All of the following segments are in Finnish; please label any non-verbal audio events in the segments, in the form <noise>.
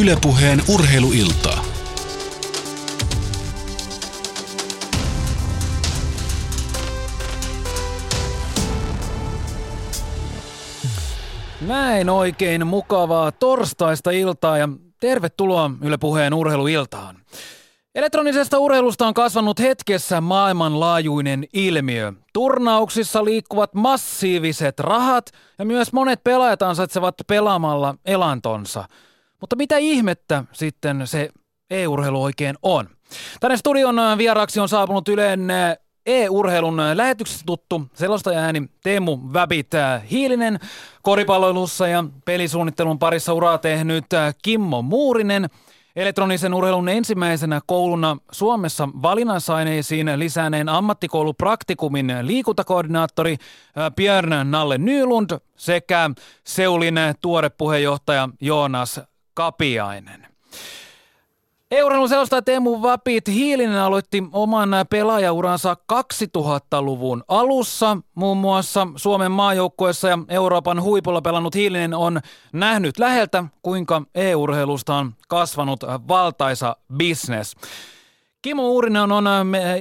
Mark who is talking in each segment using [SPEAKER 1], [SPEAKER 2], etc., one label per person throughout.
[SPEAKER 1] Ylepuheen urheiluiltaa.
[SPEAKER 2] Näin oikein mukavaa torstaista iltaa ja tervetuloa Yle Puheen urheiluiltaan. Elektronisesta urheilusta on kasvanut hetkessä maailmanlaajuinen ilmiö. Turnauksissa liikkuvat massiiviset rahat ja myös monet pelaajat ansaitsevat pelaamalla elantonsa. Mutta mitä ihmettä sitten se e-urheilu oikein on? Tänne studion vieraaksi on saapunut Ylen e-urheilun lähetyksessä tuttu selostaja ääni Teemu Väbit Hiilinen, koripalloilussa ja pelisuunnittelun parissa uraa tehnyt Kimmo Muurinen, elektronisen urheilun ensimmäisenä kouluna Suomessa valinnaisaineisiin lisääneen ammattikoulupraktikumin liikuntakoordinaattori Björn Nalle Nylund sekä Seulin tuore puheenjohtaja Joonas Kapiainen. Euroilun selostaja Teemu Vapit Hiilinen aloitti oman pelaajauransa 2000-luvun alussa. Muun muassa Suomen maajoukkueessa ja Euroopan huipulla pelannut Hiilinen on nähnyt läheltä, kuinka e-urheilusta on kasvanut valtaisa bisnes. Kimo Uurinen on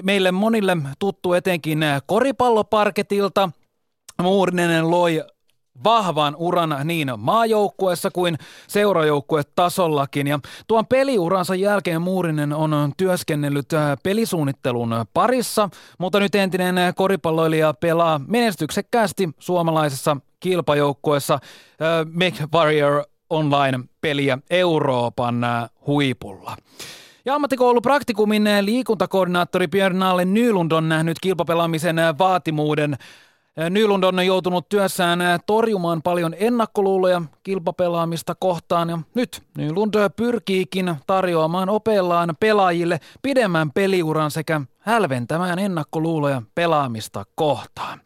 [SPEAKER 2] meille monille tuttu etenkin koripalloparketilta. Muurinen loi vahvan uran niin maajoukkuessa kuin seurajoukkuetasollakin. Ja tuon peliuransa jälkeen Muurinen on työskennellyt äh, pelisuunnittelun parissa, mutta nyt entinen koripalloilija pelaa menestyksekkäästi suomalaisessa kilpajoukkueessa äh, Make Warrior Online-peliä Euroopan äh, huipulla. Ja ammattikoulupraktikumin liikuntakoordinaattori Björn Nalle Nylund on nähnyt kilpapelaamisen vaatimuuden Nylund on joutunut työssään torjumaan paljon ennakkoluuloja kilpapelaamista kohtaan ja nyt Nylund pyrkiikin tarjoamaan opellaan pelaajille pidemmän peliuran sekä hälventämään ennakkoluuloja pelaamista kohtaan.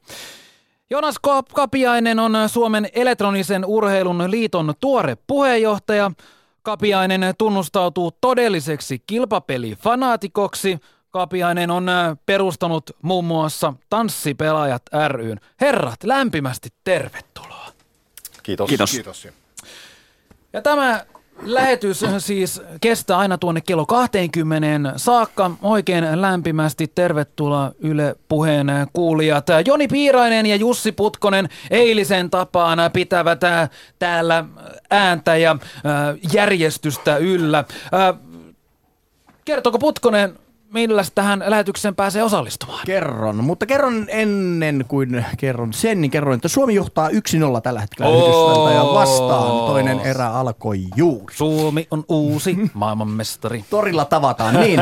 [SPEAKER 2] Jonas Kapiainen on Suomen elektronisen urheilun liiton tuore puheenjohtaja. Kapiainen tunnustautuu todelliseksi kilpapelifanaatikoksi – Kapiainen on äh, perustanut muun muassa Tanssipelaajat ryn. Herrat, lämpimästi tervetuloa.
[SPEAKER 3] Kiitos.
[SPEAKER 4] Kiitos.
[SPEAKER 3] Kiitos.
[SPEAKER 2] Ja tämä lähetys siis kestää aina tuonne kello 20 saakka. Oikein lämpimästi tervetuloa Yle Puheen kuulijat. Joni Piirainen ja Jussi Putkonen eilisen tapaan pitävät äh, täällä ääntä ja äh, järjestystä yllä. Kertoko Putkonen millä tähän lähetykseen pääsee osallistumaan?
[SPEAKER 4] Kerron, mutta kerron ennen kuin kerron sen, niin kerron, että Suomi johtaa 1-0 tällä hetkellä Yhdysvaltoja vastaan. Toinen erä alkoi juuri.
[SPEAKER 2] Suomi on uusi <laughs> maailmanmestari.
[SPEAKER 4] Torilla tavataan, <laughs> niin.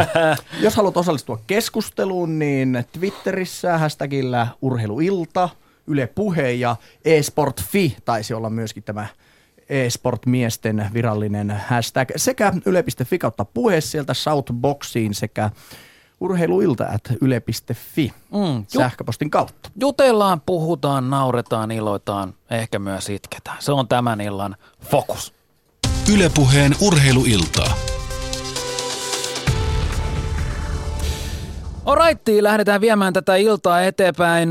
[SPEAKER 4] Jos haluat osallistua keskusteluun, niin Twitterissä hashtagillä urheiluilta, Yle Puhe ja eSportFi taisi olla myöskin tämä e-sport-miesten virallinen hashtag sekä yle.fi kautta puhe sieltä Southboxiin sekä urheiluilta at yle.fi mm, sähköpostin kautta.
[SPEAKER 2] Jutellaan, puhutaan, nauretaan, iloitaan, ehkä myös itketään. Se on tämän illan fokus.
[SPEAKER 1] Ylepuheen urheiluiltaa.
[SPEAKER 2] Alright, lähdetään viemään tätä iltaa eteenpäin.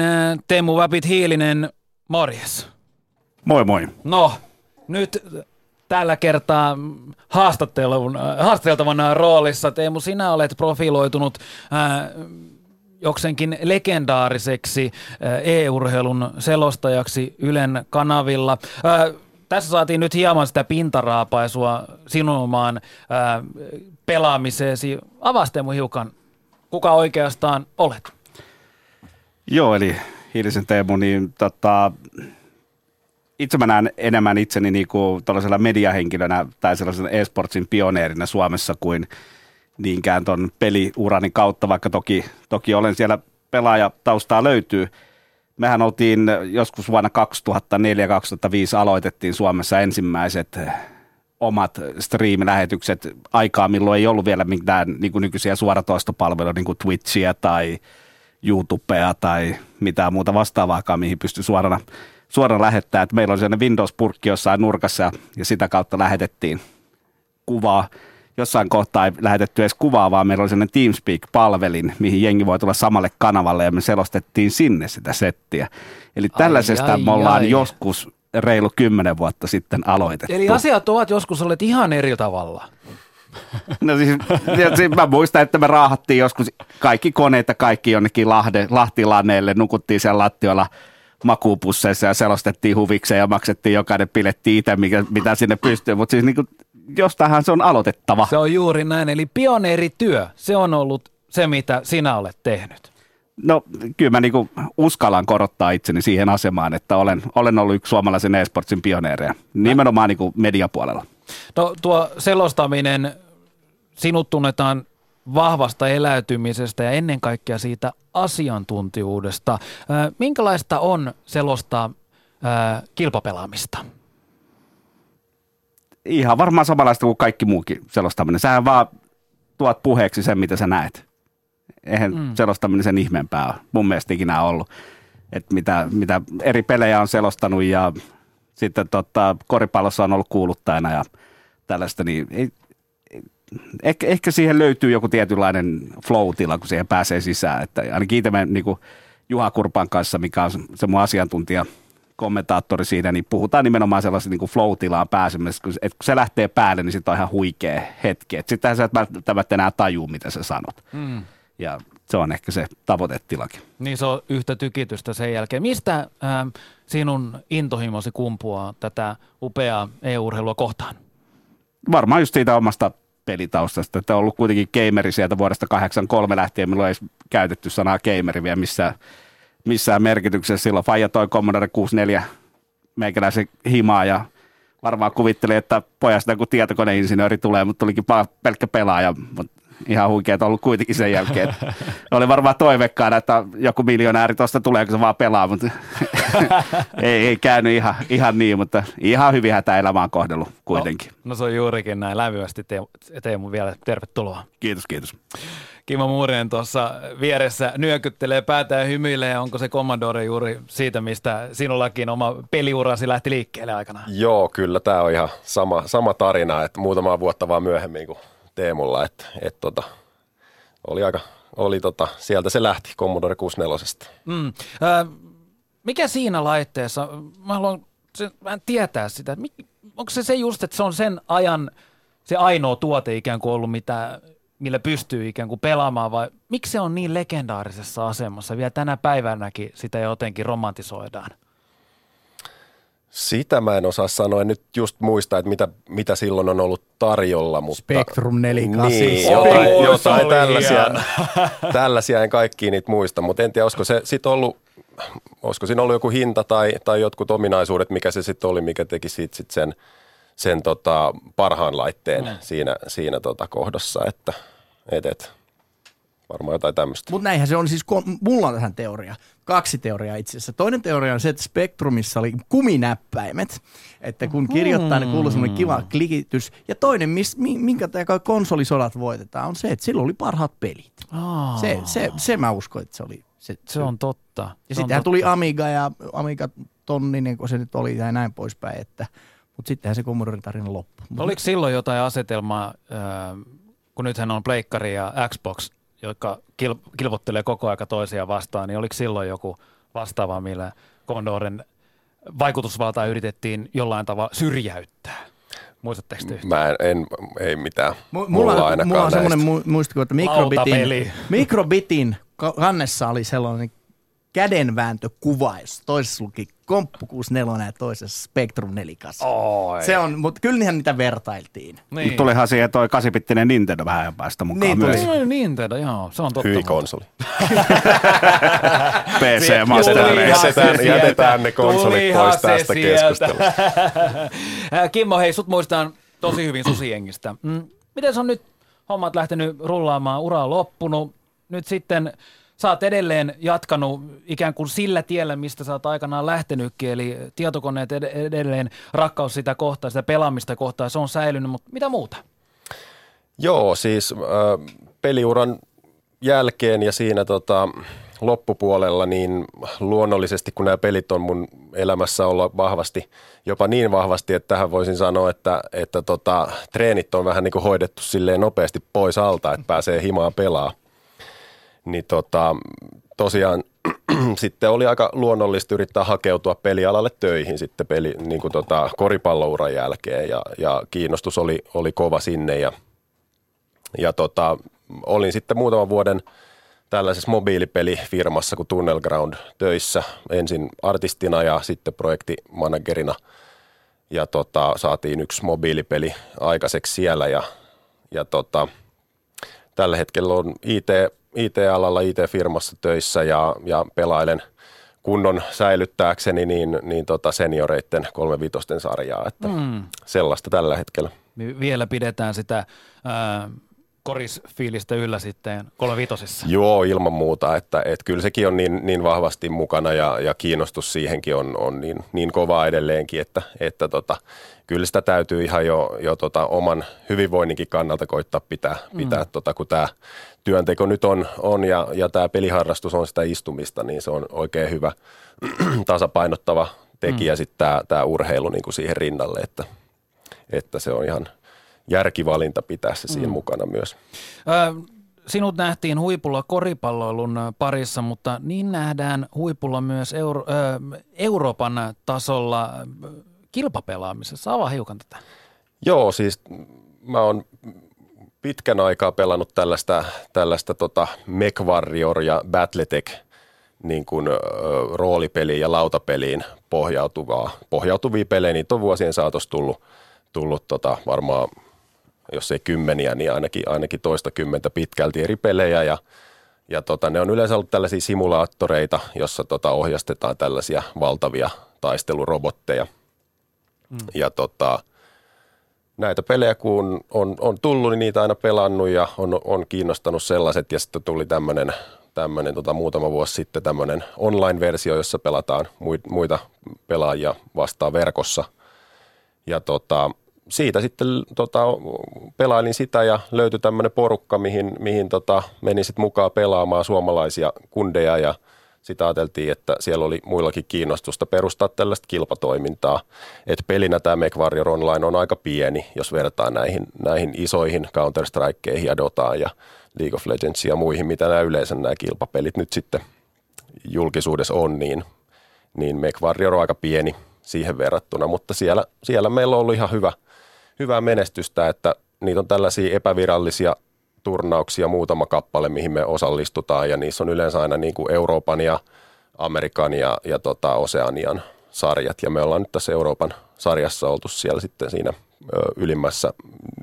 [SPEAKER 2] Teemu Väpit Hiilinen, morjes.
[SPEAKER 3] Moi moi.
[SPEAKER 2] No, nyt tällä kertaa haastateltavan roolissa. Teemu, sinä olet profiloitunut äh, joksenkin legendaariseksi äh, e-urheilun selostajaksi Ylen kanavilla. Äh, tässä saatiin nyt hieman sitä pintaraapaisua sinumaan ää, pelaamiseesi. Avaa hiukan, kuka oikeastaan olet?
[SPEAKER 3] Joo, eli Hiilisen Teemu, niin tota, itse mä näen enemmän itseni niin kuin tällaisella mediahenkilönä tai sellaisen esportsin pioneerina Suomessa kuin niinkään ton peliurani kautta, vaikka toki, toki olen siellä pelaaja taustaa löytyy. Mehän oltiin joskus vuonna 2004-2005 aloitettiin Suomessa ensimmäiset omat stream-lähetykset aikaa, milloin ei ollut vielä mitään niin kuin nykyisiä suoratoistopalveluja, niin kuin Twitchiä tai YouTubea tai mitään muuta vastaavaakaan, mihin pystyi suorana suoraan lähettää, että meillä on sellainen Windows-purkki jossain nurkassa ja, sitä kautta lähetettiin kuvaa. Jossain kohtaa ei lähetetty edes kuvaa, vaan meillä oli sellainen Teamspeak-palvelin, mihin jengi voi tulla samalle kanavalle ja me selostettiin sinne sitä settiä. Eli tällaisesta ai, ai, me ollaan ai. joskus reilu kymmenen vuotta sitten aloitettu.
[SPEAKER 2] Eli asiat ovat joskus olleet ihan eri tavalla. <laughs>
[SPEAKER 3] No siis, siis mä muistan, että me raahattiin joskus kaikki koneet ja kaikki jonnekin Lahde, Lahtilaneelle, nukuttiin siellä lattioilla makuupusseissa ja selostettiin huvikseen ja maksettiin jokainen piletti itse, mikä, mitä sinne pystyy. Mutta siis niin kuin, jostainhan se on aloitettava.
[SPEAKER 2] Se on juuri näin, eli pioneerityö, se on ollut se, mitä sinä olet tehnyt.
[SPEAKER 3] No kyllä mä niinku uskallan korottaa itseni siihen asemaan, että olen, olen ollut yksi suomalaisen e-sportsin pioneereja, nimenomaan niinku mediapuolella.
[SPEAKER 2] No tuo selostaminen, sinut tunnetaan vahvasta eläytymisestä ja ennen kaikkea siitä asiantuntijuudesta. Minkälaista on selostaa kilpapelaamista?
[SPEAKER 3] Ihan varmaan samanlaista kuin kaikki muukin selostaminen. Sähän vaan tuot puheeksi sen, mitä sä näet. Eihän mm. selostaminen sen ihmeempää ole mun mielestä ikinä ollut. Et mitä, mitä eri pelejä on selostanut ja sitten tota, koripallossa on ollut kuuluttajana ja tällaista, niin ei, ehkä, ehkä siihen löytyy joku tietynlainen flow-tila, kun siihen pääsee sisään. Että ainakin itse niin kuin Juha Kurpan kanssa, mikä on se mun asiantuntija, kommentaattori siinä, niin puhutaan nimenomaan sellaisen niin flow-tilaan pääsemässä, kun, että kun se lähtee päälle, niin sitten on ihan huikea hetki. Sittenhän sä et välttämättä enää tajuu, mitä sä sanot. Mm. Ja se on ehkä se tavoitetilakin.
[SPEAKER 2] Niin se on yhtä tykitystä sen jälkeen. Mistä äh, sinun intohimosi kumpuaa tätä upeaa EU-urheilua kohtaan?
[SPEAKER 3] Varmaan just siitä omasta pelitaustasta, että on ollut kuitenkin gameri sieltä vuodesta 83 lähtien, milloin ei käytetty sanaa gameri vielä missään, missään merkityksessä. Silloin Faija toi Commodore 64 meikäläisen himaa ja varmaan kuvitteli, että pojasta kun tietokoneinsinööri tulee, mutta tulikin pelkkä pelaaja. Mutta ihan huikeet ollut kuitenkin sen jälkeen. Oli varmaan toivekkaan, että joku miljonääri tuosta tulee, kun se vaan pelaa, mutta <laughs> ei, ei käynyt ihan, ihan niin, mutta ihan hyvin hätä elämä on kohdellut kuitenkin.
[SPEAKER 2] No, no se on juurikin näin. Lämpimästi Teemu vielä tervetuloa.
[SPEAKER 3] Kiitos, kiitos.
[SPEAKER 2] Kimmo Muurinen tuossa vieressä nyökyttelee päätä ja hymyilee. Onko se Commodore juuri siitä, mistä sinullakin oma peliurasi lähti liikkeelle aikana?
[SPEAKER 5] Joo, kyllä. Tämä on ihan sama, sama tarina, että muutama vuotta vaan myöhemmin, kun Teemulla, että et tota, oli aika, oli tota, sieltä se lähti Commodore 64. Mm. Äh,
[SPEAKER 2] mikä siinä laitteessa, mä haluan sen, vähän tietää sitä, että onko se se just, että se on sen ajan se ainoa tuote ikään kuin ollut, mitä, millä pystyy ikään kuin pelaamaan, vai miksi se on niin legendaarisessa asemassa? Vielä tänä päivänäkin sitä jotenkin romantisoidaan.
[SPEAKER 5] Sitä mä en osaa sanoa, en nyt just muista, että mitä, mitä silloin on ollut tarjolla. Mutta,
[SPEAKER 4] Spectrum
[SPEAKER 5] 48. Niin, jotain, oh, jotain tällaisia, <laughs> tällaisia en kaikkiin niitä muista, mutta en tiedä, olisiko se sitten ollut, olisiko siinä ollut joku hinta tai, tai jotkut ominaisuudet, mikä se sitten oli, mikä teki siitä sit sen, sen tota parhaan laitteen mm. siinä, siinä tota kohdassa, että et, et, varmaan jotain tämmöistä.
[SPEAKER 4] Mutta näinhän se on siis, mulla on tähän teoria kaksi teoriaa itse asiassa. Toinen teoria on se, että Spectrumissa oli kuminäppäimet, että kun kirjoittaa, niin kuuluu semmoinen kiva klikitys. Ja toinen, mis, minkä tämä konsolisodat voitetaan, on se, että silloin oli parhaat pelit. Oh. Se, se, se mä uskon, että se oli.
[SPEAKER 2] Se, se on totta.
[SPEAKER 4] Ja sittenhän tuli Amiga ja Amiga tonninen, kun se nyt oli ja näin poispäin, että mutta sittenhän se Commodore tarina loppui.
[SPEAKER 2] Oliko silloin jotain asetelmaa, kun nythän on Pleikkari ja Xbox, jotka kil, kilvottelee koko aika toisia vastaan, niin oliko silloin joku vastaava, millä Commodoren vaikutusvaltaa yritettiin jollain tavalla syrjäyttää? Muistatteko te
[SPEAKER 5] Mä en, en, ei mitään.
[SPEAKER 4] Mulla, mulla, mulla on semmoinen muistikuva, että mikrobitin, mikrobitin kannessa oli sellainen kädenvääntökuva, jos toisessa luki Komppu 64 ja toisessa Spectrum 4 Se on, mutta kyllä niinhän niitä vertailtiin.
[SPEAKER 3] Niin. Mutta tulihan siihen toi kasipittinen Nintendo vähän päästä mukaan
[SPEAKER 2] niin,
[SPEAKER 3] myös.
[SPEAKER 2] Tuli. Nintendo, joo, se on totta.
[SPEAKER 5] Hyi konsoli. <laughs>
[SPEAKER 3] PC Master
[SPEAKER 5] jätetään, jätetään ne konsolit pois tästä keskustelusta. <laughs>
[SPEAKER 2] Kimmo, hei, sut muistaan tosi hyvin Susiengistä. Mm, miten se on nyt hommat lähtenyt rullaamaan, ura on loppunut, nyt sitten – sä oot edelleen jatkanut ikään kuin sillä tiellä, mistä sä oot aikanaan lähtenytkin, eli tietokoneet edelleen rakkaus sitä kohtaa, sitä pelaamista kohtaa, se on säilynyt, mutta mitä muuta?
[SPEAKER 5] Joo, siis äh, peliuran jälkeen ja siinä tota, loppupuolella, niin luonnollisesti kun nämä pelit on mun elämässä ollut vahvasti, jopa niin vahvasti, että tähän voisin sanoa, että, että tota, treenit on vähän niin kuin hoidettu silleen nopeasti pois alta, että pääsee himaa pelaa niin tota, tosiaan <clears throat> sitten oli aika luonnollista yrittää hakeutua pelialalle töihin sitten peli, niin kuin tota, koripallouran jälkeen ja, ja kiinnostus oli, oli kova sinne ja, ja tota, olin sitten muutaman vuoden tällaisessa mobiilipelifirmassa kuin Tunnel Ground töissä ensin artistina ja sitten projektimanagerina. Ja tota, saatiin yksi mobiilipeli aikaiseksi siellä ja, ja tota, tällä hetkellä on IT, IT-alalla, IT-firmassa töissä ja, ja pelailen kunnon säilyttääkseni niin, niin tota senioreitten kolmevitosten sarjaa, että mm. sellaista tällä hetkellä.
[SPEAKER 2] Vielä pidetään sitä ää, korisfiilistä yllä sitten kolmevitosessa.
[SPEAKER 5] Joo, ilman muuta, että, että kyllä sekin on niin, niin vahvasti mukana ja, ja kiinnostus siihenkin on, on niin, niin kovaa edelleenkin, että, että tota, kyllä sitä täytyy ihan jo, jo tota oman hyvinvoinninkin kannalta koittaa pitää, mm. pitää tota, kun tämä työnteko nyt on, on ja, ja tämä peliharrastus on sitä istumista, niin se on oikein hyvä <clears throat> tasapainottava tekijä mm. sitten tämä, tämä urheilu niin kuin siihen rinnalle, että, että se on ihan järkivalinta pitää se siinä mm. mukana myös.
[SPEAKER 2] Ö, sinut nähtiin huipulla koripalloilun parissa, mutta niin nähdään huipulla myös Euro, ö, Euroopan tasolla kilpapelaamisessa. Avaa hiukan tätä.
[SPEAKER 5] Joo, siis mä oon pitkän aikaa pelannut tällaista, tällaista tota MechWarrior ja Battletech niin kuin, ö, roolipeliin ja lautapeliin pohjautuvaa, pohjautuvia pelejä. Niitä on vuosien saatossa tullut, tullut tota, varmaan, jos ei kymmeniä, niin ainakin, ainakin toista kymmentä pitkälti eri pelejä ja ja tota, ne on yleensä ollut tällaisia simulaattoreita, jossa tota, ohjastetaan tällaisia valtavia taistelurobotteja – Mm. Ja tota, näitä pelejä kun on, on tullut, niin niitä aina pelannut ja on, on kiinnostanut sellaiset. Ja sitten tuli tämmöinen tämmöinen tota, muutama vuosi sitten tämmöinen online-versio, jossa pelataan muita pelaajia vastaan verkossa. Ja tota, siitä sitten tota, pelailin sitä ja löytyi tämmöinen porukka, mihin, mihin tota, menin sitten mukaan pelaamaan suomalaisia kundeja ja – sitä ajateltiin, että siellä oli muillakin kiinnostusta perustaa tällaista kilpatoimintaa. Että pelinä tämä MechWarrior Online on aika pieni, jos vertaa näihin, näihin isoihin Counter-Strikeihin ja Dotaan ja League of Legends ja muihin, mitä nämä yleensä nämä kilpapelit nyt sitten julkisuudessa on, niin, niin MechWarrior on aika pieni siihen verrattuna, mutta siellä, siellä meillä on ollut ihan hyvä, hyvää menestystä, että niitä on tällaisia epävirallisia turnauksia muutama kappale, mihin me osallistutaan ja niissä on yleensä aina niin kuin Euroopan ja Amerikan ja, ja tota Oseanian sarjat ja me ollaan nyt tässä Euroopan sarjassa oltu siellä sitten siinä ö, ylimmässä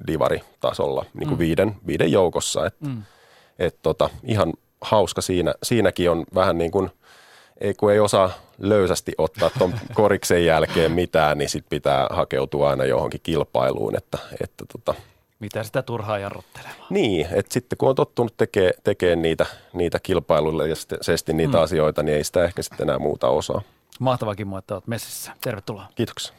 [SPEAKER 5] divaritasolla niin kuin mm. viiden, viiden joukossa. Et, mm. et tota, ihan hauska siinä. Siinäkin on vähän niin kuin, ei, kun ei osaa löysästi ottaa tuon koriksen jälkeen mitään, niin sit pitää hakeutua aina johonkin kilpailuun, että, että tota,
[SPEAKER 2] mitä sitä turhaa jarruttelemaan.
[SPEAKER 5] Niin, että sitten kun on tottunut tekemään tekee niitä, niitä kilpailuille ja sesti niitä mm. asioita, niin ei sitä ehkä sitten enää muuta osaa.
[SPEAKER 2] Mahtavaa Kimmo, että olet messissä. Tervetuloa.
[SPEAKER 5] Kiitoksia.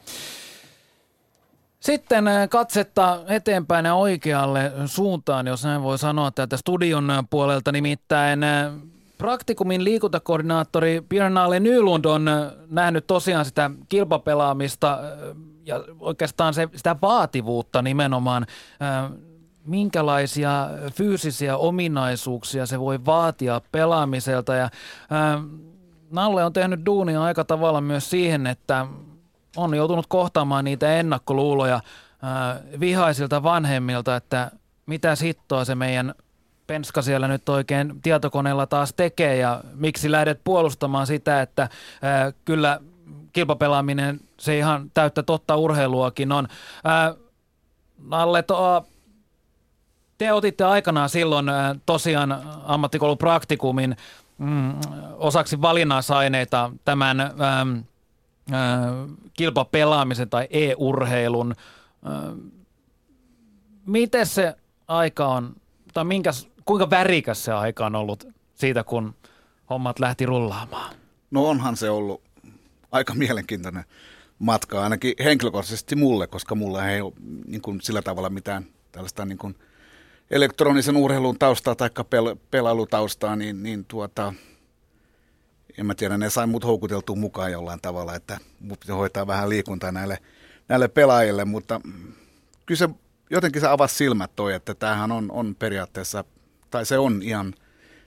[SPEAKER 2] Sitten äh, katsetta eteenpäin ja oikealle suuntaan, jos näin voi sanoa täältä studion puolelta. Nimittäin äh, Praktikumin liikuntakoordinaattori Björn Nylund on äh, nähnyt tosiaan sitä kilpapelaamista ja oikeastaan se, sitä vaativuutta nimenomaan, minkälaisia fyysisiä ominaisuuksia se voi vaatia pelaamiselta. Ja Nalle on tehnyt duunia aika tavalla myös siihen, että on joutunut kohtaamaan niitä ennakkoluuloja vihaisilta vanhemmilta, että mitä hittoa se meidän penska siellä nyt oikein tietokoneella taas tekee ja miksi lähdet puolustamaan sitä, että kyllä kilpapelaaminen, se ihan täyttä totta urheiluakin on. Ää, Nalle, to, te otitte aikanaan silloin ää, tosiaan ammattikoulun praktikumin mm, osaksi valinnaisaineita tämän ää, ää, kilpapelaamisen tai e-urheilun. Ää, miten se aika on, tai minkäs, kuinka värikäs se aika on ollut siitä, kun hommat lähti rullaamaan?
[SPEAKER 6] No onhan se ollut aika mielenkiintoinen matka, ainakin henkilökohtaisesti mulle, koska mulla ei ole niin kuin sillä tavalla mitään tällaista niin kuin elektronisen urheilun taustaa tai pel- pelailutaustaa, niin, niin tuota, en mä tiedä, ne sai mut houkuteltua mukaan jollain tavalla, että mut pitää hoitaa vähän liikuntaa näille, näille pelaajille, mutta kyllä se jotenkin se avasi silmät toi, että tämähän on, on periaatteessa, tai se on ihan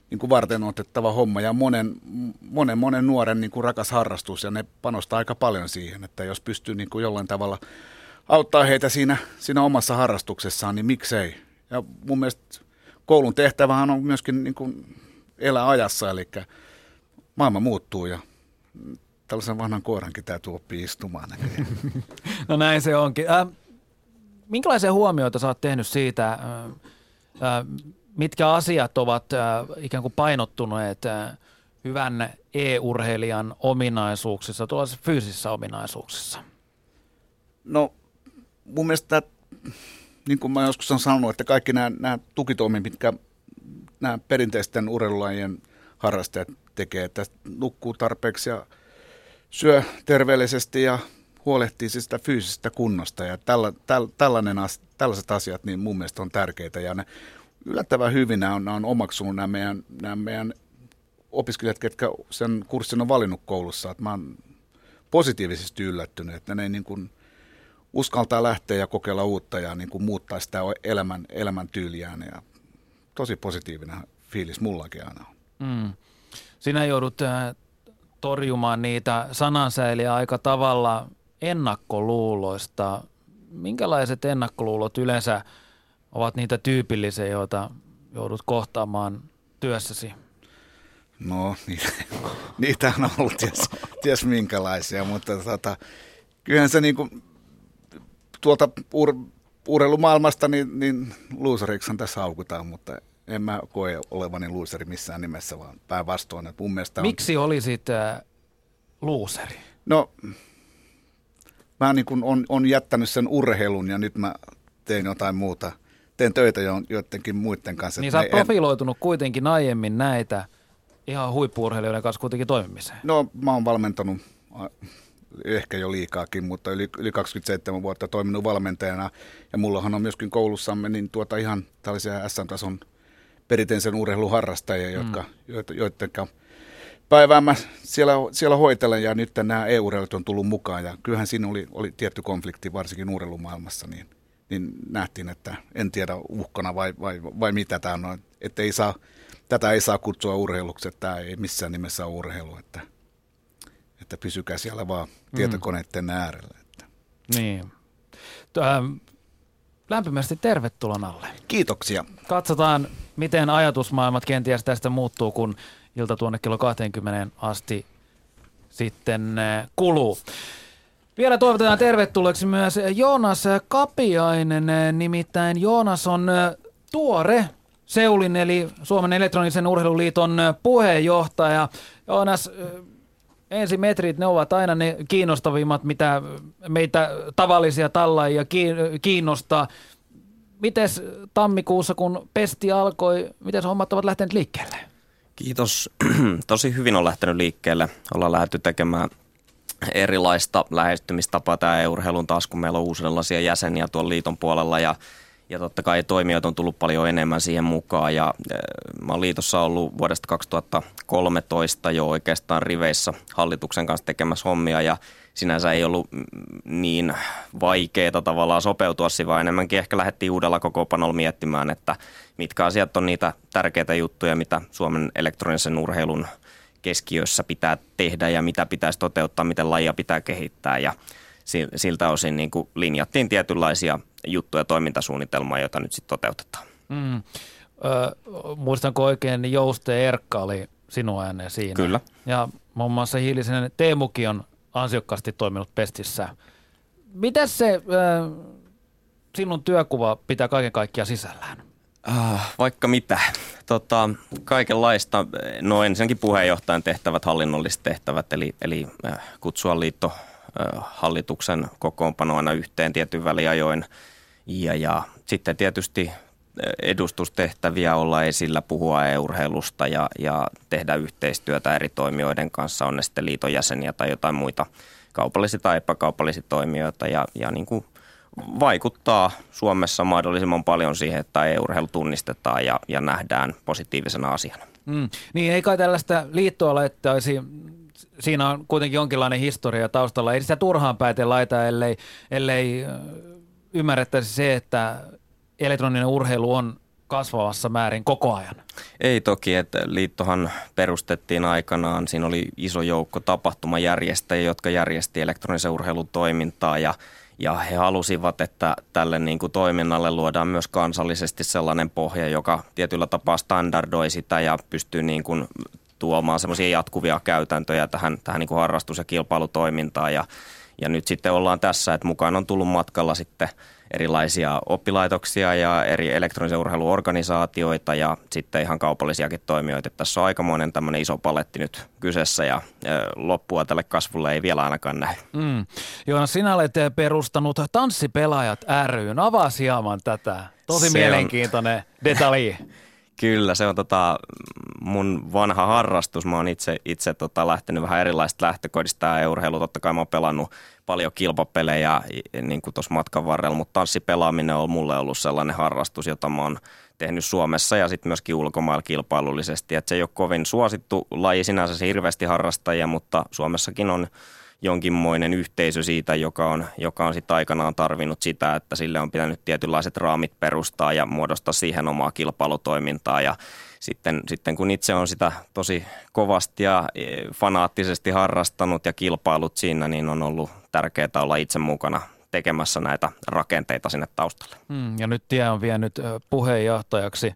[SPEAKER 6] niin kuin varten otettava homma ja monen, monen, monen nuoren niin kuin rakas harrastus ja ne panostaa aika paljon siihen, että jos pystyy niin kuin jollain tavalla auttaa heitä siinä, siinä omassa harrastuksessaan, niin miksei. Ja mun mielestä koulun tehtävähän on myöskin niin kuin elää ajassa, eli maailma muuttuu ja tällaisen vanhan koirankin täytyy oppia istumaan. <laughs>
[SPEAKER 2] no näin se onkin. Äh, minkälaisia huomioita sä oot tehnyt siitä, äh, äh, mitkä asiat ovat äh, ikään kuin painottuneet äh, hyvän e-urheilijan ominaisuuksissa, tuollaisissa fyysisissä ominaisuuksissa?
[SPEAKER 6] No mun mielestä, niin kuin mä joskus olen sanonut, että kaikki nämä, nämä tukitoimet, mitkä nämä perinteisten urheilulajien harrastajat tekee, että nukkuu tarpeeksi ja syö terveellisesti ja huolehtii siis sitä fyysisestä kunnosta. Ja tällä, täl, tällainen, tällaiset asiat niin mun mielestä on tärkeitä. Ja ne yllättävän hyvin nämä on, nämä on omaksunut nämä meidän, nämä meidän opiskelijat, ketkä sen kurssin on valinnut koulussa. Että mä oon positiivisesti yllättynyt, että ne niin kuin uskaltaa lähteä ja kokeilla uutta ja niin kuin muuttaa sitä elämän, elämäntyyliään. Ja tosi positiivinen fiilis mullakin aina on. Mm.
[SPEAKER 2] Sinä joudut äh, torjumaan niitä sanansäiliä aika tavalla ennakkoluuloista. Minkälaiset ennakkoluulot yleensä ovat niitä tyypillisiä, joita joudut kohtaamaan työssäsi?
[SPEAKER 6] No, niitä, niitä on ollut ties, ties minkälaisia, mutta tota, kyllähän se niinku, tuolta ur, urheilumaailmasta niin, niin loseriksi tässä haukutaan, mutta en mä koe olevani luuseri missään nimessä, vaan päinvastoin. Mun mielestä
[SPEAKER 2] Miksi on... olisit äh, luuseri?
[SPEAKER 6] No, mä niin kun on, on jättänyt sen urheilun ja nyt mä teen jotain muuta. Teen töitä jo, joidenkin muiden kanssa.
[SPEAKER 2] Niin sä oot profiloitunut en... kuitenkin aiemmin näitä ihan huippuurheilijoiden kanssa kuitenkin toimimiseen.
[SPEAKER 6] No, mä oon valmentanut ehkä jo liikaakin, mutta yli, yli 27 vuotta toiminut valmentajana. Ja mullahan on myöskin koulussamme niin tuota ihan tällaisia SM-tason perinteisen urheiluharrastajia, jotka, mm. joiden päivää mä siellä, siellä hoitelen ja nyt nämä EU-urheilut on tullut mukaan ja kyllähän siinä oli, oli tietty konflikti varsinkin urheilumaailmassa, niin, niin nähtiin, että en tiedä uhkana vai, vai, vai mitä tämä on, että ei saa, tätä ei saa kutsua urheiluksi, että tämä ei missään nimessä ole urheilu, että, että pysykää siellä vaan mm. tietokoneiden mm. äärellä. Että.
[SPEAKER 2] Niin. Lämpimästi tervetuloa alle.
[SPEAKER 6] Kiitoksia.
[SPEAKER 2] Katsotaan, miten ajatusmaailmat kenties tästä muuttuu, kun ilta tuonne kello 20 asti sitten äh, kuluu. Vielä toivotetaan tervetulleeksi myös Joonas Kapiainen, nimittäin Joonas on tuore Seulin eli Suomen elektronisen urheiluliiton puheenjohtaja. Joonas, ensimetrit, ne ovat aina ne kiinnostavimmat, mitä meitä tavallisia tallaajia kiinnostaa. Mites tammikuussa, kun pesti alkoi, miten hommat ovat lähteneet liikkeelle?
[SPEAKER 7] Kiitos. <clears throat> Tosi hyvin on lähtenyt liikkeelle. Ollaan lähdetty tekemään erilaista lähestymistapaa. Tämä urheilun taas, kun meillä on uudenlaisia jäseniä tuolla liiton puolella ja ja totta kai toimijoita on tullut paljon enemmän siihen mukaan. Ja mä oon liitossa ollut vuodesta 2013 jo oikeastaan riveissä hallituksen kanssa tekemässä hommia ja sinänsä ei ollut niin vaikeaa tavallaan sopeutua siihen, vaan enemmänkin ehkä lähdettiin uudella kokoopanolla miettimään, että mitkä asiat on niitä tärkeitä juttuja, mitä Suomen elektronisen urheilun keskiössä pitää tehdä ja mitä pitäisi toteuttaa, miten lajia pitää kehittää ja siltä osin niin kuin linjattiin tietynlaisia juttuja toimintasuunnitelmaa, jota nyt sitten toteutetaan. Mm. Ö,
[SPEAKER 2] muistanko oikein, niin Jouste Erkka oli sinun ääneen siinä.
[SPEAKER 7] Kyllä.
[SPEAKER 2] Ja muun muassa Hiilisen Teemukin on ansiokkaasti toiminut Pestissä. Miten se ö, sinun työkuva pitää kaiken kaikkiaan sisällään?
[SPEAKER 7] Uh, vaikka mitä. Tota, kaikenlaista. No ensinnäkin puheenjohtajan tehtävät, hallinnolliset tehtävät, eli, eli kutsua liitto hallituksen kokoonpano aina yhteen tietyn väliajoin. Ja, ja sitten tietysti edustustehtäviä olla esillä, puhua e-urheilusta ja, ja tehdä yhteistyötä eri toimijoiden kanssa, on ne sitten liiton jäseniä tai jotain muita kaupallisia tai epäkaupallisia toimijoita ja, ja niin kuin vaikuttaa Suomessa mahdollisimman paljon siihen, että e-urheilu tunnistetaan ja, ja nähdään positiivisena asiana.
[SPEAKER 2] Mm. Niin ei kai tällaista liittoa laittaisi siinä on kuitenkin jonkinlainen historia taustalla. Ei sitä turhaan päätä laita, ellei, ellei ymmärrettäisi se, että elektroninen urheilu on kasvavassa määrin koko ajan?
[SPEAKER 7] Ei toki, että liittohan perustettiin aikanaan. Siinä oli iso joukko tapahtumajärjestäjiä, jotka järjesti elektronisen urheilun toimintaa ja ja he halusivat, että tälle niin kuin toiminnalle luodaan myös kansallisesti sellainen pohja, joka tietyllä tapaa standardoi sitä ja pystyy niin kuin tuomaan semmoisia jatkuvia käytäntöjä tähän, tähän niin kuin harrastus- ja kilpailutoimintaan. Ja, ja nyt sitten ollaan tässä, että mukaan on tullut matkalla sitten – erilaisia oppilaitoksia ja eri elektronisen urheiluorganisaatioita ja sitten ihan kaupallisiakin toimijoita. Tässä on aikamoinen tämmöinen iso paletti nyt kyseessä ja loppua tälle kasvulle ei vielä ainakaan näy. Mm.
[SPEAKER 2] Joona, sinä olet perustanut Tanssipelaajat ryn. Avaa hieman tätä. Tosi se mielenkiintoinen on... detalji. <laughs>
[SPEAKER 7] Kyllä, se on tota, mun vanha harrastus. Mä oon itse, itse tota, lähtenyt vähän erilaista lähtökohdista ja urheilu. Totta kai mä oon pelannut paljon kilpapelejä niin kuin tuossa matkan varrella, mutta tanssipelaaminen on mulle ollut sellainen harrastus, jota mä oon tehnyt Suomessa ja sitten myöskin ulkomailla kilpailullisesti. Et se ei ole kovin suosittu laji sinänsä se hirveästi harrastajia, mutta Suomessakin on jonkinmoinen yhteisö siitä, joka on, joka on sitten aikanaan tarvinnut sitä, että sille on pitänyt tietynlaiset raamit perustaa ja muodostaa siihen omaa kilpailutoimintaa ja sitten, sitten kun itse on sitä tosi kovasti ja e, fanaattisesti harrastanut ja kilpailut siinä, niin on ollut tärkeää olla itse mukana tekemässä näitä rakenteita sinne taustalle.
[SPEAKER 2] Mm, ja nyt tie on vienyt puheenjohtajaksi,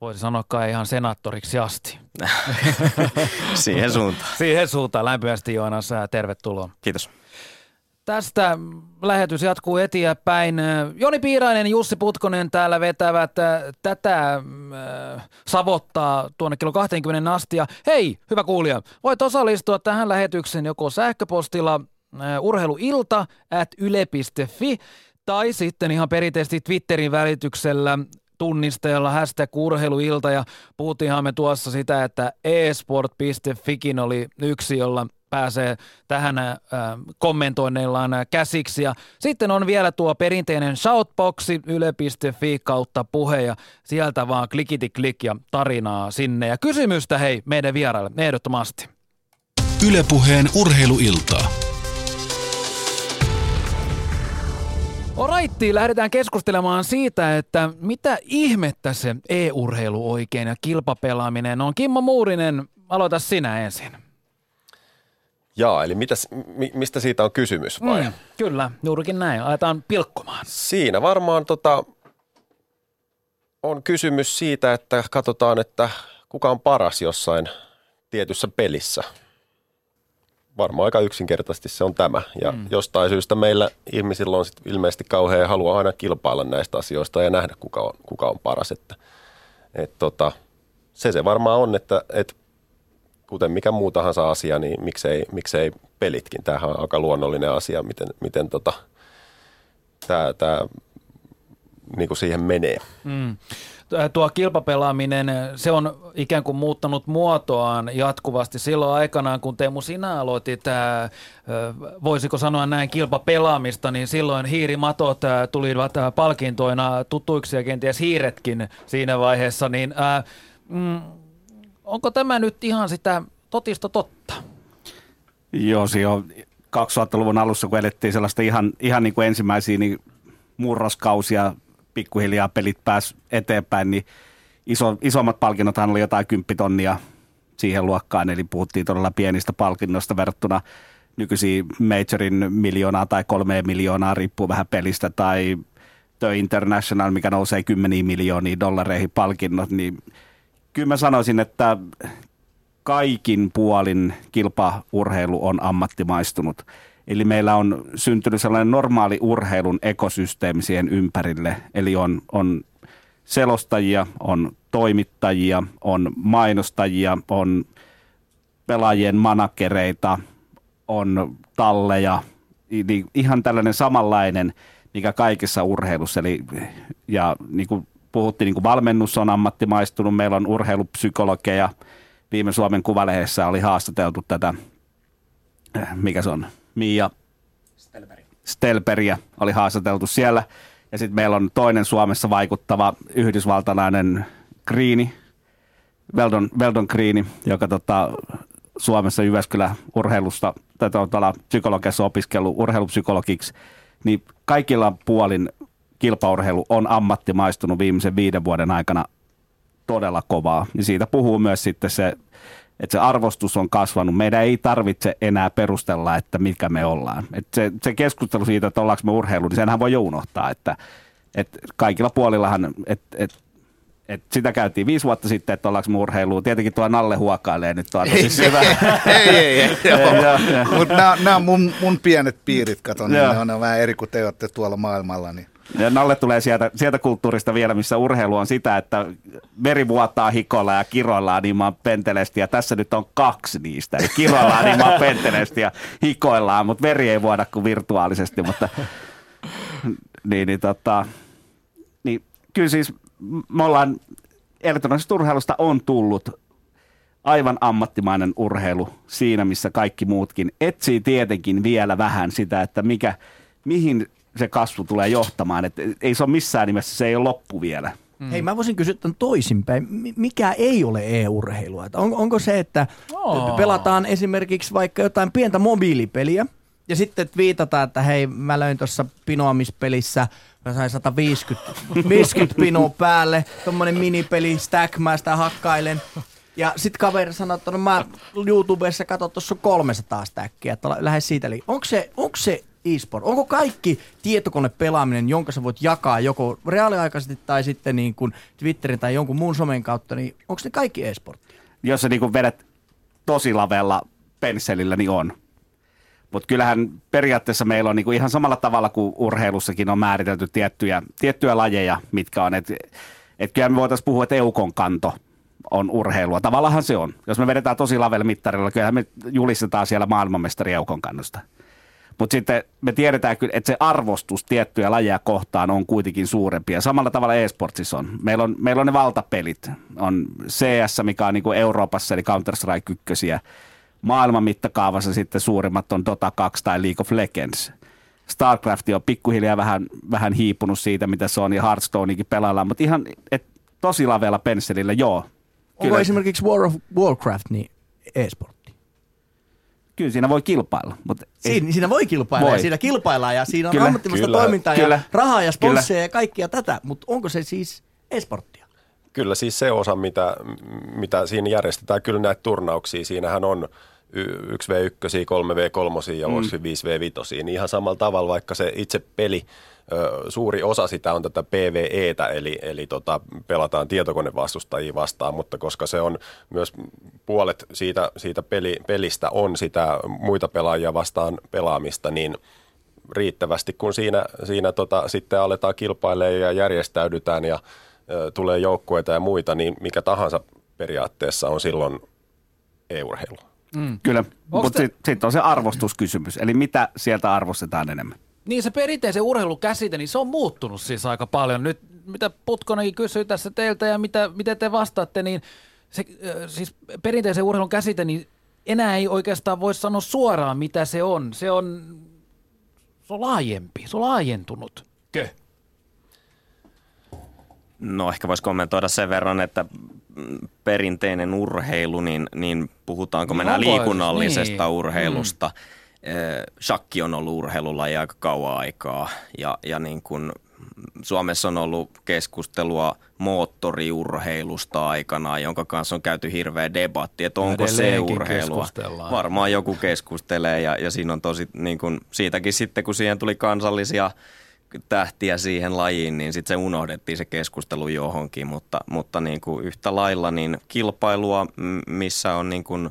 [SPEAKER 2] voisi sanoa kai ihan senaattoriksi asti. <laughs>
[SPEAKER 7] Siihen suuntaan.
[SPEAKER 2] Siihen suuntaan. Lämpimästi Joonas, tervetuloa.
[SPEAKER 7] Kiitos.
[SPEAKER 2] Tästä lähetys jatkuu eteenpäin. Joni Piirainen, Jussi Putkonen täällä vetävät tätä äh, savottaa tuonne kello 20 asti. Ja hei, hyvä kuulija, voit osallistua tähän lähetykseen joko sähköpostilla äh, urheiluilta at yle.fi tai sitten ihan perinteisesti Twitterin välityksellä tunnisteella hashtag urheiluilta ja puhuttiinhan me tuossa sitä, että esport.fikin oli yksi, jolla pääsee tähän äh, kommentoinneillaan käsiksi. Ja sitten on vielä tuo perinteinen shoutboxi yle.fi kautta puhe ja sieltä vaan klikiti klik ja tarinaa sinne. Ja kysymystä hei meidän vieraille ehdottomasti.
[SPEAKER 1] Ylepuheen urheiluiltaa.
[SPEAKER 2] Oraitti, lähdetään keskustelemaan siitä, että mitä ihmettä se e-urheilu oikein ja kilpapelaaminen on. Kimmo Muurinen, aloita sinä ensin.
[SPEAKER 5] Jaa, eli mitäs, mi, mistä siitä on kysymys vai? Mm,
[SPEAKER 2] kyllä, juurikin näin. Aletaan pilkkomaan.
[SPEAKER 5] Siinä varmaan tota, on kysymys siitä, että katsotaan, että kuka on paras jossain tietyssä pelissä. Varmaan aika yksinkertaisesti se on tämä. Ja mm. jostain syystä meillä ihmisillä on sit ilmeisesti kauhean halua aina kilpailla näistä asioista ja nähdä, kuka on, kuka on paras. Että, et tota, se se varmaan on, että, että kuten mikä muu tahansa asia, niin miksei, miksei pelitkin. Tämähän on aika luonnollinen asia, miten, miten tota, tämä, tämä niin kuin siihen menee. Mm.
[SPEAKER 2] Tuo kilpapelaaminen, se on ikään kuin muuttanut muotoaan jatkuvasti. Silloin aikanaan, kun Teemu sinä aloitit, voisiko sanoa näin, kilpapelaamista, niin silloin hiirimatot tulivat palkintoina tutuiksi ja kenties hiiretkin siinä vaiheessa. Niin, mm, onko tämä nyt ihan sitä totista totta?
[SPEAKER 3] Joo, se on 2000-luvun alussa, kun elettiin sellaista ihan, ihan niin kuin ensimmäisiä niin murroskausia, pikkuhiljaa pelit pääs eteenpäin, niin iso, isommat palkinnothan oli jotain kymppitonnia siihen luokkaan, eli puhuttiin todella pienistä palkinnoista verrattuna nykyisiin majorin miljoonaa tai kolme miljoonaa, riippuu vähän pelistä, tai The International, mikä nousee kymmeniin miljooniin dollareihin palkinnot, niin kyllä mä sanoisin, että kaikin puolin kilpaurheilu on ammattimaistunut. Eli meillä on syntynyt sellainen normaali urheilun ekosysteemi siihen ympärille. Eli on, on selostajia, on toimittajia, on mainostajia, on pelaajien manakereita, on talleja. Ihan tällainen samanlainen, mikä kaikessa urheilussa. Eli, ja niin kuin puhuttiin, niin kuin valmennus on ammattimaistunut, meillä on urheilupsykologeja. Viime Suomen Kuvalehdessä oli haastateltu tätä, eh, mikä se on, Mia Stelperi. Stelperiä oli haastateltu siellä. Ja sitten meillä on toinen Suomessa vaikuttava yhdysvaltalainen Kriini, Veldon, Veldon Kriini, joka tota, Suomessa Jyväskylä urheilusta tai tuolla psykologiassa opiskellut urheilupsykologiksi, niin kaikilla puolin kilpaurheilu on ammattimaistunut viimeisen viiden vuoden aikana todella kovaa. Ja siitä puhuu myös sitten se, että se arvostus on kasvanut. Meidän ei tarvitse enää perustella, että mikä me ollaan. Et se, se keskustelu siitä, että ollaanko me urheilu, niin senhän voi jo unohtaa, että, että kaikilla puolillahan, että, että et sitä käytiin viisi vuotta sitten, että ollaanko urheiluun. Tietenkin tuo Nalle huokailee nyt tuolla. Siis <laughs>
[SPEAKER 6] ei, ei, ei, ei, ei Mutta nämä on mun, mun pienet piirit, katon, niin ne on vähän eri kuin te olette tuolla maailmalla. Niin.
[SPEAKER 3] Nalle tulee sieltä, sieltä kulttuurista vielä, missä urheilu on sitä, että veri vuotaa hikolla ja kiroillaan niin mä pentelesti. Ja tässä nyt on kaksi niistä. Eli kiroillaan niin mä pentelesti ja hikoillaan, mutta veri ei vuoda kuin virtuaalisesti. Mutta, niin, niin, tota, niin, kyllä siis me ollaan elektronisesta urheilusta on tullut aivan ammattimainen urheilu siinä, missä kaikki muutkin etsii tietenkin vielä vähän sitä, että mikä, mihin se kasvu tulee johtamaan. Et ei se ole missään nimessä, se ei ole loppu vielä.
[SPEAKER 4] Mm. Hei, mä voisin kysyä tämän toisinpäin. Mikä ei ole e-urheilua? On, onko se, että oh. pelataan esimerkiksi vaikka jotain pientä mobiilipeliä, ja sitten viitataan, että hei, mä löin tuossa pinoamispelissä Mä sain 150 50 <laughs> pinoa päälle, tommonen minipeli, stack, mä sitä hakkailen. Ja sit kaveri sanoi, että no mä YouTubessa katson, tuossa 300 stackia, että lähde siitä. Eli onko se, onko se e-sport? Onko kaikki tietokonepelaaminen, jonka sä voit jakaa joko reaaliaikaisesti tai sitten niin kuin Twitterin tai jonkun muun somen kautta, niin onko ne kaikki e-sporttia?
[SPEAKER 3] Jos sä niin kuin vedät tosi lavella pensselillä, niin on. Mutta kyllähän periaatteessa meillä on niinku ihan samalla tavalla kuin urheilussakin on määritelty tiettyjä, tiettyjä lajeja, mitkä on. Että et kyllä me voitaisiin puhua, että eukon kanto on urheilua. Tavallaan se on. Jos me vedetään tosi lavelle mittarilla, kyllähän me julistetaan siellä maailmanmestari eukon kannosta. Mutta sitten me tiedetään kyllä, että se arvostus tiettyjä lajeja kohtaan on kuitenkin suurempi. Ja samalla tavalla e-sportsissa on. Meillä on, meillä on ne valtapelit. On CS, mikä on niin kuin Euroopassa, eli Counter-Strike 1 maailman mittakaavassa sitten suurimmat on Dota 2 tai League of Legends. StarCraft on pikkuhiljaa vähän, vähän hiipunut siitä, mitä se on, ja Hearthstonekin pelaillaan, mutta ihan et, tosi lavella pensselillä, joo. Kyllä.
[SPEAKER 4] Onko esimerkiksi War of Warcraft niin e-sportti?
[SPEAKER 3] Kyllä siinä voi kilpailla. Mutta
[SPEAKER 4] siinä, ei. siinä voi kilpailla voi. ja siinä kilpaillaan ja siinä on kyllä, ammattimaista kyllä, toimintaa kyllä, ja rahaa ja sponsseja ja kaikkia tätä, mutta onko se siis e-sporttia?
[SPEAKER 5] Kyllä siis se osa, mitä, mitä siinä järjestetään, kyllä näitä turnauksia, siinähän on 1v1, 3v3 ja mm. 5v5. Niin ihan samalla tavalla, vaikka se itse peli, suuri osa sitä on tätä PVEtä, eli, eli tota, pelataan tietokonevastustajia vastaan, mutta koska se on myös puolet siitä, siitä peli, pelistä on sitä muita pelaajia vastaan pelaamista, niin riittävästi, kun siinä, siinä tota, sitten aletaan kilpailemaan ja järjestäydytään ja ö, tulee joukkueita ja muita, niin mikä tahansa periaatteessa on silloin e-urheilu.
[SPEAKER 3] Mm. Kyllä, mutta te... sitten sit on se arvostuskysymys, eli mitä sieltä arvostetaan enemmän?
[SPEAKER 2] Niin se perinteisen urheilukäsite, niin se on muuttunut siis aika paljon. Nyt mitä Putkonenkin kysyy tässä teiltä ja mitä, miten te vastaatte, niin se, siis perinteisen urheilun käsite, niin enää ei oikeastaan voi sanoa suoraan, mitä se on. Se on, se on laajempi, se on laajentunut. Kö?
[SPEAKER 7] No ehkä voisi kommentoida sen verran, että perinteinen urheilu, niin, niin puhutaanko me no, liikunnallisesta niin. urheilusta. Mm. Shakki on ollut urheilulaji aika kauan aikaa ja, ja niin kuin Suomessa on ollut keskustelua moottoriurheilusta aikana, jonka kanssa on käyty hirveä debatti, että onko se urheilua. Varmaan joku keskustelee ja, ja siinä on tosi, niin kuin, siitäkin sitten kun siihen tuli kansallisia – tähtiä siihen lajiin, niin sitten se unohdettiin se keskustelu johonkin, mutta, mutta niin kuin yhtä lailla niin kilpailua, missä on niin kuin,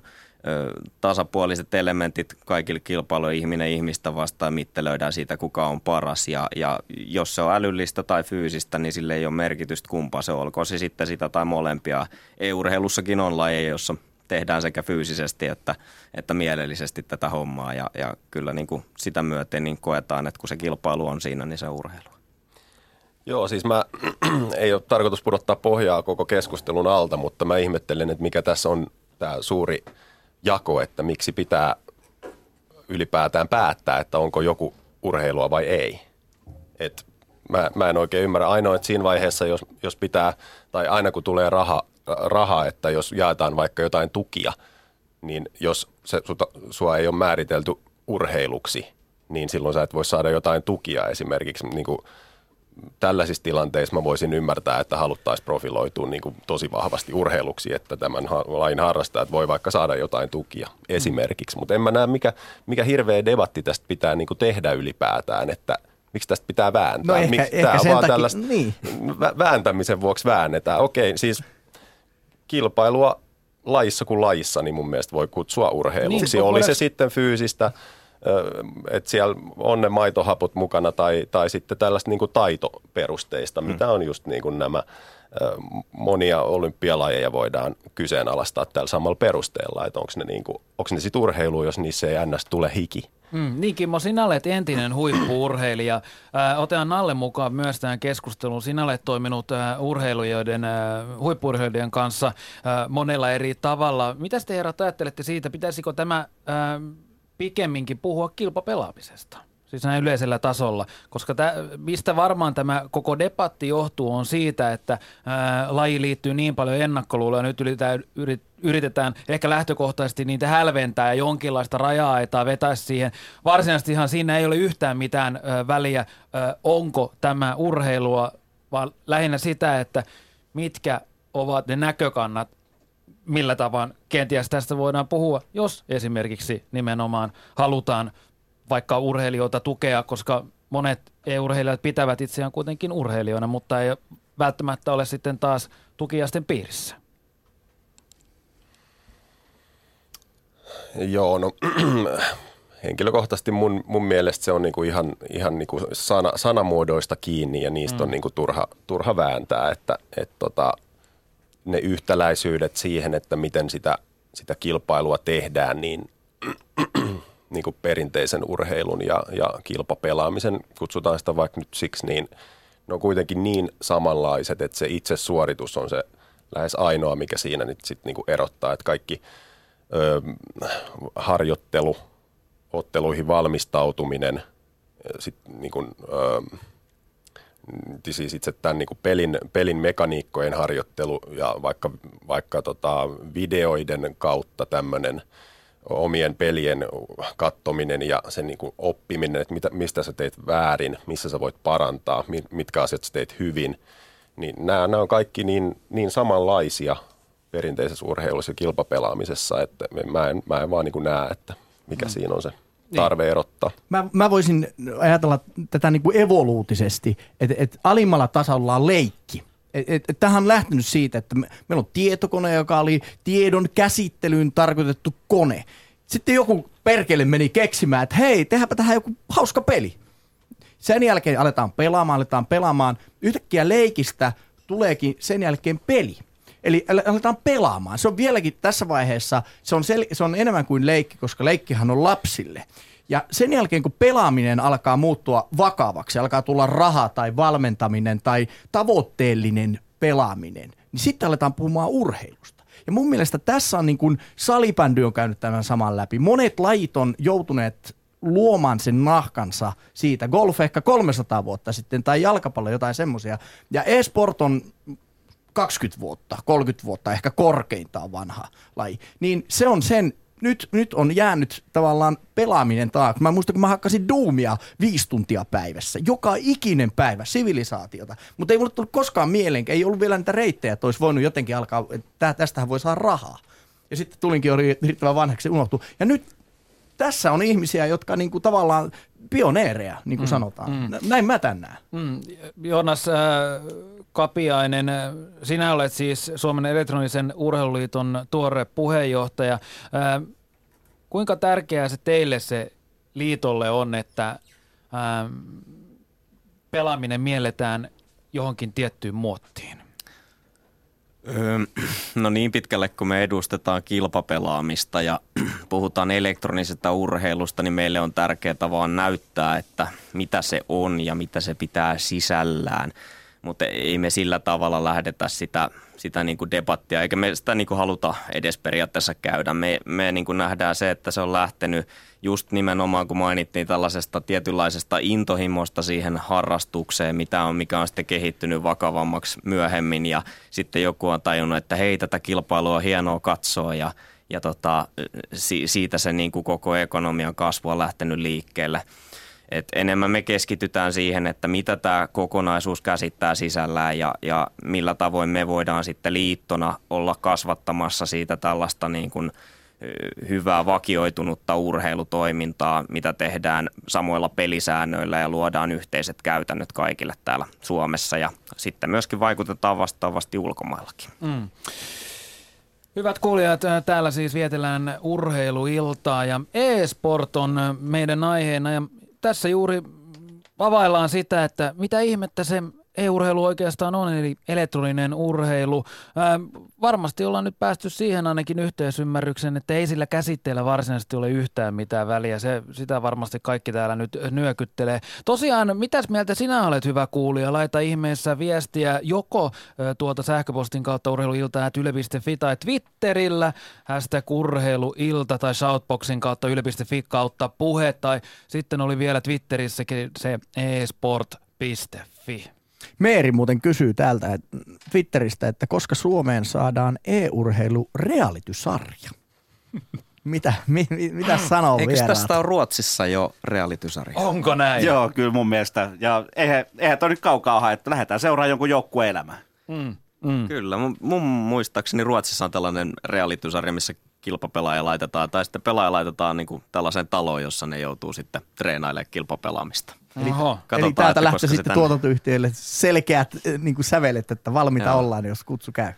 [SPEAKER 7] tasapuoliset elementit kaikille kilpailu ihminen ihmistä vastaan mittelöidään siitä, kuka on paras. Ja, ja jos se on älyllistä tai fyysistä, niin sille ei ole merkitystä kumpaa se olkoon se sitten sitä tai molempia. E-urheilussakin on lajeja, jossa tehdään sekä fyysisesti että, että mielellisesti tätä hommaa ja, ja kyllä niin kuin sitä myöten niin koetaan, että kun se kilpailu on siinä, niin se urheilu.
[SPEAKER 5] Joo, siis mä <clears throat> ei ole tarkoitus pudottaa pohjaa koko keskustelun alta, mutta mä ihmettelen, että mikä tässä on tämä suuri jako, että miksi pitää ylipäätään päättää, että onko joku urheilua vai ei. Et mä, mä en oikein ymmärrä. Ainoa, että siinä vaiheessa, jos, jos pitää, tai aina kun tulee raha rahaa, että jos jaetaan vaikka jotain tukia, niin jos se sua ei ole määritelty urheiluksi, niin silloin sä et voi saada jotain tukia esimerkiksi niin kuin tällaisissa tilanteissa mä voisin ymmärtää, että haluttaisiin profiloitua niin kuin tosi vahvasti urheiluksi, että tämän lain harrastajat voi vaikka saada jotain tukia esimerkiksi. Mutta en mä näe, mikä, mikä hirveä debatti tästä pitää niin kuin tehdä ylipäätään, että miksi tästä pitää vääntää.
[SPEAKER 4] No ehkä,
[SPEAKER 5] miksi
[SPEAKER 4] ehkä
[SPEAKER 5] tämä
[SPEAKER 4] sen
[SPEAKER 5] vaan
[SPEAKER 4] takia,
[SPEAKER 5] tällaista
[SPEAKER 4] niin.
[SPEAKER 5] vääntämisen vuoksi väännetään. Okei, siis kilpailua lajissa kuin lajissa, niin mun mielestä voi kutsua urheiluksi.
[SPEAKER 2] Niin,
[SPEAKER 5] Oli se sitten fyysistä, että siellä on ne maitohaput mukana tai, tai sitten tällaista niin kuin taitoperusteista, mm. mitä on just niin kuin nämä monia olympialajeja voidaan kyseenalaistaa tällä samalla perusteella, että onko ne, niin kuin, onko ne sitten urheilu, jos niissä ei ns. tule hiki.
[SPEAKER 2] Mm, niin Kimmo, sinä olet entinen huippuurheilija. Äh, otetaan Nalle mukaan myös tähän keskusteluun. Sinä olet toiminut äh, urheilijoiden, äh, huippuurheilijoiden kanssa äh, monella eri tavalla. Mitä te herrat ajattelette siitä, pitäisikö tämä äh, pikemminkin puhua kilpapelaamisesta? Siis näin yleisellä tasolla, koska tä, mistä varmaan tämä koko debatti johtuu on siitä, että ää, laji liittyy niin paljon ennakkoluuloja, nyt yritetään, yrit, yritetään ehkä lähtökohtaisesti niitä hälventää ja jonkinlaista raja-aitaa vetää siihen. Varsinaisestihan siinä ei ole yhtään mitään ö, väliä, ö, onko tämä urheilua, vaan lähinnä sitä, että mitkä ovat ne näkökannat, millä tavan kenties tästä voidaan puhua, jos esimerkiksi nimenomaan halutaan vaikka urheilijoita tukea, koska monet e-urheilijat pitävät itseään kuitenkin urheilijoina, mutta ei välttämättä ole sitten taas tukijasten piirissä.
[SPEAKER 5] Joo, no <clears throat> henkilökohtaisesti mun, mun mielestä se on niinku ihan, ihan niinku sana, sanamuodoista kiinni ja niistä mm. on niinku turha, turha vääntää, että et tota, ne yhtäläisyydet siihen, että miten sitä, sitä kilpailua tehdään, niin <clears throat> niin kuin perinteisen urheilun ja, ja kilpapelaamisen, kutsutaan sitä vaikka nyt siksi, niin ne on kuitenkin niin samanlaiset, että se itse suoritus on se lähes ainoa, mikä siinä nyt sitten kuin erottaa, että kaikki ö, harjoittelu, otteluihin valmistautuminen, sit niin siis itse tämän niin pelin, pelin mekaniikkojen harjoittelu ja vaikka, vaikka tota videoiden kautta tämmöinen omien pelien kattominen ja sen niin oppiminen, että mitä, mistä sä teet väärin, missä sä voit parantaa, mitkä asiat sä teet hyvin, niin nämä, nämä on kaikki niin, niin samanlaisia perinteisessä urheilussa ja kilpapelaamisessa, että mä en, mä en vaan niin näe, että mikä mm. siinä on se tarve erottaa.
[SPEAKER 4] Mä, mä voisin ajatella tätä niin kuin evoluutisesti, että, että alimmalla tasolla on leikki. Et, et, et tähän on lähtenyt siitä, että me, meillä on tietokone, joka oli tiedon käsittelyyn tarkoitettu kone. Sitten joku perkele meni keksimään, että hei, tehdäänpä tähän joku hauska peli. Sen jälkeen aletaan pelaamaan, aletaan pelaamaan. Yhtäkkiä leikistä tuleekin sen jälkeen peli. Eli aletaan pelaamaan. Se on vieläkin tässä vaiheessa, se on, sel- se on enemmän kuin leikki, koska leikkihän on lapsille. Ja sen jälkeen, kun pelaaminen alkaa muuttua vakavaksi, alkaa tulla raha tai valmentaminen tai tavoitteellinen pelaaminen, niin sitten aletaan puhumaan urheilusta. Ja mun mielestä tässä on niin kuin salibändy on käynyt tämän saman läpi. Monet lajit on joutuneet luomaan sen nahkansa siitä. Golf ehkä 300 vuotta sitten tai jalkapallo jotain semmoisia. Ja e-sport on 20 vuotta, 30 vuotta ehkä korkeintaan vanha laji. Niin se on sen nyt, nyt on jäänyt tavallaan pelaaminen taakse. Mä muistan, kun mä hakkasin duumia viisi tuntia päivässä. Joka ikinen päivä sivilisaatiota. Mutta ei mulle tullut koskaan mieleen, ei ollut vielä niitä reittejä, että olisi voinut jotenkin alkaa, että tästähän voi saada rahaa. Ja sitten tulinkin jo riittävän vanhaksi unohtu. Ja nyt tässä on ihmisiä, jotka niinku tavallaan pioneereja, niin kuin mm, sanotaan. Mm. Näin mä tän näen.
[SPEAKER 2] Mm. Jonas äh, Kapiainen, äh, sinä olet siis Suomen elektronisen urheiluliiton tuore puheenjohtaja. Äh, kuinka tärkeää se teille se liitolle on, että äh, pelaaminen mielletään johonkin tiettyyn muottiin?
[SPEAKER 7] Öö, no niin pitkälle, kun me edustetaan kilpapelaamista ja puhutaan elektronisesta urheilusta, niin meille on tärkeää vaan näyttää, että mitä se on ja mitä se pitää sisällään. Mutta ei me sillä tavalla lähdetä sitä, sitä niin kuin debattia, eikä me sitä niin kuin haluta edes periaatteessa käydä. Me, me niin kuin nähdään se, että se on lähtenyt just nimenomaan, kun mainittiin tällaisesta tietynlaisesta intohimosta siihen harrastukseen, mitä on, mikä on sitten kehittynyt vakavammaksi myöhemmin. Ja sitten joku on tajunnut, että hei, tätä kilpailua on hienoa katsoa ja, ja tota, si, siitä se niin kuin koko ekonomian kasvu on lähtenyt liikkeelle. Et enemmän me keskitytään siihen, että mitä tämä kokonaisuus käsittää sisällään ja, ja millä tavoin me voidaan sitten liittona olla kasvattamassa siitä tällaista niin kuin hyvää vakioitunutta urheilutoimintaa, mitä tehdään samoilla pelisäännöillä ja luodaan yhteiset käytännöt kaikille täällä Suomessa ja sitten myöskin vaikutetaan vastaavasti ulkomaillakin. Mm.
[SPEAKER 2] Hyvät kuulijat, täällä siis vietellään urheiluiltaa ja e-sport on meidän aiheena ja tässä juuri availlaan sitä, että mitä ihmettä se e-urheilu oikeastaan on, eli elektroninen urheilu. Ää, varmasti ollaan nyt päästy siihen ainakin yhteisymmärryksen, että ei sillä käsitteellä varsinaisesti ole yhtään mitään väliä. Se, sitä varmasti kaikki täällä nyt nyökyttelee. Tosiaan, mitäs mieltä sinä olet hyvä kuulija? Laita ihmeessä viestiä joko ä, tuolta sähköpostin kautta urheiluilta.yle.fi tai Twitterillä hashtag urheiluilta tai shoutboxin kautta yle.fi kautta puhe tai sitten oli vielä Twitterissäkin se esport.fi.
[SPEAKER 4] Meeri muuten kysyy täältä että Twitteristä, että koska Suomeen saadaan e-urheilu realitysarja? <laughs> Mitä, mi, mitä sanoo
[SPEAKER 7] Eikö
[SPEAKER 4] vieraat?
[SPEAKER 7] tästä ole Ruotsissa jo realitysarja?
[SPEAKER 2] Onko näin?
[SPEAKER 3] Joo, kyllä mun mielestä. Ja eihän, eihän toi nyt kaukaa hae, että lähdetään seuraamaan jonkun joukkueen elämää.
[SPEAKER 2] Mm, mm.
[SPEAKER 7] Kyllä, mun, mun muistaakseni Ruotsissa on tällainen realitysarja, missä kilpapelaaja laitetaan, tai sitten pelaaja laitetaan niin kuin tällaiseen taloon, jossa ne joutuu sitten treenailemaan kilpapelaamista.
[SPEAKER 4] Eli, eli täältä lähtee sitten tänne... tuotantoyhtiöille selkeät eh, niin kuin sävelet, että valmiita Joo. ollaan, jos kutsu käy.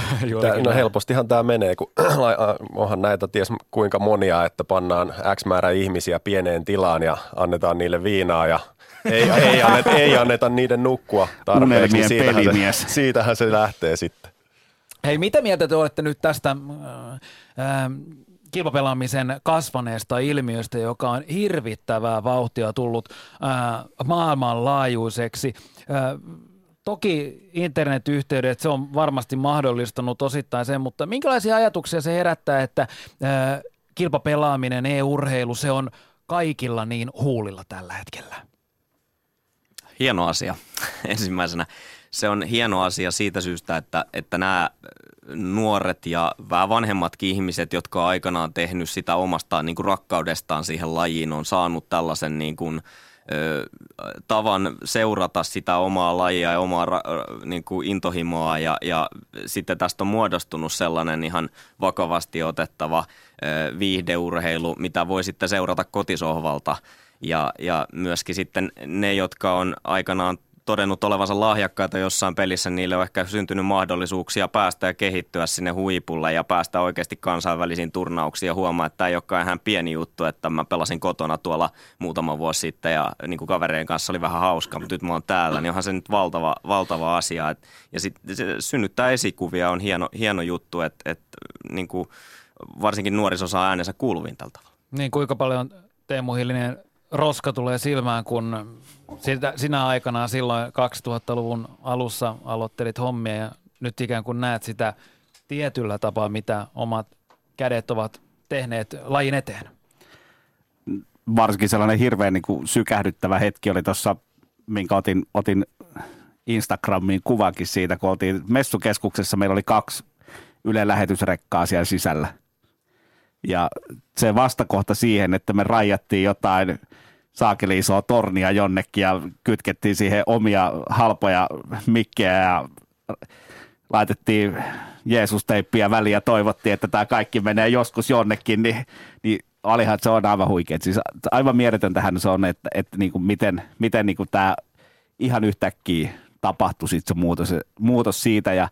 [SPEAKER 4] <laughs>
[SPEAKER 5] Tää, no helpostihan tämä menee, kun <clears throat> onhan näitä ties kuinka monia, että pannaan X määrä ihmisiä pieneen tilaan ja annetaan niille viinaa ja <laughs> ei, ei, anneta, ei anneta niiden nukkua tarpeeksi. Niin siitähän se, <laughs> siitähän se lähtee sitten.
[SPEAKER 2] Hei, mitä mieltä te olette nyt tästä äh, äh, kilpapelaamisen kasvaneesta ilmiöstä, joka on hirvittävää vauhtia tullut äh, maailmanlaajuiseksi? Äh, Toki internetyhteydet, se on varmasti mahdollistanut osittain sen, mutta minkälaisia ajatuksia se herättää, että kilpapelaaminen, e-urheilu, se on kaikilla niin huulilla tällä hetkellä?
[SPEAKER 7] Hieno asia <laughs> ensimmäisenä se on hieno asia siitä syystä, että, että nämä nuoret ja vähän vanhemmatkin ihmiset, jotka on aikanaan tehnyt sitä omasta niin kuin rakkaudestaan siihen lajiin, on saanut tällaisen niin kuin, ö, tavan seurata sitä omaa lajia ja omaa ra, niin kuin intohimoa ja, ja sitten tästä on muodostunut sellainen ihan vakavasti otettava ö, viihdeurheilu, mitä voi sitten seurata kotisohvalta. Ja, ja myöskin sitten ne, jotka on aikanaan todennut olevansa lahjakkaita jossain pelissä, niille on ehkä syntynyt mahdollisuuksia päästä ja kehittyä sinne huipulle ja päästä oikeasti kansainvälisiin turnauksiin ja huomaa, että tämä ei olekaan ihan pieni juttu, että mä pelasin kotona tuolla muutama vuosi sitten ja niin kuin kavereiden kanssa oli vähän hauska, mutta nyt mä oon täällä, niin onhan se nyt valtava, valtava asia. Et, ja sitten synnyttää esikuvia on hieno, hieno juttu, että et, niin kuin varsinkin nuoriso saa äänensä kuuluviin tältä tavalla.
[SPEAKER 2] Niin kuinka paljon Teemu Hillinen roska tulee silmään, kun sitä, sinä aikana silloin 2000-luvun alussa aloittelit hommia ja nyt ikään kuin näet sitä tietyllä tapaa, mitä omat kädet ovat tehneet lajin eteen?
[SPEAKER 3] Varsinkin sellainen hirveän niin kuin sykähdyttävä hetki oli tuossa, minkä otin, otin Instagramiin kuvankin siitä, kun oltiin messukeskuksessa, meillä oli kaksi Yle lähetysrekkaa siellä sisällä. Ja se vastakohta siihen, että me rajattiin jotain saakeli isoa tornia jonnekin ja kytkettiin siihen omia halpoja mikkejä ja laitettiin Jeesus-teippiä väliin ja toivottiin, että tämä kaikki menee joskus jonnekin, niin, niin olihan se on aivan huikea. Siis aivan mieletöntähän se on, että, että niin kuin miten, miten niin kuin tämä ihan yhtäkkiä tapahtui sit se muutos, muutos siitä ja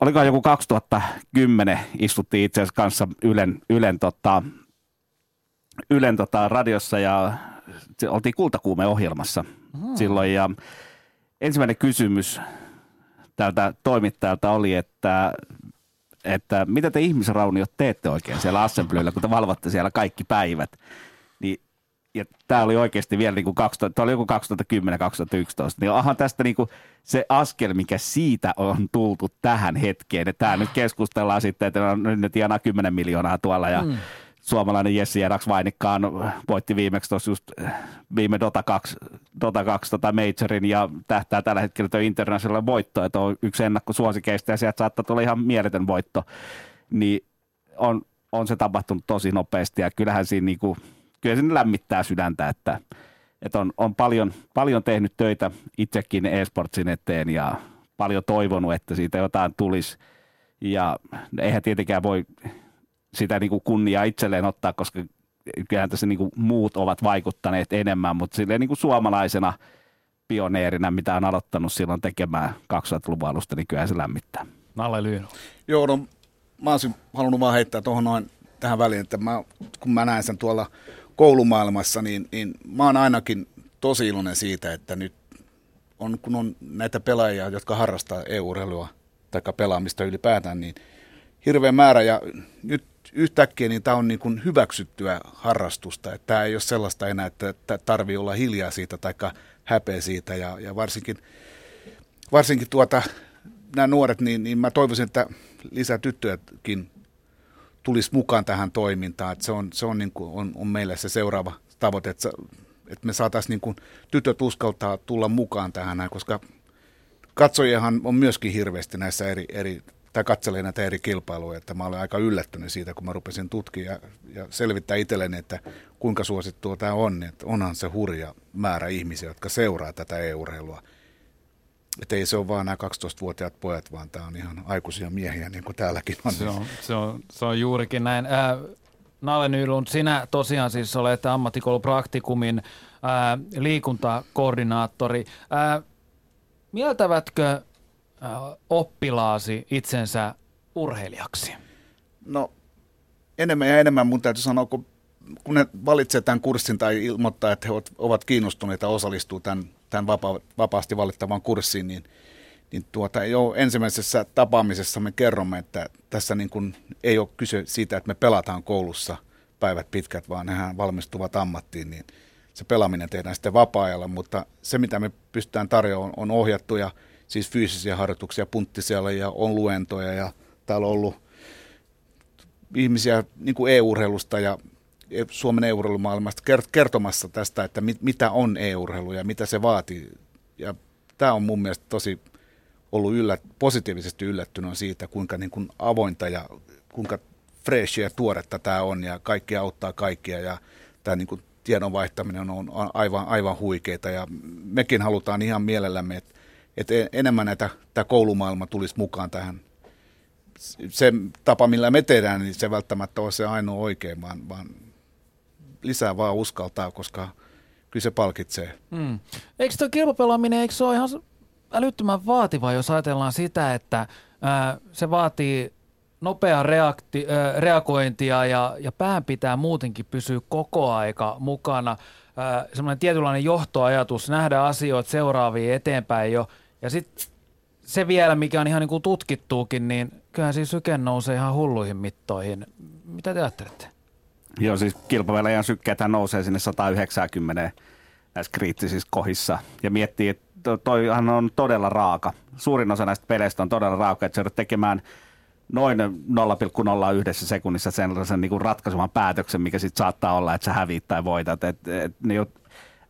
[SPEAKER 3] oliko joku 2010 istuttiin itse asiassa kanssa Ylen, Ylen tota, Ylen tota, radiossa ja oltiin kultakuume-ohjelmassa hmm. silloin ja ensimmäinen kysymys tältä toimittajalta oli, että, että mitä te ihmisrauniot teette oikein siellä Assemblyllä, kun te valvotte siellä kaikki päivät. Niin, ja tämä oli oikeasti vielä niin kuin 2000, tämä oli joku 2010-2011, niin onhan tästä niin kuin se askel, mikä siitä on tultu tähän hetkeen, että tämä nyt keskustellaan sitten, että no, nyt tienaa 10 miljoonaa tuolla ja hmm suomalainen Jesse Jerax Vainikkaan voitti viimeksi tuossa just eh, viime Dota 2, Dota 2 tota majorin ja tähtää tällä hetkellä tuo international voitto, että on yksi ennakkosuosikeista ja sieltä saattaa tulla ihan mieletön voitto, niin on, on se tapahtunut tosi nopeasti ja kyllähän siinä niinku, kyllä se lämmittää sydäntä, että, että on, on paljon, paljon tehnyt töitä itsekin e-sportsin eteen ja paljon toivonut, että siitä jotain tulisi. Ja eihän tietenkään voi sitä niin kuin kunniaa itselleen ottaa, koska kyllähän tässä niin kuin muut ovat vaikuttaneet enemmän, mutta silleen niin kuin suomalaisena pioneerina, mitä on aloittanut silloin tekemään 2000-luvun alusta, niin kyllä se lämmittää.
[SPEAKER 2] Nalle Lyyno.
[SPEAKER 6] Joo, no, mä olisin halunnut vaan heittää tuohon noin tähän väliin, että mä, kun mä näen sen tuolla koulumaailmassa, niin, niin mä oon ainakin tosi iloinen siitä, että nyt on, kun on näitä pelaajia, jotka harrastaa EU-urheilua tai pelaamista ylipäätään, niin hirveä määrä ja nyt yhtäkkiä niin tämä on niin kuin hyväksyttyä harrastusta. Että tämä ei ole sellaista enää, että tarvii olla hiljaa siitä tai häpeä siitä ja, ja varsinkin, varsinkin tuota, nämä nuoret, niin, niin mä toivoisin, että lisää tyttöjäkin tulisi mukaan tähän toimintaan. Että se on, se on, niin kuin, on, on meille se seuraava tavoite, että, että me saataisiin niin kuin, tytöt uskaltaa tulla mukaan tähän, koska katsojiahan on myöskin hirveästi näissä eri, eri tai katselee näitä eri kilpailuja, että mä olen aika yllättynyt siitä, kun mä rupesin tutkia ja, selvittää itselleni, että kuinka suosittua tämä on, niin että onhan se hurja määrä ihmisiä, jotka seuraa tätä e-urheilua. Että ei se ole vaan nämä 12-vuotiaat pojat, vaan tämä on ihan aikuisia miehiä, niin kuin täälläkin on.
[SPEAKER 2] Se on, se on, se on juurikin näin. Äh, Nalle Nylund, sinä tosiaan siis olet ammattikoulupraktikumin äh, liikuntakoordinaattori. Äh, mieltävätkö oppilaasi itsensä urheilijaksi?
[SPEAKER 6] No enemmän ja enemmän mun täytyy sanoa, kun, kun ne valitsee tämän kurssin tai ilmoittaa, että he ovat kiinnostuneita osallistuu tämän, tämän vapa, vapaasti valittavan kurssiin, niin, niin tuota, jo ensimmäisessä tapaamisessa me kerromme, että tässä niin kuin ei ole kyse siitä, että me pelataan koulussa päivät pitkät, vaan nehän valmistuvat ammattiin, niin se pelaaminen tehdään sitten vapaa-ajalla, mutta se mitä me pystytään tarjoamaan on ohjattuja siis fyysisiä harjoituksia punttisella ja on luentoja ja täällä on ollut ihmisiä niin kuin e-urheilusta ja Suomen e-urheilumaailmasta kertomassa tästä, että mit, mitä on e-urheilu ja mitä se vaatii. Ja tämä on mun mielestä tosi ollut yllät, positiivisesti yllättynyt siitä, kuinka niin kuin avointa ja kuinka freshia ja tuoretta tämä on ja kaikki auttaa kaikkia ja tämä niin kuin tiedon vaihtaminen on aivan, aivan huikeita ja mekin halutaan ihan mielellämme, että että enemmän näitä, tämä koulumaailma tulisi mukaan tähän. Se tapa, millä me tehdään, niin se välttämättä ole se ainoa oikein, vaan, vaan lisää vaan uskaltaa, koska kyllä se palkitsee. Mm.
[SPEAKER 2] Eikö tuo kilpapelaaminen, eikö se ole ihan älyttömän vaativa, jos ajatellaan sitä, että ää, se vaatii nopeaa reakti, ää, reagointia ja, ja pään pitää muutenkin pysyä koko aika mukana. semmoinen tietynlainen johtoajatus, nähdä asioita seuraaviin eteenpäin jo – ja sitten se vielä, mikä on ihan niin kuin tutkittuukin, niin kyllähän siis syke nousee ihan hulluihin mittoihin. Mitä te ajattelette?
[SPEAKER 3] Joo, siis kilpavelajan sykkeethän nousee sinne 190 näissä kriittisissä kohissa. Ja miettii, että toihan on todella raaka. Suurin osa näistä peleistä on todella raaka, että se tekemään noin 0,01 sekunnissa sellaisen niin kuin ratkaisevan päätöksen, mikä sitten saattaa olla, että sä häviit tai voitat. Et, et, ne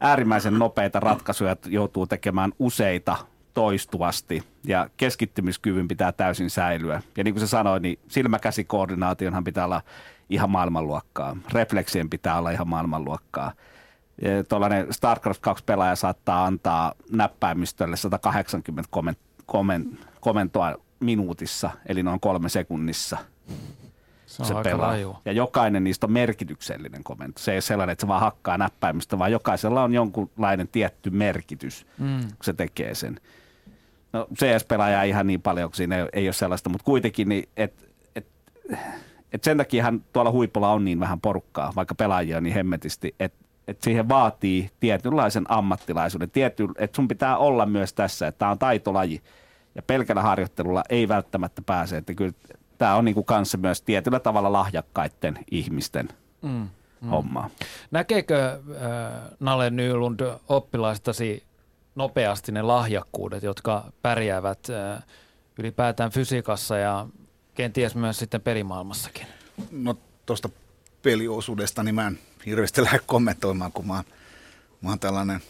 [SPEAKER 3] äärimmäisen nopeita ratkaisuja joutuu tekemään useita toistuvasti ja keskittymiskyvyn pitää täysin säilyä. Ja niin kuin sä sanoit, niin silmäkäsikoordinaationhan pitää olla ihan maailmanluokkaa. Refleksien pitää olla ihan maailmanluokkaa. Tuollainen StarCraft 2 pelaaja saattaa antaa näppäimistölle 180 komment- komment- komentoa minuutissa, eli noin kolme sekunnissa.
[SPEAKER 2] Se, se pelaa. Laju.
[SPEAKER 3] Ja jokainen niistä on merkityksellinen komento. Se ei ole sellainen, että se vaan hakkaa näppäimistä, vaan jokaisella on jonkunlainen tietty merkitys, mm. kun se tekee sen. No CS-pelaaja ihan niin paljon, kun siinä ei, ei ole sellaista, mutta kuitenkin, niin, että et, et sen takiahan tuolla huipulla on niin vähän porukkaa, vaikka pelaajia niin hemmetisti, että et siihen vaatii tietynlaisen ammattilaisuuden, tiety, että sun pitää olla myös tässä, että tämä on taitolaji. Ja pelkällä harjoittelulla ei välttämättä pääse, että kyllä tämä on niinku kanssa myös tietyllä tavalla lahjakkaiden ihmisten mm, mm. hommaa.
[SPEAKER 2] Näkeekö äh, Nale Nylund oppilaistasi nopeasti ne lahjakkuudet, jotka pärjäävät ylipäätään fysiikassa ja kenties myös sitten pelimaailmassakin?
[SPEAKER 6] No tuosta peliosuudesta niin mä en hirveästi <laughs> lähde kommentoimaan, kun mä oon, mä oon tällainen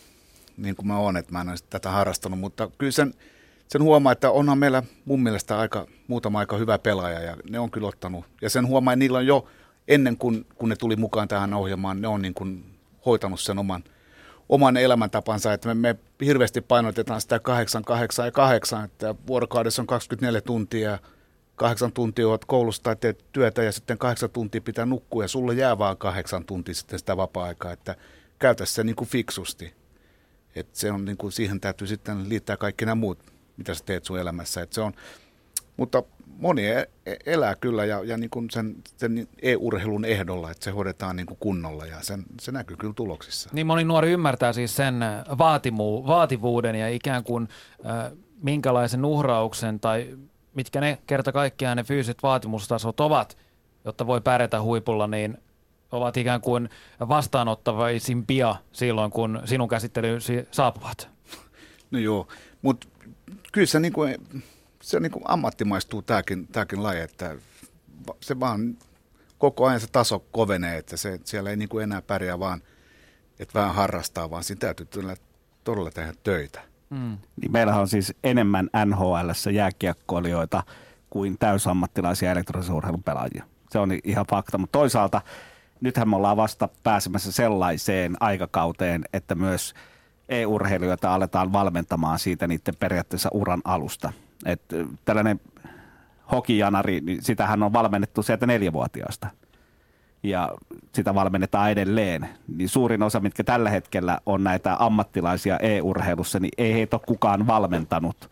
[SPEAKER 6] niin kuin mä oon, että mä en ole tätä harrastanut, mutta kyllä sen, sen huomaa, että onhan meillä mun mielestä aika, muutama aika hyvä pelaaja ja ne on kyllä ottanut. Ja sen huomaa, että niillä on jo ennen kuin kun ne tuli mukaan tähän ohjelmaan, ne on niin kuin hoitanut sen oman, oman elämäntapansa, että me, me hirveästi painotetaan sitä 8, 8 ja 8, että vuorokaudessa on 24 tuntia, kahdeksan tuntia olet koulussa tai teet työtä ja sitten kahdeksan tuntia pitää nukkua ja sulle jää vaan kahdeksan tuntia sitten sitä vapaa-aikaa, että käytä se niin kuin fiksusti. Et se on niin kuin, siihen täytyy sitten liittää kaikki nämä muut, mitä sä teet sun elämässä. Et se on, mutta moni e- e- elää kyllä ja, ja niin kuin sen, sen e-urheilun ehdolla, että se hoidetaan niin kuin kunnolla ja sen, se näkyy kyllä tuloksissa.
[SPEAKER 2] Niin moni nuori ymmärtää siis sen vaatimu, vaativuuden ja ikään kuin äh, minkälaisen uhrauksen tai mitkä ne kerta kaikkiaan ne fyysiset vaatimustasot ovat, jotta voi pärjätä huipulla, niin ovat ikään kuin vastaanottavaisimpia silloin, kun sinun käsittelyysi saapuvat.
[SPEAKER 6] No joo, mutta kyllä se, niinku, se niinku ammattimaistuu tämäkin, tämäkin laji, että se vaan koko ajan se taso kovenee, että se, siellä ei niinku enää pärjää vaan, että vähän harrastaa, vaan siinä täytyy todella tehdä töitä.
[SPEAKER 3] Mm. Niin meillähän on siis enemmän NHLssä jääkiekkoilijoita kuin täysammattilaisia elektronisen urheilun pelaajia. Se on ihan fakta, mutta toisaalta nythän me ollaan vasta pääsemässä sellaiseen aikakauteen, että myös e-urheilijoita aletaan valmentamaan siitä niiden periaatteessa uran alusta. Et tällainen hokijanari, niin sitähän on valmennettu sieltä neljävuotiaasta ja sitä valmennetaan edelleen, niin suurin osa, mitkä tällä hetkellä on näitä ammattilaisia e-urheilussa, niin ei heitä ole kukaan valmentanut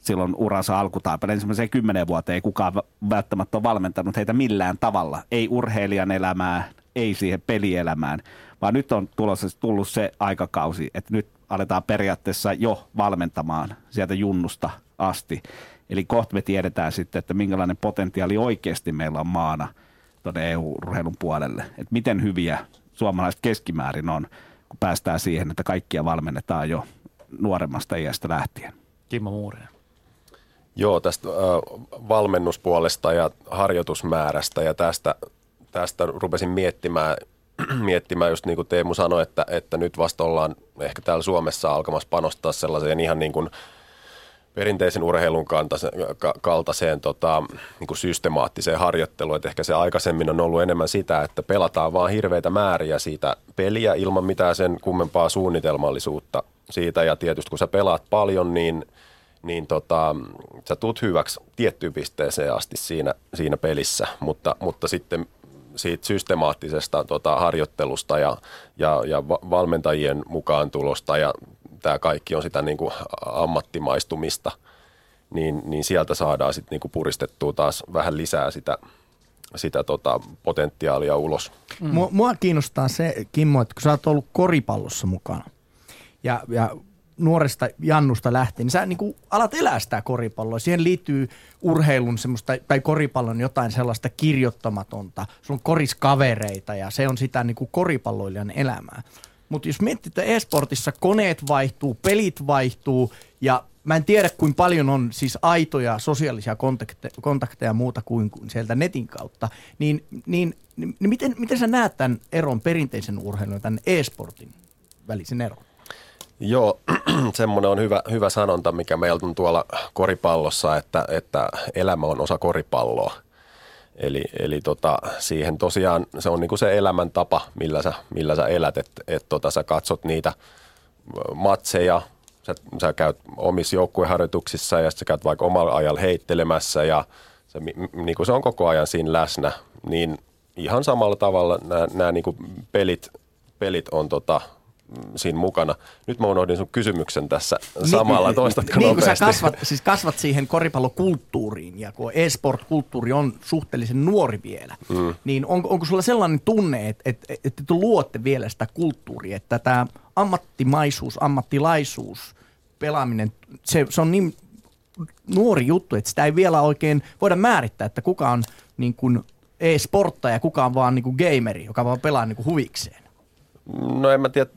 [SPEAKER 3] silloin uransa alkutaipaleella. Ensimmäiseen kymmenen vuoteen ei kukaan välttämättä ole valmentanut heitä millään tavalla. Ei urheilijan elämää, ei siihen pelielämään, vaan nyt on tulossa, tullut se aikakausi, että nyt aletaan periaatteessa jo valmentamaan sieltä junnusta asti. Eli kohta me tiedetään sitten, että minkälainen potentiaali oikeasti meillä on maana – tuonne EU-urheilun puolelle. Että miten hyviä suomalaiset keskimäärin on, kun päästään siihen, että kaikkia valmennetaan jo nuoremmasta iästä lähtien.
[SPEAKER 2] Kimmo Muurinen.
[SPEAKER 5] Joo, tästä äh, valmennuspuolesta ja harjoitusmäärästä ja tästä, tästä rupesin miettimään, <clears throat> miettimään just niin kuin Teemu sanoi, että, että nyt vasta ollaan ehkä täällä Suomessa alkamassa panostaa sellaiseen ihan niin kuin – perinteisen urheilun kaltaiseen tota, niin kuin systemaattiseen harjoitteluun. Et ehkä se aikaisemmin on ollut enemmän sitä, että pelataan vaan hirveitä määriä siitä peliä ilman mitään sen kummempaa suunnitelmallisuutta siitä. Ja tietysti kun sä pelaat paljon, niin, niin tota, sä tuut hyväksi tiettyyn pisteeseen asti siinä, siinä pelissä, mutta, mutta sitten siitä systemaattisesta tota, harjoittelusta ja, ja, ja valmentajien mukaan tulosta ja tämä kaikki on sitä niin kuin ammattimaistumista, niin, niin sieltä saadaan sitten niin kuin puristettua taas vähän lisää sitä, sitä tota potentiaalia ulos.
[SPEAKER 4] Mm. Mua, mua kiinnostaa se, Kimmo, että kun sä oot ollut koripallossa mukana ja, ja nuoresta Jannusta lähtien, niin sä niin kuin alat elää sitä koripalloa. Siihen liittyy urheilun semmoista, tai koripallon jotain sellaista kirjoittamatonta. Sulla on koriskavereita ja se on sitä niin kuin koripalloilijan elämää. Mutta jos miettii, että e-sportissa koneet vaihtuu, pelit vaihtuu ja mä en tiedä kuinka paljon on siis aitoja sosiaalisia kontakteja, kontakteja ja muuta kuin, sieltä netin kautta, niin, niin, niin, niin miten, miten sä näet tämän eron perinteisen urheilun ja tämän e-sportin välisen eron?
[SPEAKER 5] Joo, <clears throat> semmoinen on hyvä, hyvä sanonta, mikä meiltä on tuolla koripallossa, että, että elämä on osa koripalloa – Eli, eli tota, siihen tosiaan se on niinku se elämäntapa, millä sä, millä sä elät, että et tota, sä katsot niitä matseja, sä, sä käyt omissa joukkueharjoituksissa ja sä käyt vaikka omalla ajalla heittelemässä ja se, niinku se on koko ajan siinä läsnä, niin ihan samalla tavalla nämä niinku pelit, pelit on tota, siinä mukana. Nyt mä unohdin sun kysymyksen tässä samalla, niin, toistatko
[SPEAKER 4] niin, kun sä kasvat, siis kasvat siihen koripallokulttuuriin ja kun e-sport-kulttuuri on suhteellisen nuori vielä, mm. niin on, onko sulla sellainen tunne, että, että, että te luotte vielä sitä kulttuuria, että tämä ammattimaisuus, ammattilaisuus, pelaaminen, se, se on niin nuori juttu, että sitä ei vielä oikein voida määrittää, että kuka on niin kuin e-sporttaja, kuka on vaan niin kuin gameri, joka vaan pelaa niin kuin huvikseen.
[SPEAKER 5] No en mä tiedä,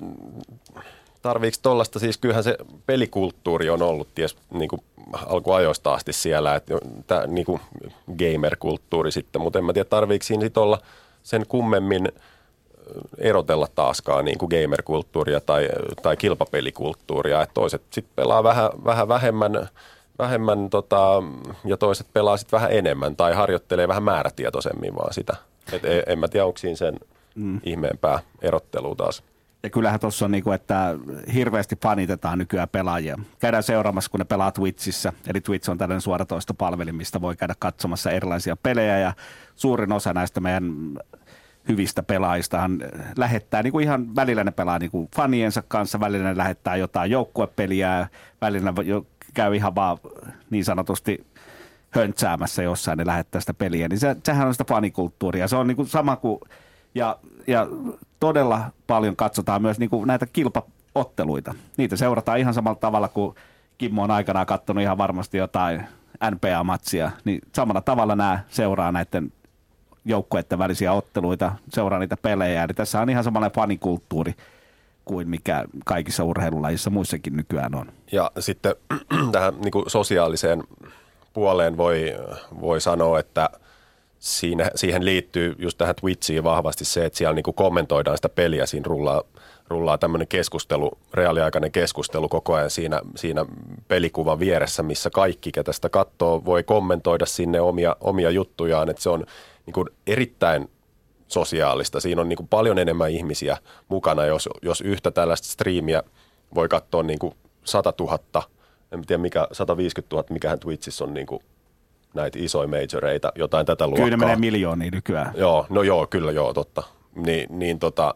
[SPEAKER 5] tarviiko tuollaista, siis kyllähän se pelikulttuuri on ollut ties niin kuin alkuajoista asti siellä, että niin kuin gamer-kulttuuri sitten, mutta en mä tiedä tarviiko siinä sit olla sen kummemmin erotella taaskaan niin kuin gamer-kulttuuria tai, tai kilpapelikulttuuria, että toiset sitten pelaa vähän, vähän vähemmän, vähemmän tota, ja toiset pelaa sitten vähän enemmän tai harjoittelee vähän määrätietoisemmin vaan sitä, Et en, en mä tiedä, onko siinä sen mm. ihmeempää erottelua taas.
[SPEAKER 3] Ja kyllähän tuossa on niin kuin, että hirveästi fanitetaan nykyään pelaajia. Käydään seuraamassa, kun ne pelaa Twitchissä. Eli Twitch on tällainen suoratoistopalveli, mistä voi käydä katsomassa erilaisia pelejä. Ja suurin osa näistä meidän hyvistä pelaajistahan lähettää, niin kuin ihan välillä ne pelaa niin kuin faniensa kanssa, välillä ne lähettää jotain joukkuepeliä, välillä jo käy ihan vaan niin sanotusti höntsäämässä jossain, ne lähettää sitä peliä, niin se, sehän on sitä fanikulttuuria. Se on niin kuin sama kuin, ja, ja todella paljon katsotaan myös niin kuin näitä kilpaotteluita. Niitä seurataan ihan samalla tavalla kuin Kimmo on aikanaan katsonut ihan varmasti jotain NPA-matsia, niin samalla tavalla nämä seuraa näiden joukkueiden välisiä otteluita, seuraa niitä pelejä. Eli tässä on ihan samanlainen fanikulttuuri kuin mikä kaikissa urheilulajissa muissakin nykyään on.
[SPEAKER 5] Ja sitten <clears throat> tähän niin kuin sosiaaliseen puoleen voi, voi sanoa, että siinä, siihen liittyy just tähän Twitchiin vahvasti se, että siellä niin kuin kommentoidaan sitä peliä, siinä rullaa, rullaa tämmöinen keskustelu, reaaliaikainen keskustelu koko ajan siinä, siinä pelikuvan vieressä, missä kaikki, ketä sitä katsoo, voi kommentoida sinne omia, omia juttujaan, että se on niin kuin erittäin sosiaalista. Siinä on niin kuin paljon enemmän ihmisiä mukana, jos, jos yhtä tällaista striimiä voi katsoa niin kuin 100 000, en tiedä mikä, 150 000, mikähän Twitchissä on niin kuin näitä isoja majoreita, jotain tätä luokkaa.
[SPEAKER 3] Kyllä menee miljoonia nykyään.
[SPEAKER 5] Joo, no joo, kyllä joo, totta. Ni, niin tota,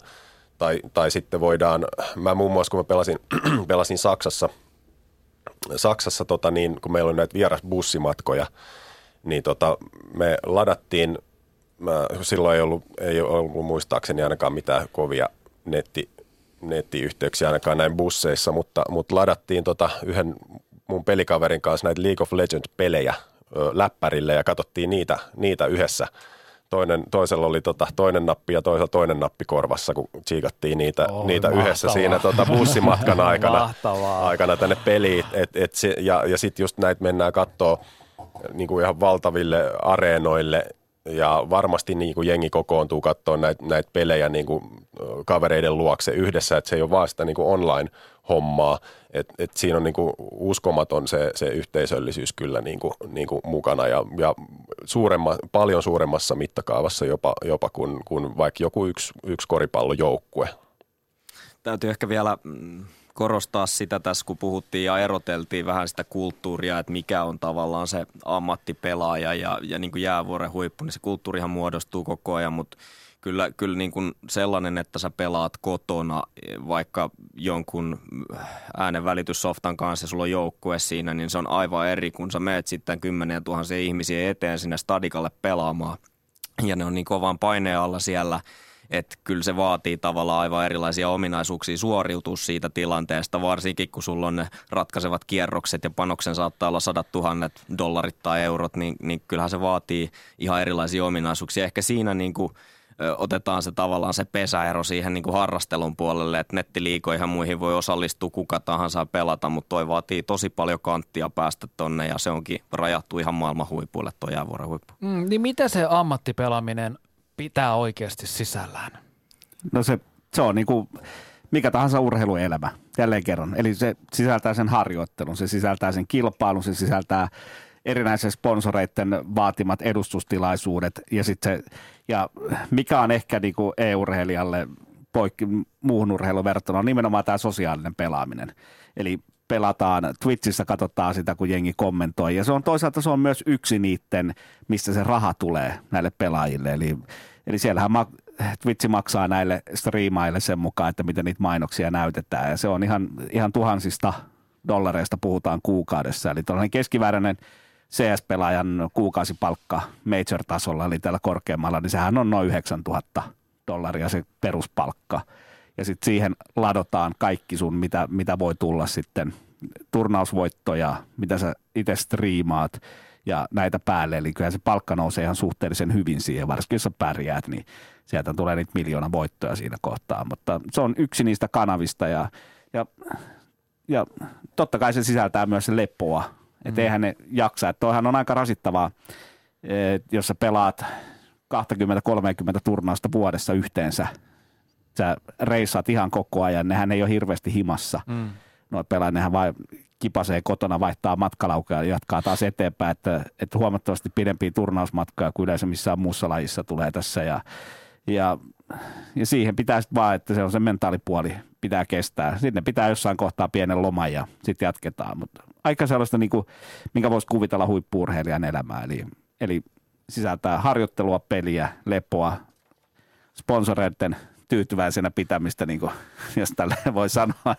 [SPEAKER 5] tai, tai sitten voidaan, mä muun muassa kun mä pelasin, <clears throat> pelasin Saksassa, Saksassa tota niin, kun meillä oli näitä vierasbussimatkoja, niin tota, me ladattiin mä, silloin ei ollut, ei ollut muistaakseni ainakaan mitään kovia netti, nettiyhteyksiä ainakaan näin busseissa, mutta, mutta ladattiin tota yhden mun pelikaverin kanssa näitä League of Legends-pelejä ö, läppärille ja katsottiin niitä, niitä yhdessä. Toinen, toisella oli tota, toinen nappi ja toisella toinen nappi korvassa, kun tsiikattiin niitä, oh, niitä yhdessä siinä tota, bussimatkan <laughs> aikana, aikana tänne peliin. Et, et se, ja ja sitten just näitä mennään katsoa niin kuin ihan valtaville areenoille ja varmasti niin kuin jengi kokoontuu katsoa näitä, näitä pelejä niin kuin kavereiden luokse yhdessä, että se ei ole vaan sitä niin kuin online-hommaa, että et siinä on niin kuin uskomaton se, se yhteisöllisyys kyllä niin kuin, niin kuin mukana ja, ja suuremma, paljon suuremmassa mittakaavassa jopa, jopa kuin, kuin vaikka joku yksi, yksi koripallojoukkue.
[SPEAKER 7] Täytyy ehkä vielä mm, korostaa sitä tässä, kun puhuttiin ja eroteltiin vähän sitä kulttuuria, että mikä on tavallaan se ammattipelaaja ja, ja niin kuin jäävuoren huippu, niin se kulttuurihan muodostuu koko ajan, mutta kyllä, kyllä niin kuin sellainen, että sä pelaat kotona vaikka jonkun äänenvälityssoftan kanssa ja sulla on joukkue siinä, niin se on aivan eri, kun sä meet sitten kymmeniä tuhansia ihmisiä eteen sinne stadikalle pelaamaan ja ne on niin kovan paineen alla siellä – että kyllä se vaatii tavallaan aivan erilaisia ominaisuuksia suoriutua siitä tilanteesta, varsinkin kun sulla on ne ratkaisevat kierrokset ja panoksen saattaa olla sadat tuhannet dollarit tai eurot, niin, niin kyllähän se vaatii ihan erilaisia ominaisuuksia. Ehkä siinä niin kuin, otetaan se tavallaan se pesäero siihen niin kuin harrastelun puolelle, että nettiliikoihin muihin voi osallistua kuka tahansa pelata, mutta toi vaatii tosi paljon kanttia päästä tonne ja se onkin rajattu ihan maailman huipuille tuo jäävuoren huippu.
[SPEAKER 2] Mm, niin mitä se ammattipelaaminen pitää oikeasti sisällään?
[SPEAKER 3] No se, se on niin kuin mikä tahansa urheiluelämä, jälleen kerran. Eli se sisältää sen harjoittelun, se sisältää sen kilpailun, se sisältää erinäisen sponsoreiden vaatimat edustustilaisuudet ja sitten se, ja mikä on ehkä niin kuin e-urheilijalle poikki muuhun urheiluun verrattuna on nimenomaan tämä sosiaalinen pelaaminen. Eli pelataan, Twitchissä katsotaan sitä, kun jengi kommentoi. Ja se on toisaalta se on myös yksi niiden, mistä se raha tulee näille pelaajille. Eli, eli siellähän ma- Twitch maksaa näille striimaille sen mukaan, että miten niitä mainoksia näytetään. Ja se on ihan, ihan tuhansista dollareista puhutaan kuukaudessa. Eli tällainen keskivääräinen CS-pelaajan kuukausipalkka major-tasolla, eli tällä korkeammalla, niin sehän on noin 9000 dollaria se peruspalkka – ja sitten siihen ladotaan kaikki sun, mitä, mitä voi tulla sitten, turnausvoittoja, mitä sä itse striimaat ja näitä päälle. Eli kyllä se palkka nousee ihan suhteellisen hyvin siihen, varsinkin jos sä pärjäät, niin sieltä tulee niitä miljoona voittoja siinä kohtaa. Mutta se on yksi niistä kanavista ja, ja, ja totta kai se sisältää myös se lepoa. Että mm. eihän ne jaksa. Että toihan on aika rasittavaa, jos sä pelaat 20-30 turnausta vuodessa yhteensä – sä reissaat ihan koko ajan, nehän ei ole hirveästi himassa, mm. Noin pelaajat, nehän vain kipasee kotona, vaihtaa matkalaukaa ja jatkaa taas eteenpäin, että, että huomattavasti pidempiä turnausmatkoja kuin yleensä missään muussa lajissa tulee tässä ja, ja, ja siihen pitää sitten vaan, että se on se mentaalipuoli, pitää kestää. Sitten pitää jossain kohtaa pienen loman ja sitten jatketaan, mutta aika sellaista, niin kuin, minkä voisi kuvitella huippuurheilijan elämää, eli, eli sisältää harjoittelua, peliä, lepoa, sponsoreiden tyytyväisenä pitämistä, niin kuin, <laughs> jos tälle voi sanoa.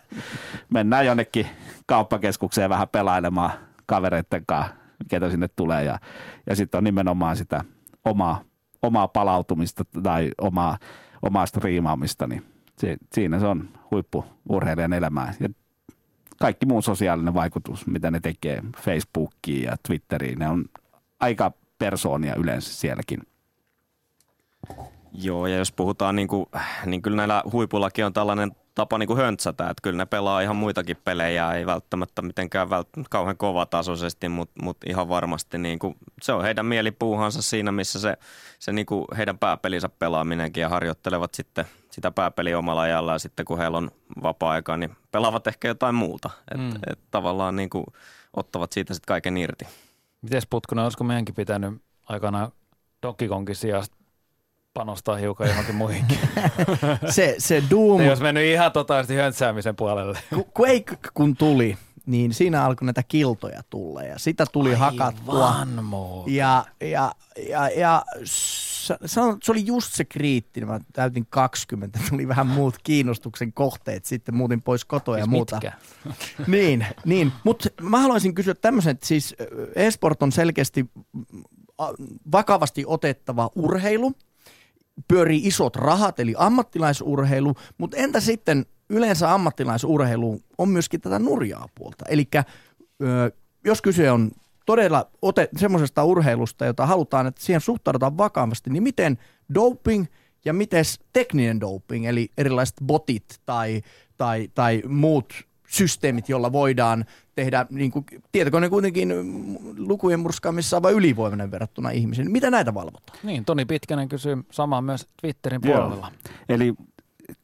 [SPEAKER 3] Mennään jonnekin kauppakeskukseen vähän pelailemaan kavereiden kanssa, ketä sinne tulee. Ja, ja sitten on nimenomaan sitä omaa, omaa palautumista tai omaa, omaa striimaamista, niin se, siinä se on huippuurheilijan elämää. Ja kaikki muu sosiaalinen vaikutus, mitä ne tekee Facebookiin ja Twitteriin, ne on aika persoonia yleensä sielläkin.
[SPEAKER 7] Joo, ja jos puhutaan, niin, kuin, niin kyllä näillä huipullakin on tällainen tapa niin kuin höntsätä, että kyllä ne pelaa ihan muitakin pelejä, ei välttämättä mitenkään vält- kauhean kovatasoisesti, mutta mut ihan varmasti niin kuin, se on heidän mielipuuhansa siinä, missä se, se niin kuin heidän pääpelinsä pelaaminenkin ja harjoittelevat sitten sitä pääpeliä omalla ajalla ja sitten kun heillä on vapaa-aikaa, niin pelaavat ehkä jotain muuta, että mm. et tavallaan niin kuin, ottavat siitä sitten kaiken irti.
[SPEAKER 2] Mites Putkunen, olisiko meidänkin pitänyt aikana Donkey Kongin sijasta panostaa hiukan johonkin muihinkin. <laughs>
[SPEAKER 4] se, se Doom...
[SPEAKER 2] Ei olisi mennyt ihan totaalisesti höntsäämisen puolelle.
[SPEAKER 4] Quake kun tuli, niin siinä alkoi näitä kiltoja tulla ja sitä tuli Aivan hakattua. Ja, ja, ja, ja se, se oli just se kriittinen. Mä täytin 20, <laughs> tuli vähän muut kiinnostuksen kohteet, sitten muutin pois kotoa ja siis muuta. <laughs> niin, niin. mutta mä haluaisin kysyä tämmöisen, että siis esport on selkeästi vakavasti otettava urheilu, pyörii isot rahat, eli ammattilaisurheilu, mutta entä sitten yleensä ammattilaisurheilu on myöskin tätä nurjaa puolta. Eli jos kyse on todella ote, semmoisesta urheilusta, jota halutaan, että siihen suhtaudutaan vakavasti, niin miten doping ja miten tekninen doping, eli erilaiset botit tai, tai, tai muut systeemit, jolla voidaan tehdä, niin kuin, tietokone kuitenkin lukujen murskaamissa on vain ylivoimainen verrattuna ihmisiin. Mitä näitä valvotaan?
[SPEAKER 2] Niin, Toni Pitkänen kysyy samaa myös Twitterin puolella.
[SPEAKER 3] Joo. Eli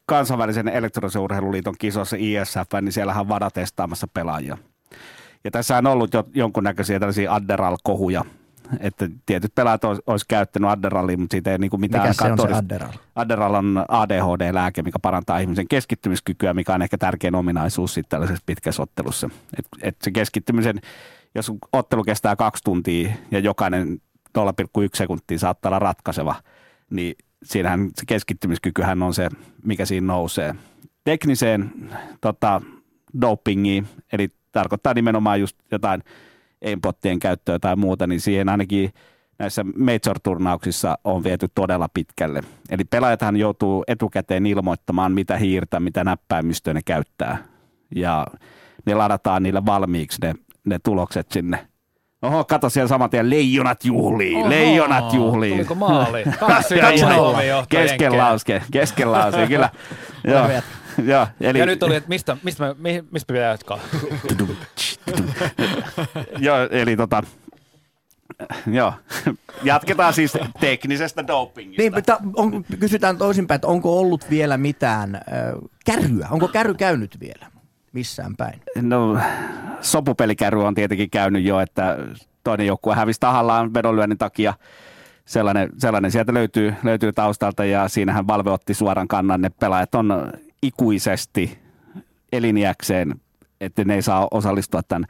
[SPEAKER 3] kansainvälisen elektronisen urheiluliiton kisossa ISF, niin siellähän on VADA testaamassa pelaajia. Ja tässä on ollut jo jonkunnäköisiä tällaisia Adderal-kohuja, että tietyt pelaajat olisi olis käyttänyt Adderallia, mutta siitä ei niin kuin mitään
[SPEAKER 4] Mikä se on se Adderal?
[SPEAKER 3] Adderal on ADHD-lääke, mikä parantaa ihmisen keskittymiskykyä, mikä on ehkä tärkein ominaisuus sitten tällaisessa pitkässä ottelussa. Et, et se keskittymisen, jos ottelu kestää kaksi tuntia ja jokainen 0,1 sekuntia saattaa olla ratkaiseva, niin siinähän se keskittymiskykyhän on se, mikä siinä nousee. Tekniseen tota, dopingiin, eli tarkoittaa nimenomaan just jotain aimpottien käyttöä tai muuta, niin siihen ainakin näissä major-turnauksissa on viety todella pitkälle. Eli pelaajathan joutuu etukäteen ilmoittamaan, mitä hiirtä, mitä näppäimistöä ne käyttää. Ja ne ladataan niille valmiiksi ne, ne tulokset sinne. Oho, kato siellä saman tien, leijonat juhlii, Oho, leijonat juhlii.
[SPEAKER 2] Tuliko maali? <laughs> Kaksi, kaksi
[SPEAKER 3] Kesken lauske, kesken lauske, kyllä. <laughs> Joo. <laughs>
[SPEAKER 2] ja, eli... ja nyt oli, että mistä, mistä, me, mistä pitää jatkaa? <laughs>
[SPEAKER 3] joo, eli tota, Joo. Jatketaan siis teknisestä dopingista.
[SPEAKER 4] Niin, mutta on, kysytään toisinpäin, että onko ollut vielä mitään äh, kärryä? Onko kärry käynyt vielä missään päin?
[SPEAKER 3] No, sopupelikäry on tietenkin käynyt jo, että toinen joukkue hävisi tahallaan vedonlyönnin takia. Sellainen, sellainen sieltä löytyy, löytyy taustalta ja siinähän Valve otti suoran kannan. Ne pelaajat on ikuisesti eliniäkseen, että ne ei saa osallistua tämän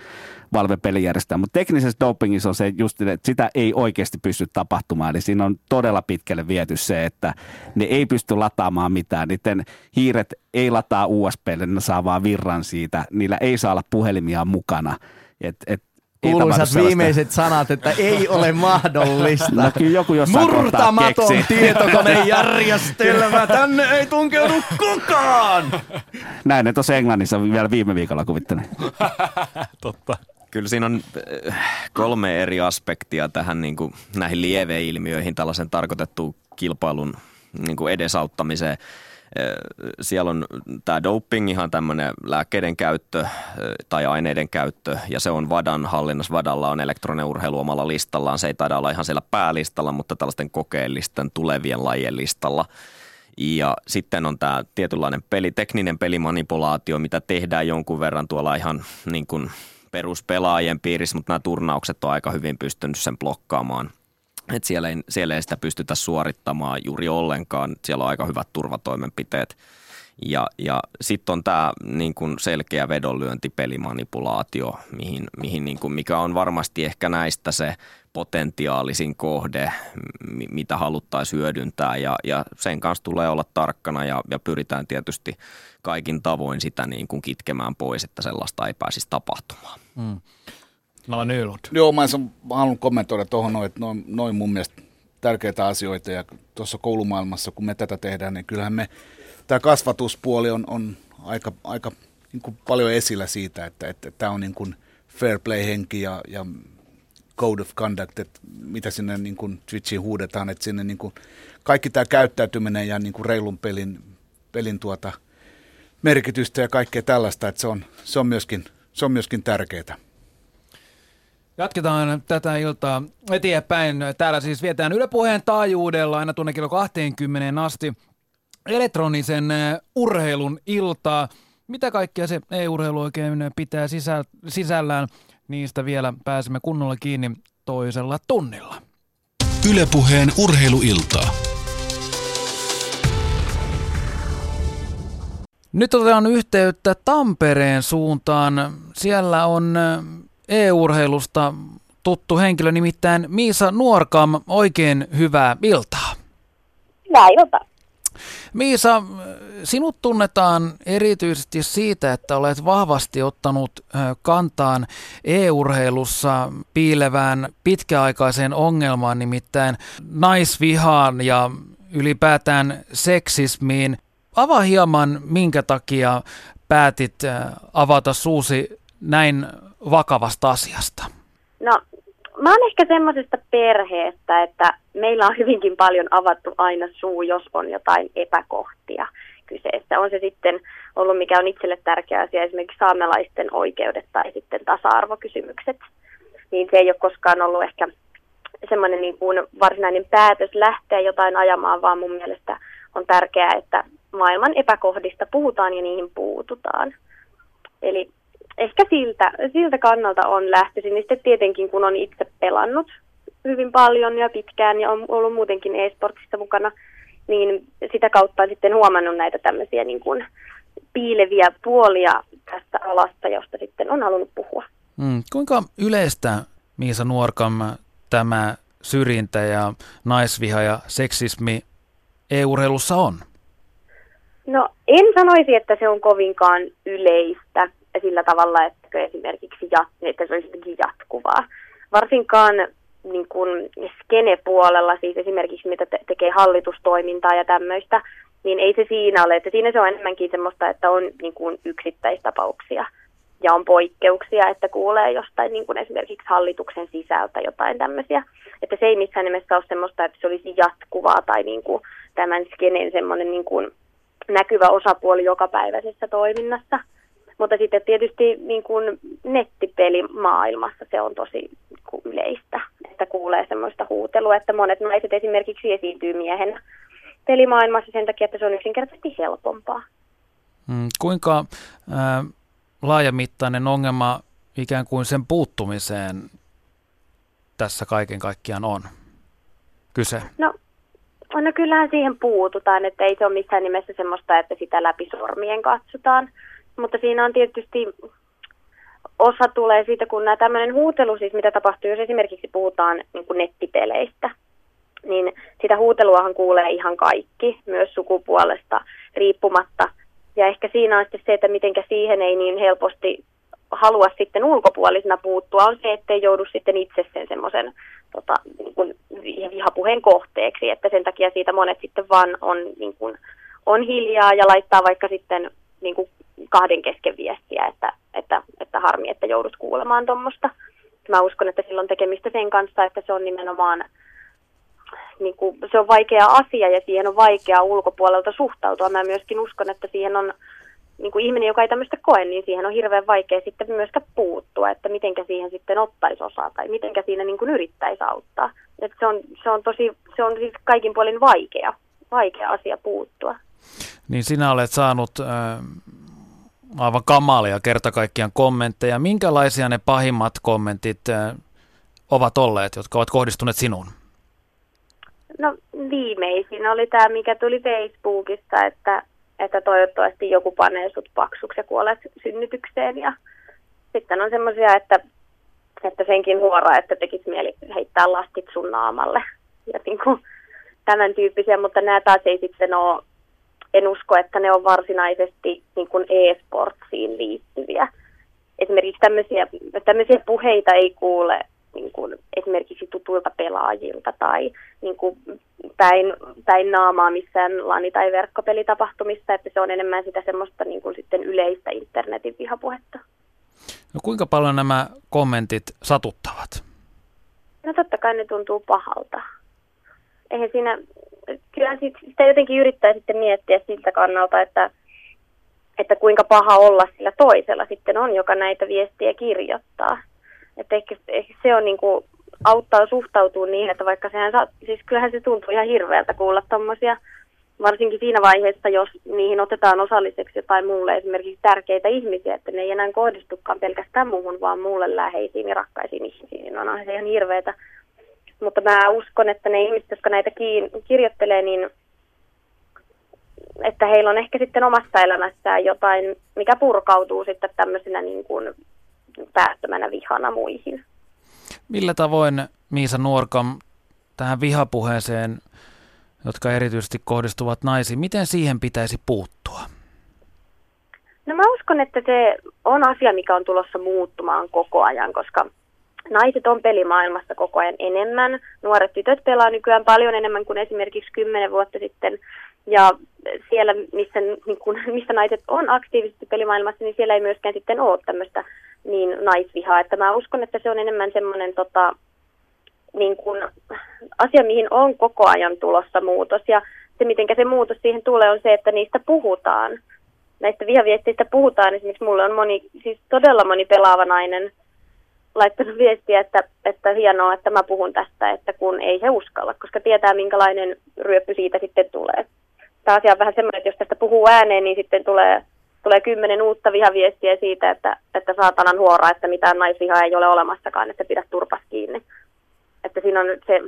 [SPEAKER 3] Valve-pelijärjestelmään. Mutta teknisessä dopingissa on se just, että sitä ei oikeasti pysty tapahtumaan. Eli siinä on todella pitkälle viety se, että ne ei pysty lataamaan mitään. Niiden hiiret ei lataa USBlle, ne saa vaan virran siitä. Niillä ei saa olla puhelimia mukana. Et, et
[SPEAKER 4] kuuluisat viimeiset sanat, että ei ole mahdollista. <laughs>
[SPEAKER 3] No, kyllä joku
[SPEAKER 4] Murtamaton tietokonejärjestelmä, <laughs> tänne ei tunkeudu kukaan!
[SPEAKER 3] Näin ne tuossa Englannissa vielä viime viikolla kuvittelin. <laughs>
[SPEAKER 2] Totta.
[SPEAKER 7] Kyllä siinä on äh, kolme eri aspektia tähän niin kuin, näihin lieveilmiöihin, tällaisen tarkoitettuun kilpailun niin kuin edesauttamiseen siellä on tämä doping, ihan tämmöinen lääkkeiden käyttö tai aineiden käyttö, ja se on Vadan hallinnassa. Vadalla on elektroninen urheilu omalla listallaan. Se ei taida olla ihan siellä päälistalla, mutta tällaisten kokeellisten tulevien lajien listalla. Ja sitten on tämä tietynlainen peli, tekninen pelimanipulaatio, mitä tehdään jonkun verran tuolla ihan niin kuin peruspelaajien piirissä, mutta nämä turnaukset on aika hyvin pystynyt sen blokkaamaan. Et siellä, ei, siellä ei sitä pystytä suorittamaan juuri ollenkaan. Siellä on aika hyvät turvatoimenpiteet. Ja, ja sitten on tämä niin selkeä vedonlyönti, pelimanipulaatio, mihin, mihin niin kuin, mikä on varmasti ehkä näistä se potentiaalisin kohde, mitä haluttaisiin hyödyntää ja, ja sen kanssa tulee olla tarkkana ja, ja pyritään tietysti kaikin tavoin sitä niin kuin kitkemään pois, että sellaista ei pääsisi tapahtumaan. Mm.
[SPEAKER 2] No Nylund.
[SPEAKER 6] Joo, mä haluan kommentoida tuohon noin, että noin, noin mun mielestä tärkeitä asioita ja tuossa koulumaailmassa, kun me tätä tehdään, niin kyllähän me, tämä kasvatuspuoli on, on aika, aika niin kuin paljon esillä siitä, että, että, että tämä on niin kuin fair play-henki ja, ja code of conduct, että mitä sinne niin kuin Twitchiin huudetaan, että sinne niin kuin kaikki tämä käyttäytyminen ja niin kuin reilun pelin, pelin tuota merkitystä ja kaikkea tällaista, että se on, se on, myöskin, se on myöskin tärkeää.
[SPEAKER 2] Jatketaan tätä iltaa eteenpäin. Täällä siis vietään ylepuheen taajuudella aina tuonne kello 20 asti elektronisen urheilun iltaa. Mitä kaikkea se e-urheilu oikein pitää sisällään? Niistä vielä pääsemme kunnolla kiinni toisella tunnilla.
[SPEAKER 1] Ylepuheen urheiluiltaa.
[SPEAKER 2] Nyt otetaan yhteyttä Tampereen suuntaan. Siellä on e-urheilusta tuttu henkilö, nimittäin Miisa Nuorkam. Oikein hyvää iltaa.
[SPEAKER 8] Hyvää iltaa.
[SPEAKER 2] Miisa, sinut tunnetaan erityisesti siitä, että olet vahvasti ottanut kantaan e-urheilussa piilevään pitkäaikaiseen ongelmaan, nimittäin naisvihaan ja ylipäätään seksismiin. Avaa hieman, minkä takia päätit avata suusi näin vakavasta asiasta.
[SPEAKER 8] No, mä oon ehkä semmoisesta perheestä, että meillä on hyvinkin paljon avattu aina suu, jos on jotain epäkohtia kyseessä. On se sitten ollut, mikä on itselle tärkeä asia, esimerkiksi saamelaisten oikeudet tai sitten tasa-arvokysymykset. Niin se ei ole koskaan ollut ehkä semmoinen niin kuin varsinainen päätös lähteä jotain ajamaan, vaan mun mielestä on tärkeää, että maailman epäkohdista puhutaan ja niihin puututaan. Eli ehkä siltä, siltä kannalta on lähtöisin. Niin sitten tietenkin, kun on itse pelannut hyvin paljon ja pitkään ja on ollut muutenkin e-sportissa mukana, niin sitä kautta on sitten huomannut näitä tämmöisiä niin kuin piileviä puolia tästä alasta, josta sitten on halunnut puhua.
[SPEAKER 2] Mm, kuinka yleistä, Miisa Nuorkam, tämä syrjintä ja naisviha ja seksismi e-urheilussa on?
[SPEAKER 8] No en sanoisi, että se on kovinkaan yleistä sillä tavalla, että esimerkiksi jat, että se olisi jatkuvaa. Varsinkaan niin kuin skene-puolella, siis esimerkiksi mitä te- tekee hallitustoimintaa ja tämmöistä, niin ei se siinä ole. Että siinä se on enemmänkin semmoista, että on niin kuin yksittäistapauksia ja on poikkeuksia, että kuulee jostain niin kuin esimerkiksi hallituksen sisältä jotain tämmöisiä. Että se ei missään nimessä ole semmoista, että se olisi jatkuvaa tai niin kuin tämän skenen semmoinen niin kuin näkyvä osapuoli jokapäiväisessä toiminnassa. Mutta sitten tietysti niin kuin nettipelimaailmassa se on tosi niin yleistä, että kuulee semmoista huutelua, että monet naiset esimerkiksi esiintyy miehen pelimaailmassa sen takia, että se on yksinkertaisesti helpompaa.
[SPEAKER 2] Mm, kuinka äh, laajamittainen ongelma ikään kuin sen puuttumiseen tässä kaiken kaikkiaan on kyse?
[SPEAKER 8] No, no kyllähän siihen puututaan, että ei se ole missään nimessä semmoista, että sitä läpi sormien katsotaan mutta siinä on tietysti osa tulee siitä, kun nämä tämmöinen huutelu, siis mitä tapahtuu, jos esimerkiksi puhutaan niin kuin nettipeleistä, niin sitä huuteluahan kuulee ihan kaikki, myös sukupuolesta riippumatta. Ja ehkä siinä on sitten se, että mitenkä siihen ei niin helposti halua sitten ulkopuolisena puuttua, on se, ettei joudu sitten itse sen semmoisen tota, niin vihapuheen kohteeksi, että sen takia siitä monet sitten vaan on, niin kuin, on hiljaa ja laittaa vaikka sitten niin kuin kahden kesken viestiä, että, että, että harmi, että joudut kuulemaan tuommoista. Mä uskon, että silloin tekemistä sen kanssa, että se on nimenomaan niin kuin, se on vaikea asia ja siihen on vaikea ulkopuolelta suhtautua. Mä myöskin uskon, että siihen on niin kuin ihminen, joka ei tämmöistä koe, niin siihen on hirveän vaikea sitten myöskään puuttua, että mitenkä siihen sitten ottaisi osaa tai mitenkä siinä niin kuin yrittäisi auttaa. Et se, on, se on tosi, se on siis kaikin puolin vaikea vaikea asia puuttua.
[SPEAKER 2] Niin sinä olet saanut äh, aivan kamalia kerta kaikkiaan kommentteja. Minkälaisia ne pahimmat kommentit äh, ovat olleet, jotka ovat kohdistuneet sinuun?
[SPEAKER 8] No viimeisin oli tämä, mikä tuli Facebookista, että, että toivottavasti joku panee sut paksuksi ja kuolet synnytykseen. Ja sitten on semmoisia, että, että senkin huora, että tekisi mieli heittää lastit sun naamalle. Ja niin kuin, tämän tyyppisiä, mutta nämä taas ei sitten ole, en usko, että ne on varsinaisesti niin kuin e-sportsiin liittyviä. Esimerkiksi tämmöisiä, tämmöisiä puheita ei kuule niin kuin esimerkiksi tutuilta pelaajilta tai niin kuin päin, päin naamaa missään lani- tai verkkopelitapahtumissa, että se on enemmän sitä semmoista niin kuin sitten yleistä internetin vihapuhetta.
[SPEAKER 2] No kuinka paljon nämä kommentit satuttavat?
[SPEAKER 8] No totta kai ne tuntuu pahalta. Eihän siinä, kyllä sitä jotenkin yrittää sitten miettiä siltä kannalta, että, että kuinka paha olla sillä toisella sitten on, joka näitä viestiä kirjoittaa. Että ehkä, ehkä se on niin kuin, auttaa suhtautua niin, että vaikka sehän saa, siis kyllähän se tuntuu ihan hirveältä kuulla tommosia, varsinkin siinä vaiheessa, jos niihin otetaan osalliseksi jotain muulle esimerkiksi tärkeitä ihmisiä, että ne ei enää kohdistukaan pelkästään muuhun, vaan muulle läheisiin ja rakkaisiin ihmisiin, niin on se ihan hirveätä. Mutta mä uskon, että ne ihmiset, jotka näitä kirjoittelee, niin että heillä on ehkä sitten omassa elämässään jotain, mikä purkautuu sitten tämmöisenä niin kuin päättömänä vihana muihin.
[SPEAKER 2] Millä tavoin Miisa Nuorkam tähän vihapuheeseen, jotka erityisesti kohdistuvat naisiin, miten siihen pitäisi puuttua?
[SPEAKER 8] No mä uskon, että se on asia, mikä on tulossa muuttumaan koko ajan, koska naiset on pelimaailmassa koko ajan enemmän. Nuoret tytöt pelaa nykyään paljon enemmän kuin esimerkiksi kymmenen vuotta sitten. Ja siellä, missä, niin kun, <laughs> missä naiset on aktiivisesti pelimaailmassa, niin siellä ei myöskään sitten ole tämmöistä niin naisvihaa. Että mä uskon, että se on enemmän semmoinen tota, niin kun, asia, mihin on koko ajan tulossa muutos. Ja se, miten se muutos siihen tulee, on se, että niistä puhutaan. Näistä vihaviesteistä puhutaan. Esimerkiksi mulle on moni, siis todella moni pelaava nainen laittanut viestiä, että, että hienoa, että mä puhun tästä, että kun ei he uskalla, koska tietää, minkälainen ryöppy siitä sitten tulee. Tämä asia on vähän semmoinen, että jos tästä puhuu ääneen, niin sitten tulee tulee kymmenen uutta vihaviestiä siitä, että, että saatanan huora, että mitään naisvihaa ei ole olemassakaan, että pidä turpas kiinni. Että siinä on se,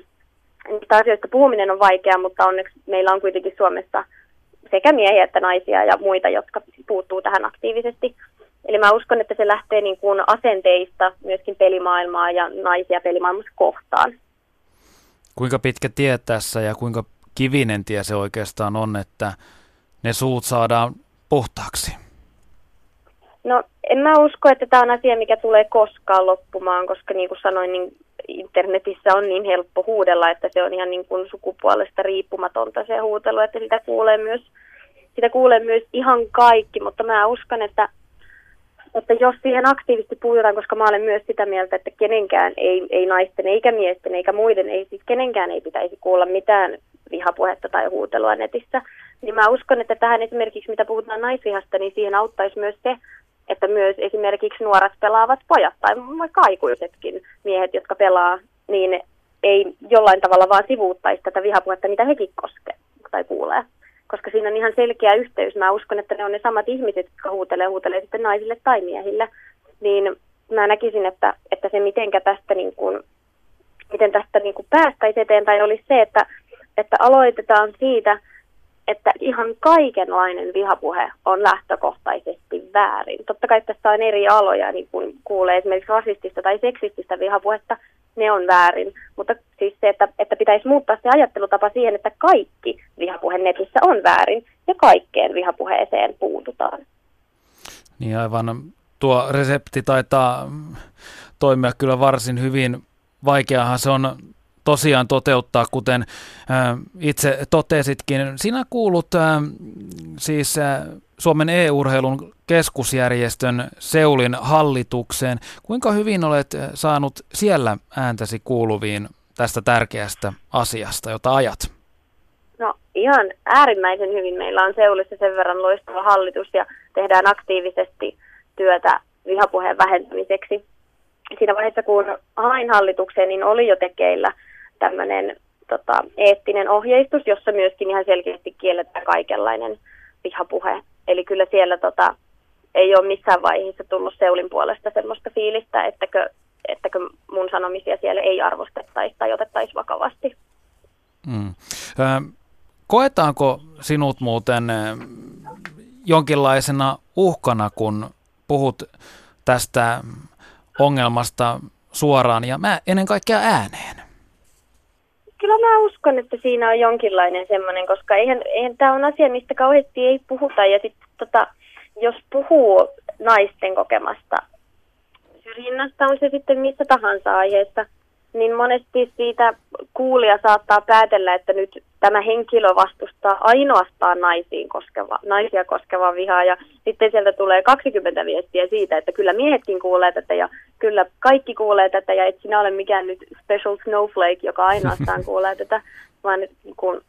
[SPEAKER 8] niistä asioista puhuminen on vaikeaa, mutta onneksi meillä on kuitenkin Suomessa sekä miehiä että naisia ja muita, jotka puuttuu tähän aktiivisesti. Eli mä uskon, että se lähtee niin kuin asenteista myöskin pelimaailmaa ja naisia pelimaailmassa kohtaan.
[SPEAKER 2] Kuinka pitkä tie tässä ja kuinka kivinen tie se oikeastaan on, että ne suut saadaan puhtaaksi?
[SPEAKER 8] No en mä usko, että tämä on asia, mikä tulee koskaan loppumaan, koska niin kuin sanoin, niin internetissä on niin helppo huudella, että se on ihan niin kuin sukupuolesta riippumatonta se huutelu, että sitä kuulee myös, sitä kuulee myös ihan kaikki, mutta mä uskon, että, että jos siihen aktiivisesti puhutaan, koska mä olen myös sitä mieltä, että kenenkään ei, ei naisten eikä miesten eikä muiden, ei siis kenenkään ei pitäisi kuulla mitään vihapuhetta tai huutelua netissä, niin mä uskon, että tähän esimerkiksi, mitä puhutaan naisvihasta, niin siihen auttaisi myös se, että myös esimerkiksi nuoret pelaavat pojat tai vaikka aikuisetkin miehet, jotka pelaa, niin ei jollain tavalla vaan sivuuttaisi tätä vihapuhetta, mitä hekin koskee tai kuulee. Koska siinä on ihan selkeä yhteys. Mä uskon, että ne on ne samat ihmiset, jotka huutelee, huutelee sitten naisille tai miehille. Niin mä näkisin, että, että se mitenkä tästä niin kuin, miten tästä niin kuin päästäisiin eteenpäin olisi se, että, että aloitetaan siitä, että ihan kaikenlainen vihapuhe on lähtökohtaisesti väärin. Totta kai tässä on eri aloja, niin kun kuulee esimerkiksi rasistista tai seksististä vihapuhetta, ne on väärin. Mutta siis se, että, että pitäisi muuttaa se ajattelutapa siihen, että kaikki vihapuhe netissä on väärin ja kaikkeen vihapuheeseen puututaan.
[SPEAKER 2] Niin aivan. Tuo resepti taitaa toimia kyllä varsin hyvin. Vaikeahan se on tosiaan toteuttaa, kuten itse totesitkin. Sinä kuulut siis Suomen e-urheilun keskusjärjestön Seulin hallitukseen. Kuinka hyvin olet saanut siellä ääntäsi kuuluviin tästä tärkeästä asiasta, jota ajat?
[SPEAKER 8] No ihan äärimmäisen hyvin. Meillä on Seulissa sen verran loistava hallitus ja tehdään aktiivisesti työtä vihapuheen vähentämiseksi. Siinä vaiheessa, kun hain hallitukseen, niin oli jo tekeillä – tämmöinen tota, eettinen ohjeistus, jossa myöskin ihan selkeästi kielletään kaikenlainen vihapuhe. Eli kyllä siellä tota, ei ole missään vaiheessa tullut Seulin puolesta semmoista fiilistä, ettäkö, ettäkö mun sanomisia siellä ei arvostettaisi tai otettaisi vakavasti.
[SPEAKER 2] Hmm. koetaanko sinut muuten jonkinlaisena uhkana, kun puhut tästä ongelmasta suoraan ja mä ennen kaikkea ääneen?
[SPEAKER 8] Kyllä mä uskon, että siinä on jonkinlainen semmoinen, koska eihän, eihän tämä on asia, mistä kauheasti ei puhuta. Ja sitten tota, jos puhuu naisten kokemasta syrjinnästä, on se sitten missä tahansa aiheessa – niin monesti siitä kuulija saattaa päätellä, että nyt tämä henkilö vastustaa ainoastaan naisiin koskeva, naisia koskevaa vihaa. Ja sitten sieltä tulee 20 viestiä siitä, että kyllä miehetkin kuulee tätä ja kyllä kaikki kuulee tätä ja et sinä ole mikään nyt special snowflake, joka ainoastaan <laughs> kuulee tätä, vaan kun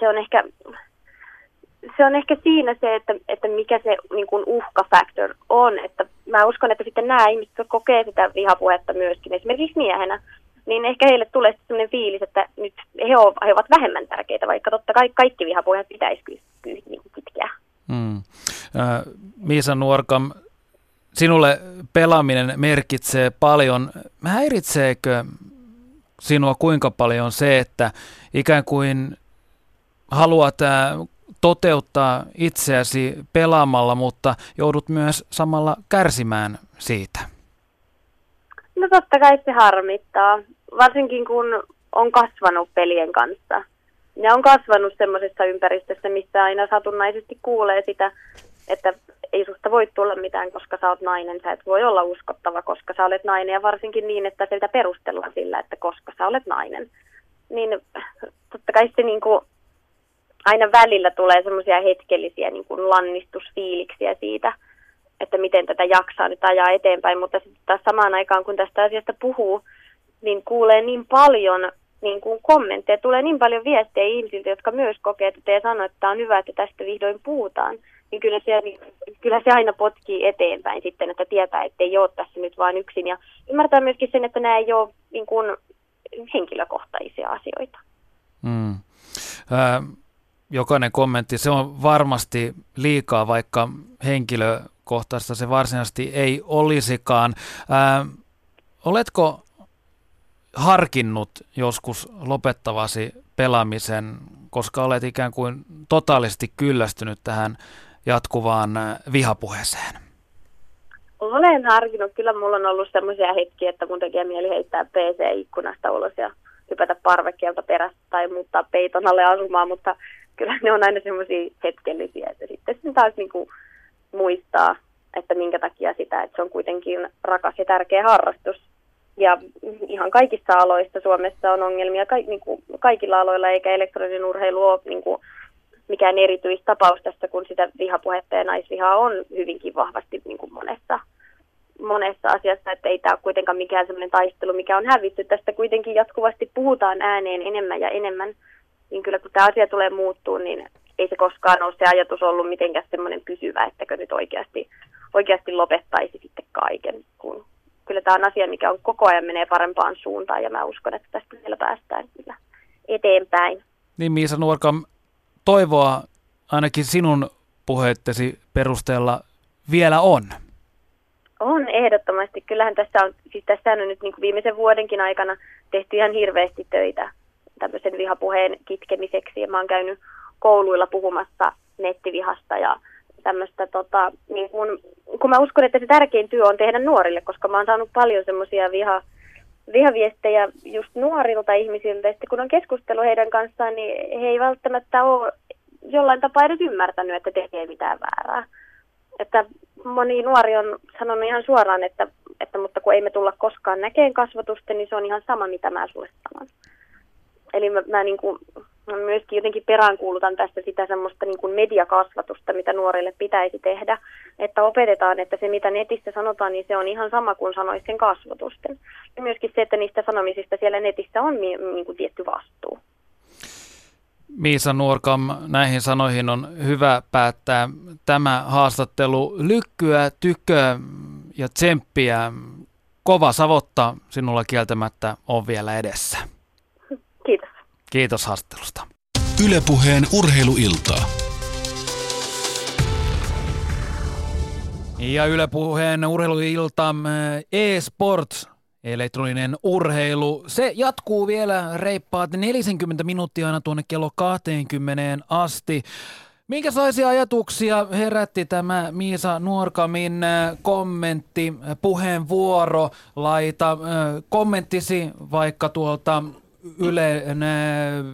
[SPEAKER 8] se on ehkä se on ehkä siinä se, että, että mikä se niin kuin uhkafaktor on. Että mä uskon, että sitten nämä ihmiset, jotka kokee sitä vihapuhetta myöskin, esimerkiksi miehenä, niin ehkä heille tulee sellainen fiilis, että nyt he, ovat, he ovat vähemmän tärkeitä, vaikka totta kai kaikki vihapuheet pitäisi kyllä, kyllä niin kitkeä.
[SPEAKER 2] Mm. Äh, Miisa Nuorkam, sinulle pelaaminen merkitsee paljon. Häiritseekö sinua kuinka paljon se, että ikään kuin haluat toteuttaa itseäsi pelaamalla, mutta joudut myös samalla kärsimään siitä?
[SPEAKER 8] No totta kai se harmittaa, varsinkin kun on kasvanut pelien kanssa. Ja on kasvanut semmoisessa ympäristössä, missä aina satunnaisesti kuulee sitä, että ei susta voi tulla mitään, koska sä oot nainen. Sä et voi olla uskottava, koska sä olet nainen. Ja varsinkin niin, että sitä perustellaan sillä, että koska sä olet nainen. Niin totta kai se niin kuin aina välillä tulee semmoisia hetkellisiä niin kuin lannistusfiiliksiä siitä, että miten tätä jaksaa nyt ajaa eteenpäin, mutta sitten taas samaan aikaan, kun tästä asiasta puhuu, niin kuulee niin paljon niin kuin kommentteja, tulee niin paljon viestejä ihmisiltä, jotka myös kokee että ja sanoo, että on hyvä, että tästä vihdoin puhutaan, niin kyllä se, niin, kyllä se aina potkii eteenpäin sitten, että tietää, että ei ole tässä nyt vain yksin. Ja ymmärtää myöskin sen, että nämä ei ole niin kuin, henkilökohtaisia asioita. Mm.
[SPEAKER 2] Äh, jokainen kommentti, se on varmasti liikaa, vaikka henkilökohtaista se varsinaisesti ei olisikaan. Ää, oletko harkinnut joskus lopettavasi pelaamisen, koska olet ikään kuin totaalisesti kyllästynyt tähän jatkuvaan vihapuheeseen?
[SPEAKER 8] Olen harkinnut. Kyllä mulla on ollut sellaisia hetkiä, että mun tekee mieli heittää PC-ikkunasta ulos ja hypätä parvekkeelta perässä tai muuttaa peiton alle asumaan, mutta kyllä ne on aina semmoisia hetkellisiä, että sitten sen taas niin kuin muistaa, että minkä takia sitä, että se on kuitenkin rakas ja tärkeä harrastus. Ja ihan kaikissa aloissa Suomessa on ongelmia, ka, niin kuin kaikilla aloilla, eikä elektroninen urheilu ole niin kuin mikään erityistapaus tästä, kun sitä vihapuhetta ja naisvihaa on hyvinkin vahvasti niin kuin monessa, monessa asiassa, että ei tämä ole kuitenkaan mikään sellainen taistelu, mikä on hävitty. Tästä kuitenkin jatkuvasti puhutaan ääneen enemmän ja enemmän niin kyllä kun tämä asia tulee muuttuu, niin ei se koskaan ole se ajatus ollut mitenkään semmoinen pysyvä, ettäkö nyt oikeasti, oikeasti lopettaisi sitten kaiken. Kun kyllä tämä on asia, mikä on koko ajan menee parempaan suuntaan ja mä uskon, että tästä vielä päästään kyllä eteenpäin.
[SPEAKER 2] Niin Miisa Nuorkam, toivoa ainakin sinun puheittesi perusteella vielä on.
[SPEAKER 8] On ehdottomasti. Kyllähän tässä on, siis tässä on nyt niin kuin viimeisen vuodenkin aikana tehty ihan hirveästi töitä tämmöisen vihapuheen kitkemiseksi. Ja mä oon käynyt kouluilla puhumassa nettivihasta ja tämmöistä, tota, niin kun, kun mä uskon, että se tärkein työ on tehdä nuorille, koska mä oon saanut paljon semmoisia viha, vihaviestejä just nuorilta ihmisiltä, että kun on keskustelu heidän kanssaan, niin he ei välttämättä ole jollain tapaa edes ymmärtänyt, että tekee mitään väärää. Että moni nuori on sanonut ihan suoraan, että, että mutta kun ei me tulla koskaan näkeen kasvatusta, niin se on ihan sama, mitä mä sulle sanon. Eli mä, mä, niin kuin, mä myöskin jotenkin peräänkuulutan tästä sitä semmoista niin kuin mediakasvatusta, mitä nuorille pitäisi tehdä, että opetetaan, että se mitä netissä sanotaan, niin se on ihan sama kuin sanoisi sen kasvatusten. Ja myöskin se, että niistä sanomisista siellä netissä on niin kuin tietty vastuu.
[SPEAKER 2] Miisa Nuorkam, näihin sanoihin on hyvä päättää tämä haastattelu. Lykkyä, tyköä ja tsemppiä. Kova savotta sinulla kieltämättä on vielä edessä.
[SPEAKER 8] Kiitos.
[SPEAKER 2] Haastattelusta.
[SPEAKER 1] Ylepuheen urheiluiltaa.
[SPEAKER 2] Ja Yle Puheen urheiluilta e-sports, elektroninen urheilu. Se jatkuu vielä reippaat 40 minuuttia aina tuonne kello 20 asti. Minkälaisia ajatuksia herätti tämä Miisa Nuorkamin kommentti, puheenvuoro, laita kommenttisi vaikka tuolta Yle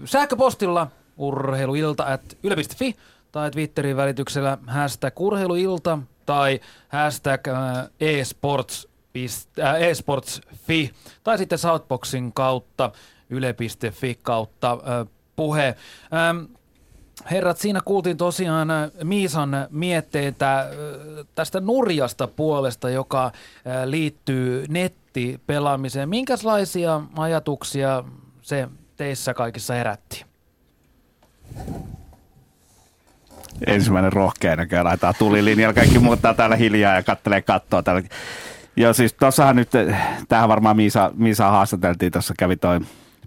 [SPEAKER 2] sähköpostilla urheiluilta at yle.fi tai Twitterin välityksellä hashtag urheiluilta tai hashtag äh, esports, äh, esportsfi tai sitten Southboxin kautta yle.fi kautta äh, puhe. Ähm, Herrat, siinä kuultiin tosiaan Miisan mietteitä tästä nurjasta puolesta, joka liittyy nettipelaamiseen. Minkälaisia ajatuksia se teissä kaikissa herätti?
[SPEAKER 3] ensimmäinen rohkea näköjään laittaa tulilinjalla. Kaikki muuttaa täällä hiljaa ja kattelee kattoa täällä. Ja siis tuossahan nyt, tähän varmaan Miisa, Miisa haastateltiin, tuossa kävi toi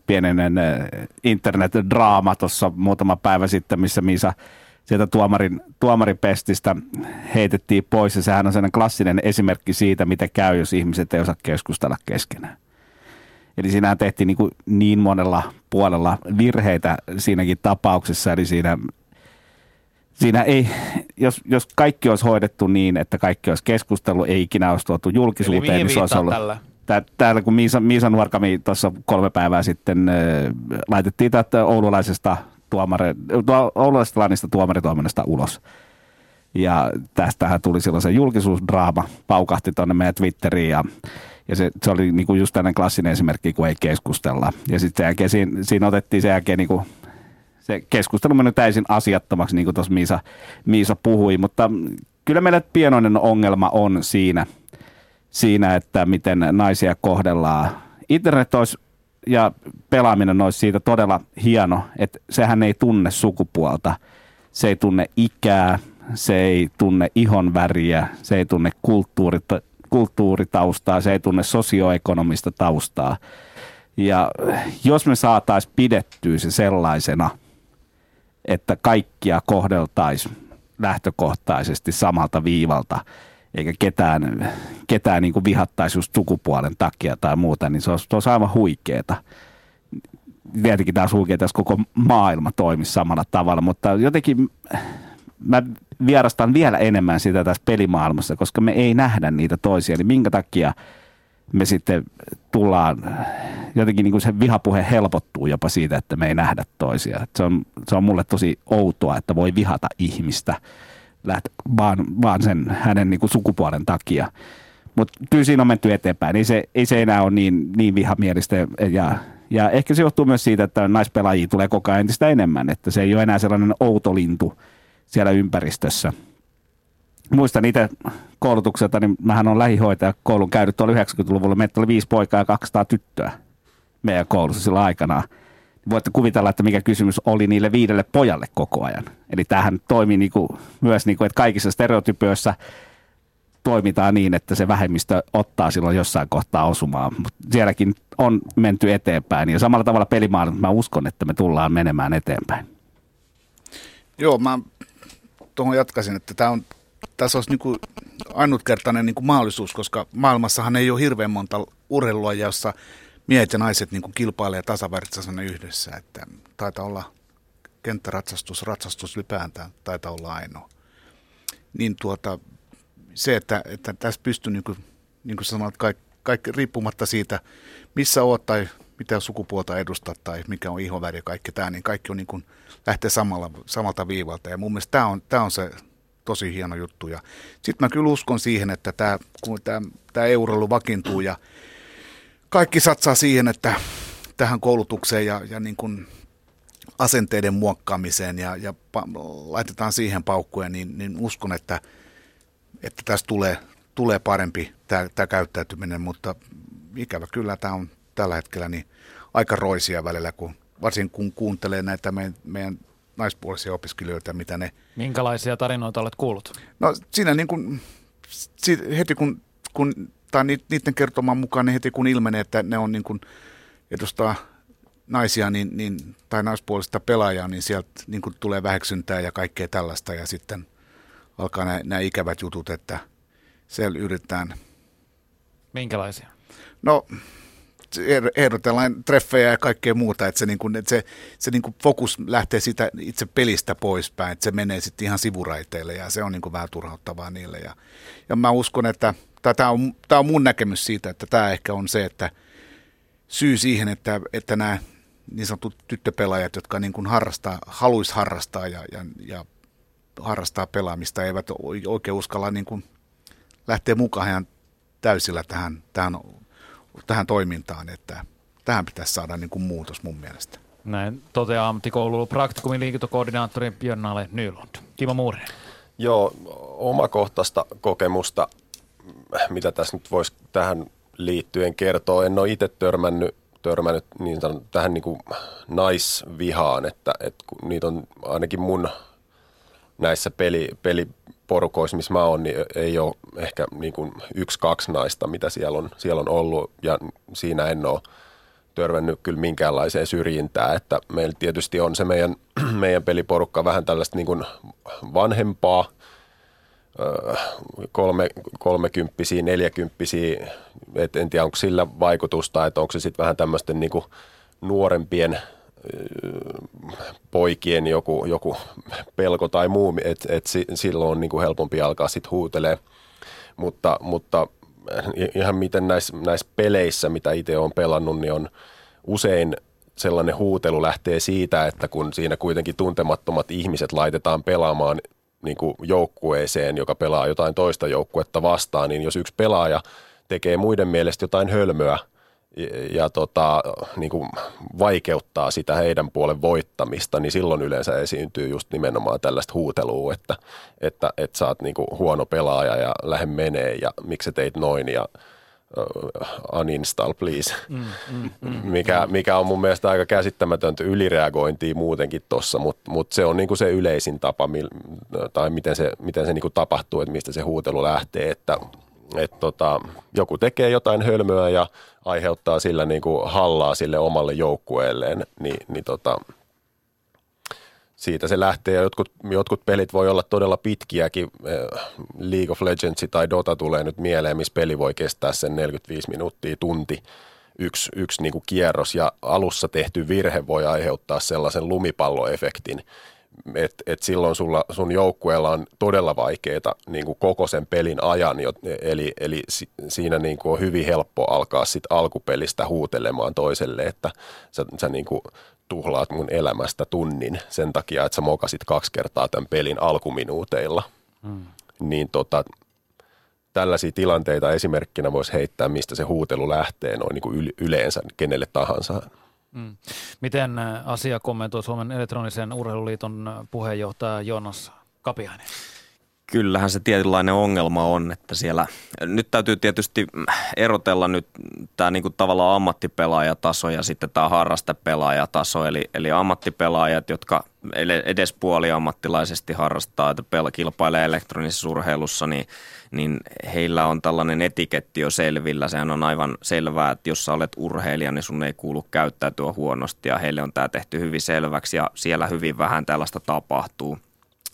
[SPEAKER 3] pienenen eh, internet-draama tuossa muutama päivä sitten, missä Miisa sieltä tuomarin, tuomaripestistä heitettiin pois. Ja sehän on sellainen klassinen esimerkki siitä, mitä käy, jos ihmiset ei osaa keskustella keskenään. Eli siinähän tehtiin niin, kuin niin monella puolella virheitä siinäkin tapauksessa, eli siinä siinä ei, jos, jos kaikki olisi hoidettu niin, että kaikki olisi keskustelu, ei ikinä olisi tuotu julkisuuteen, niin se olisi ollut... Tällä? Täällä kun Miisa, Miisa Nuorkami tuossa kolme päivää sitten äh, laitettiin tätä oululaisesta, tuomare, oululaisesta lannista tuomaritoiminnasta ulos. Ja tästähän tuli silloin se julkisuusdraama, paukahti tuonne meidän Twitteriin ja, ja se, se oli niinku just tämmöinen klassinen esimerkki, kun ei keskustella. Ja sitten siinä, siinä otettiin sen jälkeen niinku se keskustelu meni täysin asiattomaksi, niin kuin tuossa Miisa, Miisa puhui, mutta kyllä meillä pienoinen ongelma on siinä, siinä, että miten naisia kohdellaan. Internet olisi ja pelaaminen olisi siitä todella hieno, että sehän ei tunne sukupuolta, se ei tunne ikää, se ei tunne ihonväriä, se ei tunne kulttuurita, kulttuuritaustaa, se ei tunne sosioekonomista taustaa. Ja jos me saataisiin pidettyä se sellaisena – että kaikkia kohdeltaisiin lähtökohtaisesti samalta viivalta, eikä ketään, ketään niin vihattaisi just sukupuolen takia tai muuta, niin se olisi, se olisi aivan huikeeta. Tietenkin taas huikeeta, jos koko maailma toimisi samalla tavalla, mutta jotenkin mä vierastan vielä enemmän sitä tässä pelimaailmassa, koska me ei nähdä niitä toisia. Eli minkä takia me sitten tullaan, jotenkin niin kuin se vihapuhe helpottuu jopa siitä, että me ei nähdä toisia. Se on, se on mulle tosi outoa, että voi vihata ihmistä vaan, vaan sen hänen niin kuin sukupuolen takia. Mutta kyllä siinä on menty eteenpäin. Ei se, ei se enää ole niin, niin vihamielistä. Ja, ja ehkä se johtuu myös siitä, että naispelaajia tulee koko ajan entistä enemmän. Että se ei ole enää sellainen outo lintu siellä ympäristössä – muistan itse koulutukselta, niin mähän on lähihoitaja koulun käynyt tuolla 90-luvulla. Meitä oli viisi poikaa ja 200 tyttöä meidän koulussa sillä aikana. Voitte kuvitella, että mikä kysymys oli niille viidelle pojalle koko ajan. Eli tämähän toimii niinku, myös, niinku, että kaikissa stereotypioissa toimitaan niin, että se vähemmistö ottaa silloin jossain kohtaa osumaan. Mutta sielläkin on menty eteenpäin. Ja samalla tavalla pelimaailmassa mä uskon, että me tullaan menemään eteenpäin.
[SPEAKER 6] Joo, mä tuohon jatkaisin, että tämä on tässä olisi niin kuin ainutkertainen niin kuin mahdollisuus, koska maailmassahan ei ole hirveän monta urheilua, jossa miehet ja naiset niin kuin kilpailee tasavertaisena yhdessä. Että taitaa olla kenttäratsastus, ratsastus ylipäätään taitaa olla ainoa. Niin tuota, se, että, että tässä pystyy niin kuin, niin kuin sanoit, kaikki, kaikki, riippumatta siitä, missä oot tai mitä sukupuolta edustat tai mikä on ihoväri ja kaikki tämä, niin kaikki on niin kuin, lähtee samalla, samalta viivalta. Ja mun mielestä tämä on, tämä on se tosi hieno juttu. Ja sitten mä kyllä uskon siihen, että tämä, kun tämä, tämä euroilu vakiintuu ja kaikki satsaa siihen, että tähän koulutukseen ja, ja niin kuin asenteiden muokkaamiseen ja, ja pa, laitetaan siihen paukkuja, niin, niin uskon, että, että tästä tulee, tulee parempi tämä, tämä käyttäytyminen, mutta ikävä kyllä tämä on tällä hetkellä niin aika roisia välillä, kun, varsin kun kuuntelee näitä meidän, meidän naispuolisia opiskelijoita, mitä ne...
[SPEAKER 2] Minkälaisia tarinoita olet kuullut?
[SPEAKER 6] No siinä niin kuin, heti kun, kun tai niiden kertoman mukaan, niin heti kun ilmenee, että ne on niin kuin, edustaa naisia niin, niin, tai naispuolista pelaajaa, niin sieltä niin kuin tulee väheksyntää ja kaikkea tällaista ja sitten alkaa nämä ikävät jutut, että siellä yritetään.
[SPEAKER 2] Minkälaisia?
[SPEAKER 6] No ehdotellaan treffejä ja kaikkea muuta, että se, niin kuin, että se, se niin kuin fokus lähtee siitä itse pelistä poispäin, että se menee sitten ihan sivuraiteille ja se on niin kuin vähän turhauttavaa niille. Ja, ja mä uskon, että tämä on, tämä on mun näkemys siitä, että tämä ehkä on se, että syy siihen, että, että nämä niin sanotut tyttöpelaajat, jotka niin kuin harrastaa, haluaisi harrastaa ja, ja, ja harrastaa pelaamista, eivät oikein uskalla niin kuin lähteä mukaan täysillä tähän, tähän tähän toimintaan, että tähän pitäisi saada niin kuin muutos mun mielestä.
[SPEAKER 2] Näin toteaa ammattikoulun praktikumin liikuntakoordinaattori Björn Nylund. Timo Muurinen.
[SPEAKER 5] Joo, omakohtaista kokemusta, mitä tässä nyt voisi tähän liittyen kertoa. En ole itse törmännyt, törmännyt niin sanon, tähän niin kuin naisvihaan, että, että niitä on ainakin mun näissä peli, peli, porukoissa, missä mä oon, niin ei ole ehkä niin kuin yksi, kaksi naista, mitä siellä on, siellä on ollut, ja siinä en ole törmännyt kyllä minkäänlaiseen syrjintää, että meillä tietysti on se meidän, <clears throat> meidän peliporukka vähän tällaista niin kuin vanhempaa, kolme, kolmekymppisiä, neljäkymppisiä, et en tiedä onko sillä vaikutusta, että onko se sitten vähän tämmöisten niin nuorempien poikien joku, joku pelko tai muu, että et silloin on niin kuin helpompi alkaa sitten huutelee. Mutta, mutta ihan miten näissä, näissä peleissä, mitä itse olen pelannut, niin on usein sellainen huutelu lähtee siitä, että kun siinä kuitenkin tuntemattomat ihmiset laitetaan pelaamaan niin kuin joukkueeseen, joka pelaa jotain toista joukkuetta vastaan, niin jos yksi pelaaja tekee muiden mielestä jotain hölmöä – ja tota, niin kuin vaikeuttaa sitä heidän puolen voittamista, niin silloin yleensä esiintyy just nimenomaan tällaista huutelua, että, että, että sä oot niin kuin huono pelaaja ja lähde menee ja miksi teit noin ja uh, uninstall please, mm, mm, mm, mikä, mikä on mun mielestä aika käsittämätöntä ylireagointia muutenkin tuossa, mutta mut se on niinku se yleisin tapa, mil, tai miten se, miten se niinku tapahtuu, että mistä se huutelu lähtee, että et tota, joku tekee jotain hölmöä ja aiheuttaa sillä niin kuin hallaa sille omalle joukkueelleen, niin, niin tota, siitä se lähtee. Jotkut, jotkut pelit voi olla todella pitkiäkin. Eh, League of Legends tai Dota tulee nyt mieleen, missä peli voi kestää sen 45 minuuttia, tunti, yksi, yksi niin kuin kierros. Ja alussa tehty virhe voi aiheuttaa sellaisen lumipalloefektin, että et silloin sulla, sun joukkueella on todella vaikeaa niin kuin koko sen pelin ajan, eli, eli siinä niin kuin on hyvin helppo alkaa sit alkupelistä huutelemaan toiselle, että sä, sä niin kuin tuhlaat mun elämästä tunnin sen takia, että sä mokasit kaksi kertaa tämän pelin alkuminuuteilla. Hmm. Niin tota, tällaisia tilanteita esimerkkinä voisi heittää, mistä se huutelu lähtee noin niin kuin yleensä kenelle tahansa. Mm.
[SPEAKER 2] Miten äh, asia kommentoi Suomen elektronisen urheiluliiton äh, puheenjohtaja Jonas Kapiainen?
[SPEAKER 7] Kyllähän se tietynlainen ongelma on, että siellä nyt täytyy tietysti erotella nyt tämä niinku tavallaan ammattipelaajataso ja sitten tämä harrastepelaajataso, eli, eli ammattipelaajat, jotka edes puoli ammattilaisesti harrastaa, että pel- kilpailee elektronisessa urheilussa, niin, niin heillä on tällainen etiketti jo selvillä. Sehän on aivan selvää, että jos sä olet urheilija, niin sun ei kuulu käyttäytyä huonosti ja heille on tämä tehty hyvin selväksi ja siellä hyvin vähän tällaista tapahtuu.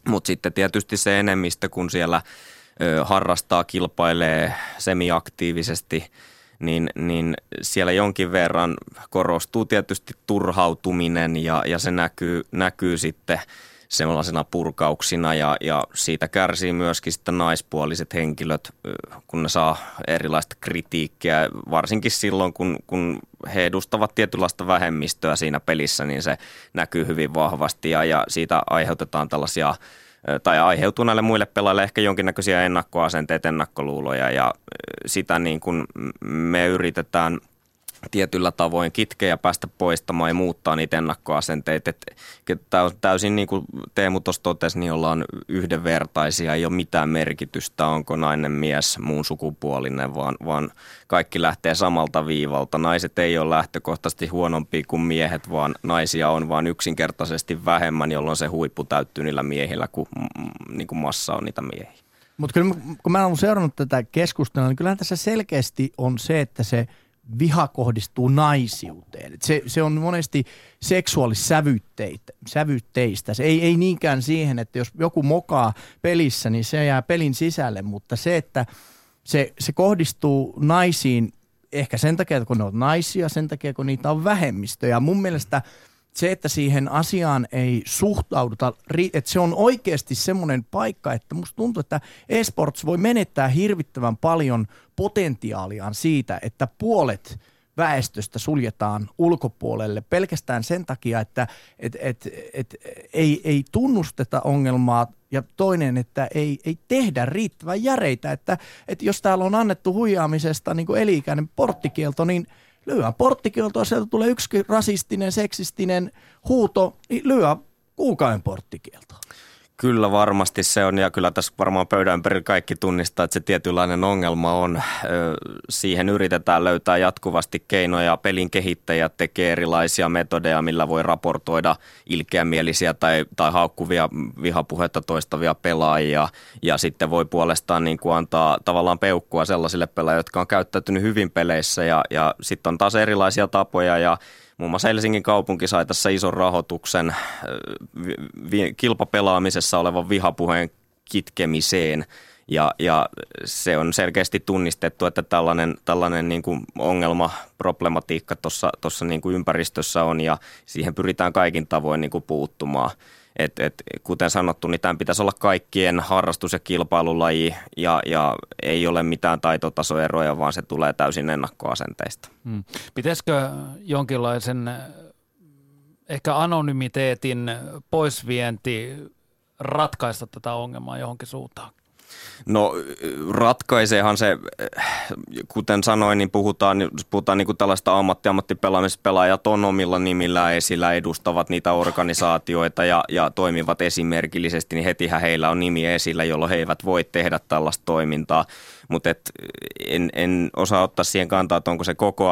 [SPEAKER 7] Mutta sitten tietysti se enemmistö, kun siellä ö, harrastaa, kilpailee semiaktiivisesti, niin, niin siellä jonkin verran korostuu tietysti turhautuminen ja, ja se näkyy, näkyy sitten sellaisena purkauksina ja, ja siitä kärsii myöskin sitten naispuoliset henkilöt, kun ne saa erilaista kritiikkiä, varsinkin silloin, kun, kun he edustavat tietynlaista vähemmistöä siinä pelissä, niin se näkyy hyvin vahvasti ja, ja siitä aiheutetaan tällaisia tai aiheutuu näille muille pelaajille ehkä jonkinnäköisiä ennakkoasenteita, ennakkoluuloja ja sitä niin kuin me yritetään – tietyllä tavoin kitkeä ja päästä poistamaan ja muuttaa niitä ennakkoasenteita. On täysin niin kuin Teemu tuossa totesi, niin ollaan yhdenvertaisia, ei ole mitään merkitystä, onko nainen mies muun sukupuolinen, vaan, vaan kaikki lähtee samalta viivalta. Naiset ei ole lähtökohtaisesti huonompia kuin miehet, vaan naisia on vain yksinkertaisesti vähemmän, jolloin se huippu täyttyy niillä miehillä, kun niin kuin massa on niitä miehiä.
[SPEAKER 4] Mutta kyllä kun mä olen seurannut tätä keskustelua, niin kyllähän tässä selkeästi on se, että se – viha kohdistuu naisiuteen. Se, se on monesti seksuaalissävytteistä. Se ei, ei niinkään siihen, että jos joku mokaa pelissä, niin se jää pelin sisälle, mutta se, että se, se kohdistuu naisiin ehkä sen takia, kun ne on naisia, sen takia, kun niitä on vähemmistö. Ja mun mielestä se, että siihen asiaan ei suhtauduta, että se on oikeasti semmoinen paikka, että musta tuntuu, että esports voi menettää hirvittävän paljon potentiaaliaan siitä, että puolet väestöstä suljetaan ulkopuolelle pelkästään sen takia, että et, et, et, ei, ei tunnusteta ongelmaa ja toinen, että ei, ei tehdä riittävän järeitä, että, että jos täällä on annettu huijaamisesta niin eli-ikäinen porttikielto, niin – lyö porttikieltoa, sieltä tulee yksi rasistinen, seksistinen huuto, niin lyö kuukauden porttikieltoa.
[SPEAKER 7] Kyllä varmasti se on ja kyllä tässä varmaan pöydän ympärillä kaikki tunnistaa, että se tietynlainen ongelma on. Siihen yritetään löytää jatkuvasti keinoja. Pelin kehittäjät tekee erilaisia metodeja, millä voi raportoida ilkeämielisiä tai, tai haukkuvia vihapuhetta toistavia pelaajia. Ja sitten voi puolestaan niin kuin antaa tavallaan peukkua sellaisille pelaajille, jotka on käyttäytynyt hyvin peleissä ja, ja sitten on taas erilaisia tapoja ja Muun muassa Helsingin kaupunki sai tässä ison rahoituksen kilpapelaamisessa olevan vihapuheen kitkemiseen. Ja, ja se on selkeästi tunnistettu, että tällainen, tällainen niin kuin ongelma, problematiikka tuossa niin kuin ympäristössä on ja siihen pyritään kaikin tavoin niin kuin puuttumaan. Et, et, kuten sanottu, niin tämän pitäisi olla kaikkien harrastus- ja kilpailulaji ja, ja ei ole mitään taitotasoeroja, vaan se tulee täysin ennakkoasenteista. Hmm.
[SPEAKER 2] Pitäisikö jonkinlaisen ehkä anonymiteetin poisvienti ratkaista tätä ongelmaa johonkin suuntaan?
[SPEAKER 7] No ratkaiseehan se, kuten sanoin, niin puhutaan, puhutaan niin kuin tällaista ammatti-ammattipelaamisesta. Pelaajat on omilla nimillä esillä, edustavat niitä organisaatioita ja, ja toimivat esimerkillisesti, niin hetihän heillä on nimi esillä, jolloin he eivät voi tehdä tällaista toimintaa mutta en, en osaa ottaa siihen kantaa, että onko se koko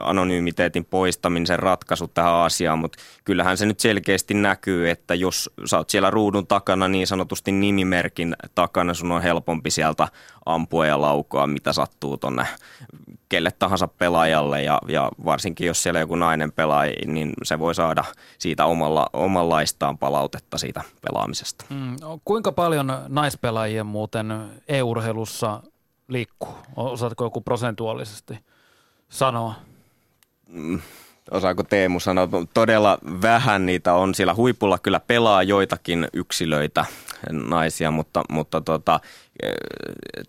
[SPEAKER 7] anonymiteetin poistaminen se ratkaisu tähän asiaan, mutta kyllähän se nyt selkeästi näkyy, että jos sä oot siellä ruudun takana niin sanotusti nimimerkin takana, sun on helpompi sieltä ampua ja laukoa, mitä sattuu tonne kelle tahansa pelaajalle ja, ja varsinkin jos siellä joku nainen pelaa, niin se voi saada siitä omalla, omanlaistaan palautetta siitä pelaamisesta. Mm,
[SPEAKER 2] kuinka paljon naispelaajia muuten e-urheilussa liikkuu? Osaatko joku prosentuaalisesti sanoa?
[SPEAKER 7] Mm, osaako Teemu sanoa? Todella vähän niitä on. Siellä huipulla kyllä pelaa joitakin yksilöitä, naisia, mutta, mutta tota, e,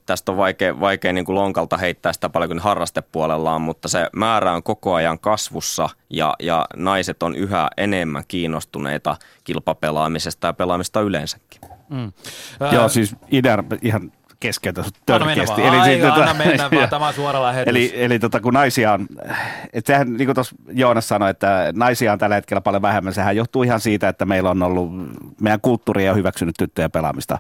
[SPEAKER 7] tästä on vaikea, vaikea niin kuin lonkalta heittää sitä paljon kuin harrastepuolella on, mutta se määrä on koko ajan kasvussa ja, ja naiset on yhä enemmän kiinnostuneita kilpapelaamisesta ja pelaamista yleensäkin. Mm.
[SPEAKER 3] Joo, siis idea ihan keskeytä sut
[SPEAKER 2] törkeästi. Eli, Ai, siitä, anna mennä vaan, tämä on suora <laughs> lähetys.
[SPEAKER 3] Eli, eli tota, kun naisia on, että sehän niin kuin tuossa Joonas sanoi, että naisia on tällä hetkellä paljon vähemmän, sehän johtuu ihan siitä, että meillä on ollut, meidän kulttuuri on hyväksynyt tyttöjen pelaamista.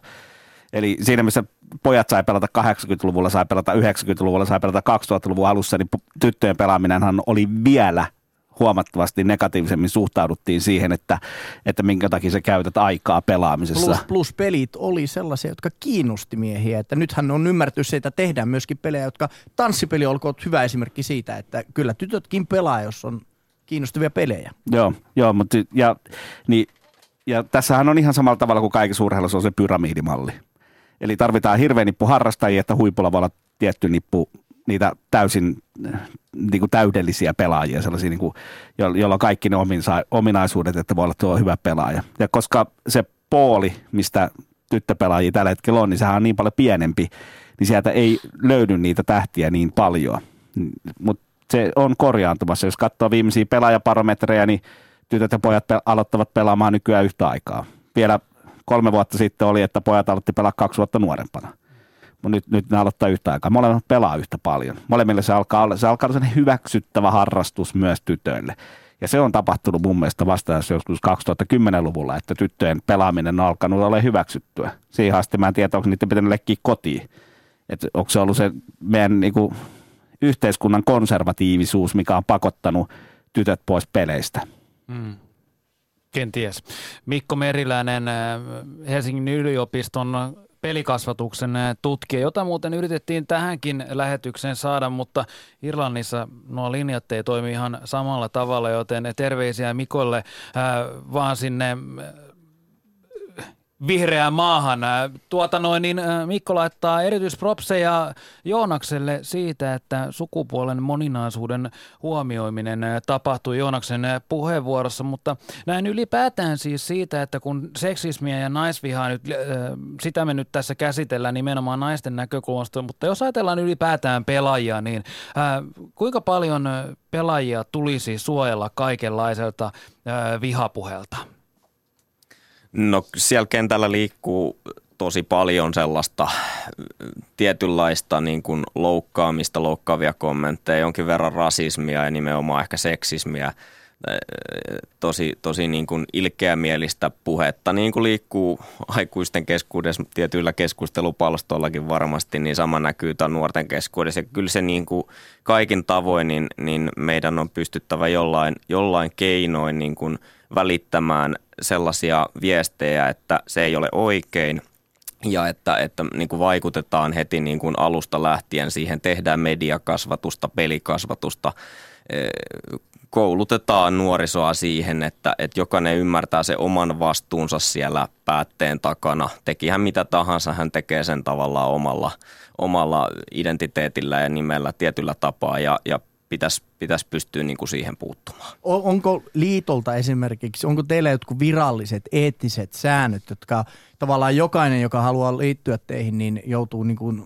[SPEAKER 3] Eli siinä missä pojat sai pelata 80-luvulla, sai pelata 90-luvulla, sai pelata 2000-luvun alussa, niin tyttöjen pelaaminenhan oli vielä huomattavasti negatiivisemmin suhtauduttiin siihen, että, että minkä takia sä käytät aikaa pelaamisessa.
[SPEAKER 4] Plus, plus pelit oli sellaisia, jotka kiinnosti miehiä. Että nythän on ymmärretty se, että tehdään myöskin pelejä, jotka tanssipeli olkoon hyvä esimerkki siitä, että kyllä tytötkin pelaa, jos on kiinnostavia pelejä.
[SPEAKER 3] Joo, joo mutta ja, niin, ja tässähän on ihan samalla tavalla kuin kaikissa urheilussa on se pyramidimalli. Eli tarvitaan hirveä nippu harrastajia, että huipulla voi olla tietty nippu niitä täysin niin kuin täydellisiä pelaajia, sellaisia, niin kuin, joilla on kaikki ne ominaisuudet, että voi olla tuo hyvä pelaaja. Ja koska se pooli, mistä tyttöpelaajia tällä hetkellä on, niin sehän on niin paljon pienempi, niin sieltä ei löydy niitä tähtiä niin paljon. Mutta se on korjaantumassa. Jos katsoo viimeisiä pelaajaparometreja, niin tytöt ja pojat pe- aloittavat pelaamaan nykyään yhtä aikaa. Vielä kolme vuotta sitten oli, että pojat aloitti pelaa kaksi vuotta nuorempana mutta nyt, nyt ne aloittaa yhtä aikaa. Molemmat pelaa yhtä paljon. Molemmille se alkaa olla, se alkaa olla hyväksyttävä harrastus myös tytöille. Ja se on tapahtunut mun mielestä vasta joskus 2010-luvulla, että tyttöjen pelaaminen on alkanut olla hyväksyttyä. Siihen asti mä en tiedä, onko niitä pitänyt leikkiä kotiin. Että onko se ollut se meidän niin kuin, yhteiskunnan konservatiivisuus, mikä on pakottanut tytöt pois peleistä. Mm.
[SPEAKER 2] Kenties. Mikko Meriläinen, Helsingin yliopiston pelikasvatuksen tutkija, jota muuten yritettiin tähänkin lähetykseen saada, mutta Irlannissa nuo linjat ei toimi ihan samalla tavalla, joten terveisiä Mikolle vaan sinne vihreään maahan. Tuota noin, niin Mikko laittaa erityispropseja Joonakselle siitä, että sukupuolen moninaisuuden huomioiminen tapahtui Joonaksen puheenvuorossa, mutta näin ylipäätään siis siitä, että kun seksismiä ja naisvihaa nyt, sitä me nyt tässä käsitellään nimenomaan naisten näkökulmasta, mutta jos ajatellaan ylipäätään pelaajia, niin kuinka paljon pelaajia tulisi suojella kaikenlaiselta vihapuhelta?
[SPEAKER 7] No siellä kentällä liikkuu tosi paljon sellaista tietynlaista niin kuin loukkaamista, loukkaavia kommentteja, jonkin verran rasismia ja nimenomaan ehkä seksismiä, tosi, tosi niin kuin ilkeämielistä puhetta, niin kuin liikkuu aikuisten keskuudessa tietyillä keskustelupalstoillakin varmasti, niin sama näkyy tämän nuorten keskuudessa. Ja kyllä se niin kuin kaikin tavoin, niin, niin meidän on pystyttävä jollain, jollain keinoin niin kuin välittämään sellaisia viestejä, että se ei ole oikein ja että, että niin kuin vaikutetaan heti niin kuin alusta lähtien siihen, tehdään mediakasvatusta, pelikasvatusta, eh, koulutetaan nuorisoa siihen, että, että jokainen ymmärtää se oman vastuunsa siellä päätteen takana. Tekihän mitä tahansa, hän tekee sen tavallaan omalla, omalla identiteetillä ja nimellä tietyllä tapaa ja, ja pitäisi, pitäisi pystyä niin kuin siihen puuttumaan.
[SPEAKER 4] Onko liitolta esimerkiksi, onko teillä jotkut viralliset eettiset säännöt, jotka tavallaan jokainen, joka haluaa liittyä teihin, niin joutuu niin kuin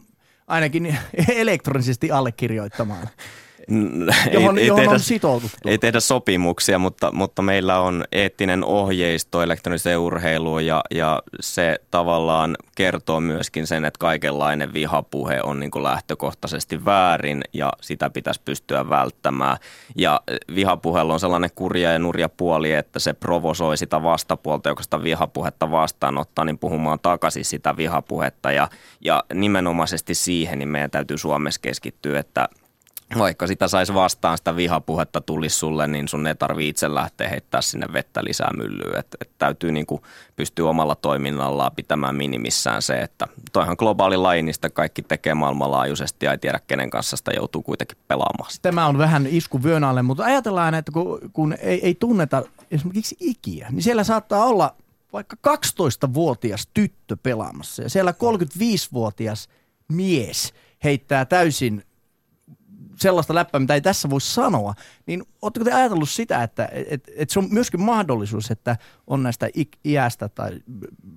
[SPEAKER 4] ainakin <laughs> elektronisesti allekirjoittamaan? Johon, ei, johon tehdä, on sitouduttu.
[SPEAKER 7] Ei tehdä sopimuksia, mutta, mutta meillä on eettinen ohjeisto elektroniseen urheiluun ja, ja se tavallaan kertoo myöskin sen, että kaikenlainen vihapuhe on niin kuin lähtökohtaisesti väärin ja sitä pitäisi pystyä välttämään. Ja vihapuheella on sellainen kurja ja nurja puoli, että se provosoi sitä vastapuolta, joka sitä vihapuhetta vastaanottaa, niin puhumaan takaisin sitä vihapuhetta ja, ja nimenomaisesti siihen niin meidän täytyy Suomessa keskittyä, että vaikka sitä saisi vastaan sitä vihapuhetta tulisi sulle, niin sun ei tarvi itse lähteä heittää sinne vettä lisää myllyä. Et, et täytyy niinku pystyä omalla toiminnallaan pitämään minimissään se, että toihan globaali laji, niin sitä kaikki tekee maailmanlaajuisesti ja ei tiedä kenen kanssa sitä joutuu kuitenkin pelaamaan.
[SPEAKER 4] Tämä on vähän isku vyön alle, mutta ajatellaan, että kun, kun ei, ei tunneta esimerkiksi ikiä, niin siellä saattaa olla vaikka 12-vuotias tyttö pelaamassa ja siellä 35-vuotias mies heittää täysin sellaista läppää, mitä ei tässä voi sanoa, niin oletteko te ajatellut sitä, että et, et se on myöskin mahdollisuus, että on näistä iästä tai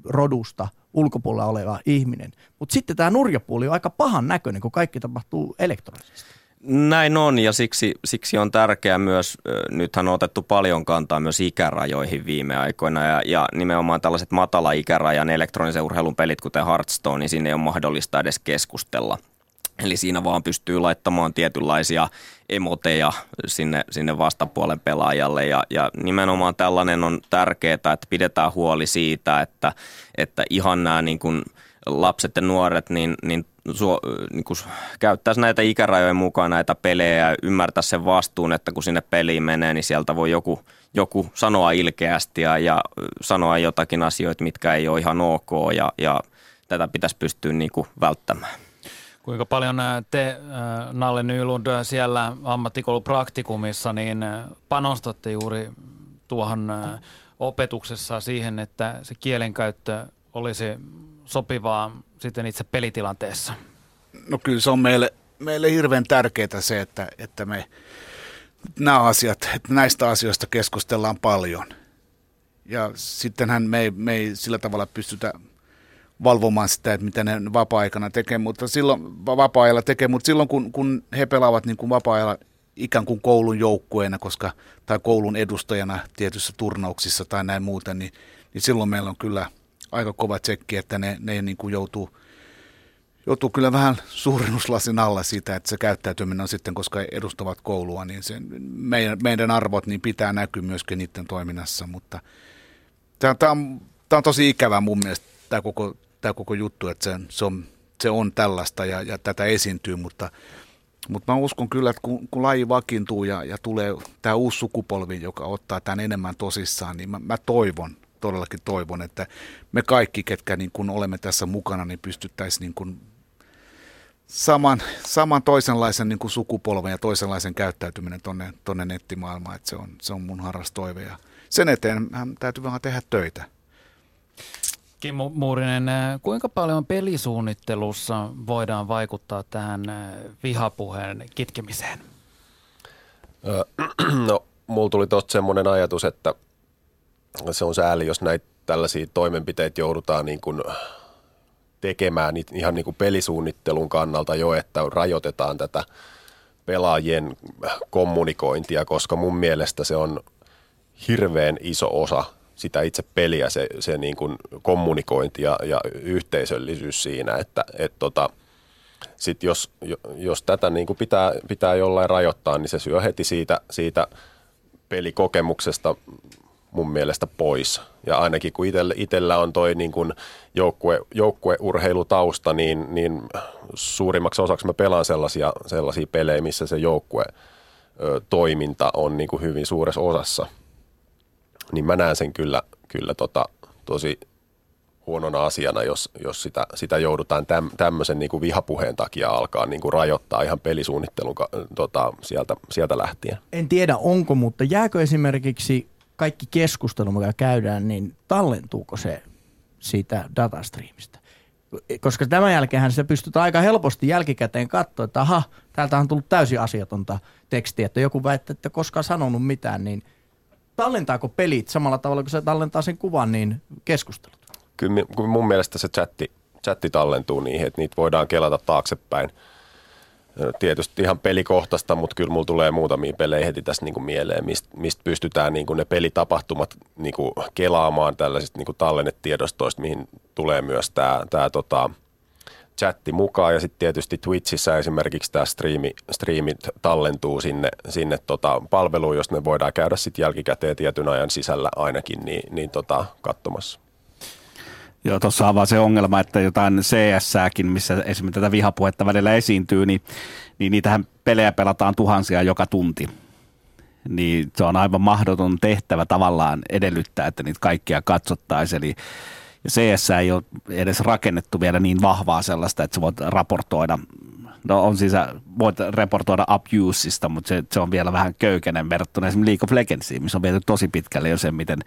[SPEAKER 4] rodusta ulkopuolella oleva ihminen. Mutta sitten tämä nurjapuoli on aika pahan näköinen, kun kaikki tapahtuu elektronisesti.
[SPEAKER 7] Näin on ja siksi, siksi on tärkeää myös, nythän on otettu paljon kantaa myös ikärajoihin viime aikoina ja, ja nimenomaan tällaiset matala ikärajan elektronisen urheilun pelit, kuten Hearthstone, niin sinne ei ole mahdollista edes keskustella – Eli siinä vaan pystyy laittamaan tietynlaisia emoteja sinne, sinne vastapuolen pelaajalle ja, ja nimenomaan tällainen on tärkeää, että pidetään huoli siitä, että, että ihan nämä niin kuin lapset ja nuoret niin, niin, su, niin kuin käyttäisi näitä ikärajojen mukaan näitä pelejä ja ymmärtää sen vastuun, että kun sinne peliin menee, niin sieltä voi joku, joku sanoa ilkeästi ja, ja sanoa jotakin asioita, mitkä ei ole ihan ok ja, ja tätä pitäisi pystyä niin kuin välttämään.
[SPEAKER 2] Kuinka paljon te, Nalle Nylund, siellä ammattikoulupraktikumissa, niin panostatte juuri tuohon opetuksessa siihen, että se kielenkäyttö olisi sopivaa sitten itse pelitilanteessa?
[SPEAKER 6] No kyllä se on meille, meille hirveän tärkeää se, että, että me nämä asiat, että näistä asioista keskustellaan paljon. Ja sittenhän me ei, me ei sillä tavalla pystytä valvomaan sitä, että mitä ne vapaa-aikana tekee, mutta silloin vapaa-ajalla tekee, mutta silloin kun, kun he pelaavat niin kuin vapaa-ajalla ikään kuin koulun joukkueena, koska, tai koulun edustajana tietyissä turnauksissa tai näin muuten, niin, niin silloin meillä on kyllä aika kova tsekki, että ne, ne niin kuin joutuu, joutuu kyllä vähän <laughs> suurennuslasin alla siitä, että se käyttäytyminen on sitten, koska edustavat koulua, niin se, meidän, meidän arvot niin pitää näkyä myöskin niiden toiminnassa, mutta tämä, on, tämä on tosi ikävää mun mielestä, tämä koko tämä koko juttu, että se, se, on, se on tällaista ja, ja tätä esiintyy, mutta, mutta mä uskon kyllä, että kun, kun laji vakiintuu ja, ja tulee tämä uusi sukupolvi, joka ottaa tämän enemmän tosissaan, niin mä, mä toivon, todellakin toivon, että me kaikki, ketkä niin kuin olemme tässä mukana, niin pystyttäisiin niin kuin saman, saman toisenlaisen niin kuin sukupolven ja toisenlaisen käyttäytyminen tonne, tonne nettimaailmaan. Että se, on, se on mun harras toive ja sen eteen täytyy vähän tehdä töitä.
[SPEAKER 2] Kimmo Muurinen, äh, kuinka paljon pelisuunnittelussa voidaan vaikuttaa tähän äh, vihapuheen kitkemiseen? <clears throat>
[SPEAKER 5] No, mulla tuli tuosta semmoinen ajatus, että se on sääli, jos näitä tällaisia toimenpiteitä joudutaan niin kuin tekemään ihan niin kuin pelisuunnittelun kannalta jo, että rajoitetaan tätä pelaajien kommunikointia, koska mun mielestä se on hirveän iso osa sitä itse peliä, se, se niin kuin kommunikointi ja, ja yhteisöllisyys siinä, että et tota, sit jos, jos tätä niin kuin pitää, pitää jollain rajoittaa, niin se syö heti siitä, siitä pelikokemuksesta mun mielestä pois. Ja ainakin kun itellä, itellä on toi niin kuin joukkue, joukkueurheilutausta, niin, niin suurimmaksi osaksi mä pelaan sellaisia, sellaisia pelejä, missä se joukkue toiminta on niin kuin hyvin suuressa osassa. Niin mä näen sen kyllä, kyllä tota, tosi huonona asiana, jos, jos sitä, sitä joudutaan täm, tämmöisen niin kuin vihapuheen takia alkaa niin kuin rajoittaa ihan pelisuunnittelun tota, sieltä, sieltä lähtien.
[SPEAKER 4] En tiedä onko, mutta jääkö esimerkiksi kaikki keskustelu, mikä käydään, niin tallentuuko se siitä datastriimistä? Koska tämän jälkeen se pystytään aika helposti jälkikäteen katsoa, että aha, täältä on tullut täysin asiatonta tekstiä, että joku väittää, että koskaan sanonut mitään, niin tallentaako pelit samalla tavalla kuin se tallentaa sen kuvan, niin keskustelut?
[SPEAKER 5] Kyllä mun mielestä se chatti, chatti tallentuu niihin, että niitä voidaan kelata taaksepäin – tietysti ihan pelikohtaista, mutta kyllä mulla tulee muutamia pelejä heti tässä niin kuin mieleen, mistä mist pystytään niin kuin ne pelitapahtumat niin kuin kelaamaan tällaisista niin kuin tallennetiedostoista, mihin tulee myös tämä, tämä tota, chatti mukaan ja sitten tietysti Twitchissä esimerkiksi tämä striimi, striimit tallentuu sinne, sinne tota palveluun, jos ne voidaan käydä sitten jälkikäteen tietyn ajan sisällä ainakin niin, niin tota, katsomassa.
[SPEAKER 3] Joo, tuossa on vaan se ongelma, että jotain CS-sääkin, missä esimerkiksi tätä vihapuhetta välillä esiintyy, niin, niin niitähän pelejä pelataan tuhansia joka tunti. Niin se on aivan mahdoton tehtävä tavallaan edellyttää, että niitä kaikkia katsottaisiin. Eli CS ei ole edes rakennettu vielä niin vahvaa sellaista, että sä voit raportoida. No on siis, voit raportoida abuseista, mutta se, se on vielä vähän köykäinen verrattuna esimerkiksi League of Legendsiin, missä on viety tosi pitkälle jo se, miten,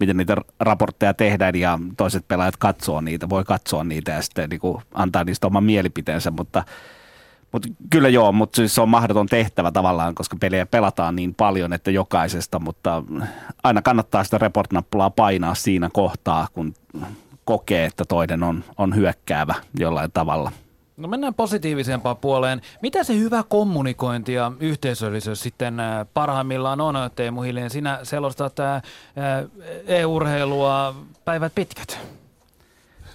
[SPEAKER 3] miten niitä raportteja tehdään ja toiset pelaajat katsoo niitä, voi katsoa niitä ja sitten niin kuin antaa niistä oman mielipiteensä, mutta mutta kyllä joo, mutta siis se on mahdoton tehtävä tavallaan, koska pelejä pelataan niin paljon, että jokaisesta, mutta aina kannattaa sitä report-nappulaa painaa siinä kohtaa, kun kokee, että toinen on, on hyökkäävä jollain tavalla –
[SPEAKER 2] No mennään positiivisempaan puoleen. Mitä se hyvä kommunikointi ja yhteisöllisyys sitten äh, parhaimmillaan on, Teemu Hiljen? Sinä selostat äh, e-urheilua päivät pitkät.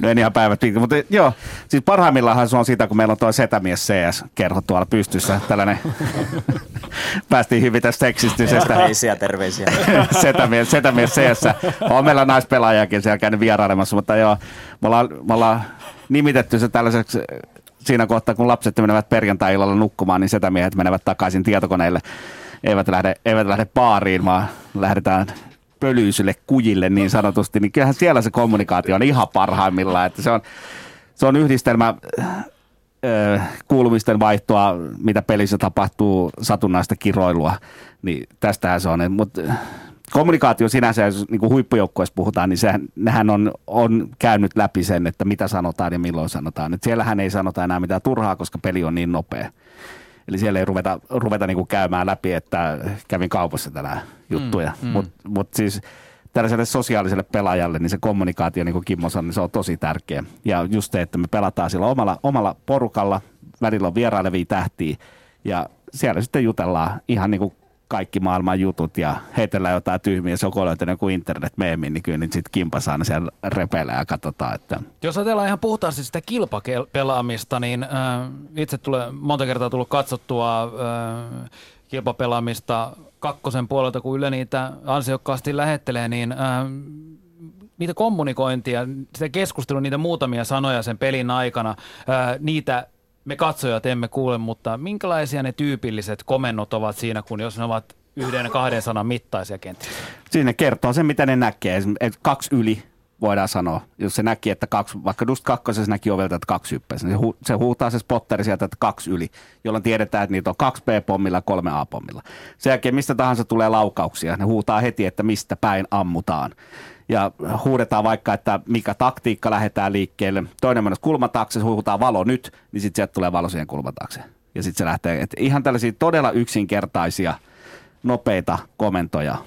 [SPEAKER 3] No en ihan päivät pitkät, mutta joo, siis parhaimmillaan se on sitä, kun meillä on tuo Setämies CS-kerho tuolla pystyssä, tällainen, <laughs> päästiin hyvin tästä seksistisestä.
[SPEAKER 7] Terveisiä, terveisiä. <laughs>
[SPEAKER 3] setämies, setämies CS. On meillä naispelaajakin siellä käynyt vierailemassa, mutta joo, me ollaan, me ollaan nimitetty se tällaiseksi siinä kohtaa, kun lapset menevät perjantai-illalla nukkumaan, niin setämiehet menevät takaisin tietokoneille. Eivät lähde, eivät lähde baariin, vaan lähdetään pölyisille kujille niin sanotusti, niin kyllähän siellä se kommunikaatio on ihan parhaimmillaan, että se on, se on yhdistelmä ö, kuulumisten vaihtoa, mitä pelissä tapahtuu, satunnaista kiroilua, niin tästähän se on. Mutta kommunikaatio sinänsä, jos niin kuin huippujoukkueessa puhutaan, niin sehän, nehän on, on käynyt läpi sen, että mitä sanotaan ja milloin sanotaan. Et siellähän ei sanota enää mitään turhaa, koska peli on niin nopea. Eli siellä ei ruveta, ruveta niin kuin käymään läpi, että kävin kaupassa tänään juttuja. Mm, mm. Mutta mut siis tällaiselle sosiaaliselle pelaajalle, niin se kommunikaatio, niin kuin Kimmo sanoi, niin se on tosi tärkeä. Ja just se, että me pelataan sillä omalla, omalla porukalla, välillä on vierailevia tähtiä, ja siellä sitten jutellaan ihan niin kuin kaikki maailman jutut ja heitellään jotain tyhmiä sokoleita joku internet meemin, niin kyllä niin sitten ne siellä repeillä ja katsotaan. Että.
[SPEAKER 2] Jos ajatellaan ihan puhtaasti sitä kilpapelaamista, niin äh, itse tulee monta kertaa tullut katsottua äh, kilpapelaamista kakkosen puolelta, kun Yle niitä ansiokkaasti lähettelee, niin äh, niitä kommunikointia, sitä keskustelua, niitä muutamia sanoja sen pelin aikana, äh, niitä me katsojat emme kuule, mutta minkälaisia ne tyypilliset komennot ovat siinä, kun jos ne ovat yhden kahden sanan mittaisia kenties?
[SPEAKER 3] Siinä kertoo sen, mitä ne näkee. Kaksi yli voidaan sanoa. Jos se näki, että kaksi, vaikka just kakkosessa näki ovelta, että kaksi hyppäisi, niin se, hu, se huutaa se spotteri sieltä, että kaksi yli, jolloin tiedetään, että niitä on kaksi B-pommilla ja kolme A-pommilla. Sen jälkeen mistä tahansa tulee laukauksia, ne huutaa heti, että mistä päin ammutaan ja huudetaan vaikka, että mikä taktiikka lähdetään liikkeelle. Toinen mennessä kulmataakse, se huutaa valo nyt, niin sitten sieltä tulee valo siihen kulmataakse. Ja sitten se lähtee, että ihan tällaisia todella yksinkertaisia, nopeita komentoja.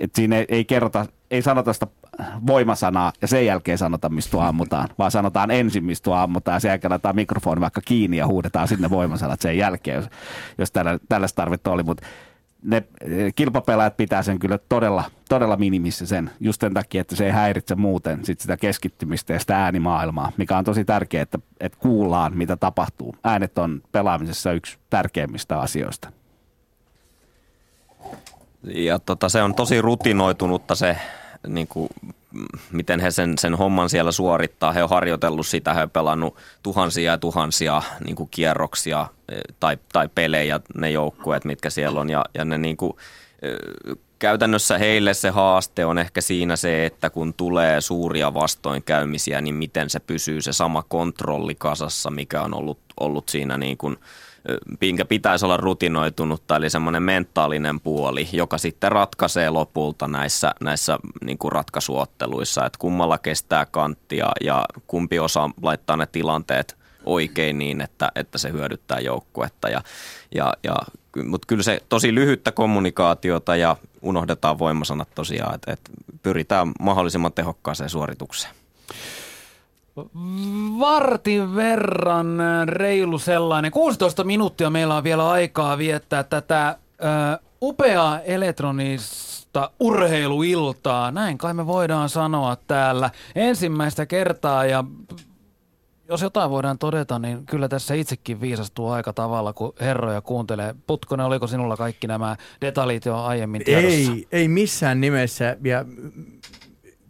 [SPEAKER 3] Et siinä ei, ei kerrota, ei sanota sitä voimasanaa ja sen jälkeen sanota, mistä ammutaan, vaan sanotaan ensin, mistä ammutaan ja sen jälkeen laitetaan mikrofoni vaikka kiinni ja huudetaan sinne voimasanat sen jälkeen, jos, jos tällä, tällaista tarvetta oli. Mutta ne eh, kilpapelaajat pitää sen kyllä todella, todella minimissä sen, just sen takia, että se ei häiritse muuten sit sitä keskittymistä ja sitä äänimaailmaa, mikä on tosi tärkeää, että, että kuullaan, mitä tapahtuu. Äänet on pelaamisessa yksi tärkeimmistä asioista.
[SPEAKER 7] Ja tota, se on tosi rutinoitunutta se, niin kuin, miten he sen, sen homman siellä suorittaa. He on harjoitellut sitä, he on pelannut tuhansia ja tuhansia niin kuin kierroksia eh, tai, tai pelejä, ne joukkueet, mitkä siellä on. Ja, ja ne niin kuin, eh, käytännössä heille se haaste on ehkä siinä se, että kun tulee suuria vastoinkäymisiä, niin miten se pysyy se sama kontrolli kasassa, mikä on ollut, ollut siinä niin kuin – minkä pitäisi olla rutinoitunutta, eli semmoinen mentaalinen puoli, joka sitten ratkaisee lopulta näissä, näissä niin kuin ratkaisuotteluissa, että kummalla kestää kanttia ja kumpi osaa laittaa ne tilanteet oikein niin, että, että se hyödyttää joukkuetta. Ja, ja, ja, mutta kyllä se tosi lyhyttä kommunikaatiota ja unohdetaan voimasanat tosiaan, että, että pyritään mahdollisimman tehokkaaseen suoritukseen.
[SPEAKER 2] Vartin verran reilu sellainen. 16 minuuttia meillä on vielä aikaa viettää tätä ö, upeaa elektronista urheiluiltaa. Näin kai me voidaan sanoa täällä ensimmäistä kertaa ja jos jotain voidaan todeta, niin kyllä tässä itsekin viisastuu aika tavalla, kun herroja kuuntelee. Putkonen, oliko sinulla kaikki nämä detaljit jo aiemmin tiedossa?
[SPEAKER 4] Ei, ei missään nimessä. Ja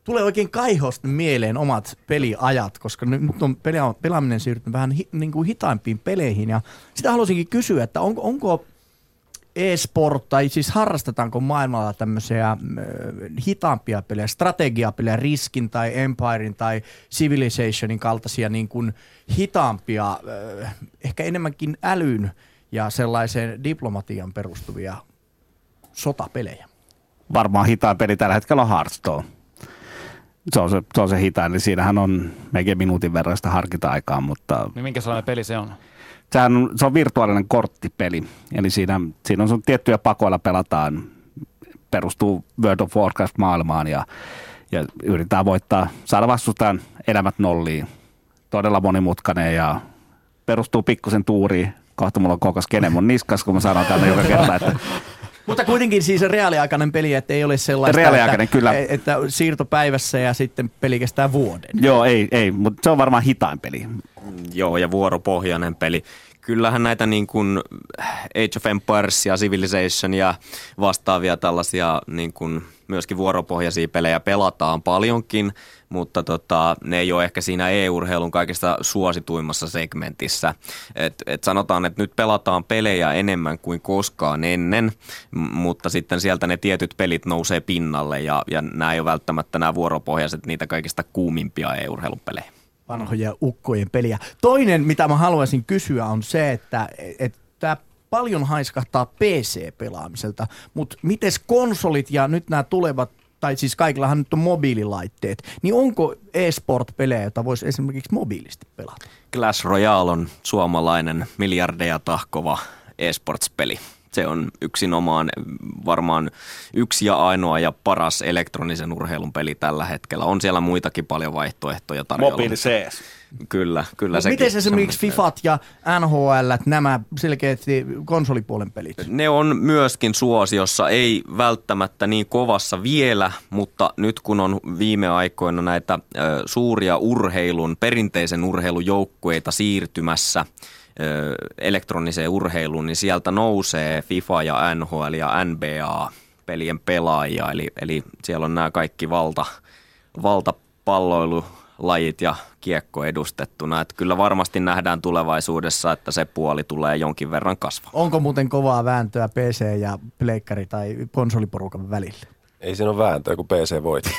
[SPEAKER 4] tulee oikein kaihosta mieleen omat peliajat, koska nyt on pelaaminen siirtynyt vähän hi, niin kuin hitaimpiin peleihin. Ja sitä haluaisinkin kysyä, että onko, onko e-sport, tai siis harrastetaanko maailmalla tämmöisiä äh, hitaampia pelejä, strategiapelejä, Riskin tai Empirein tai Civilizationin kaltaisia niin kuin hitaampia, äh, ehkä enemmänkin älyn ja sellaiseen diplomatian perustuvia sotapelejä?
[SPEAKER 3] Varmaan hitaan peli tällä hetkellä on Hearthstone se on se, se, on se hitain, niin siinähän on melkein minuutin verran sitä harkinta-aikaa, mutta...
[SPEAKER 2] Niin minkä sellainen peli se on?
[SPEAKER 3] Sehän on, se on virtuaalinen korttipeli, eli siinä, siinä on sun tiettyjä pakoilla pelataan, perustuu World of Warcraft-maailmaan ja, ja yritetään voittaa, saada vastustajan elämät nolliin. Todella monimutkainen ja perustuu pikkusen tuuriin. Kohta mulla on koko skene mun niskas, kun mä sanon tänne joka kerta, että
[SPEAKER 4] mutta kuitenkin siis reaaliaikainen peli, että ei ole sellaista,
[SPEAKER 3] reaaliaikainen,
[SPEAKER 4] että,
[SPEAKER 3] kyllä.
[SPEAKER 4] että siirto päivässä ja sitten peli kestää vuoden.
[SPEAKER 3] Joo, ei, ei mutta se on varmaan hitain peli.
[SPEAKER 7] Joo, ja vuoropohjainen peli kyllähän näitä niin kuin Age of Empires ja Civilization ja vastaavia tällaisia niin kuin myöskin vuoropohjaisia pelejä pelataan paljonkin, mutta tota, ne ei ole ehkä siinä e-urheilun kaikista suosituimmassa segmentissä. Et, et sanotaan, että nyt pelataan pelejä enemmän kuin koskaan ennen, mutta sitten sieltä ne tietyt pelit nousee pinnalle ja, ja nämä ei ole välttämättä nämä vuoropohjaiset niitä kaikista kuumimpia e-urheilun pelejä
[SPEAKER 4] vanhoja ukkojen peliä. Toinen, mitä mä haluaisin kysyä, on se, että, että paljon haiskahtaa PC-pelaamiselta, mutta miten konsolit ja nyt nämä tulevat tai siis kaikillahan nyt on mobiililaitteet, niin onko e-sport-pelejä, joita voisi esimerkiksi mobiilisti pelata?
[SPEAKER 7] Clash Royale on suomalainen miljardeja tahkova e-sports-peli se on yksinomaan varmaan yksi ja ainoa ja paras elektronisen urheilun peli tällä hetkellä. On siellä muitakin paljon vaihtoehtoja tarjolla.
[SPEAKER 3] Mobiili CS.
[SPEAKER 7] Kyllä, kyllä
[SPEAKER 4] se. Miten esimerkiksi FIFAt ja NHL, nämä selkeästi konsolipuolen pelit?
[SPEAKER 7] Ne on myöskin suosiossa, ei välttämättä niin kovassa vielä, mutta nyt kun on viime aikoina näitä suuria urheilun, perinteisen urheilujoukkueita siirtymässä – elektroniseen urheiluun, niin sieltä nousee FIFA ja NHL ja NBA pelien pelaajia, eli, eli siellä on nämä kaikki valta, valtapalloilu lajit ja kiekko edustettuna. Että kyllä varmasti nähdään tulevaisuudessa, että se puoli tulee jonkin verran kasvamaan.
[SPEAKER 4] Onko muuten kovaa vääntöä PC ja pleikkari tai konsoliporukan välillä?
[SPEAKER 5] Ei siinä ole vääntöä, kun PC voitti.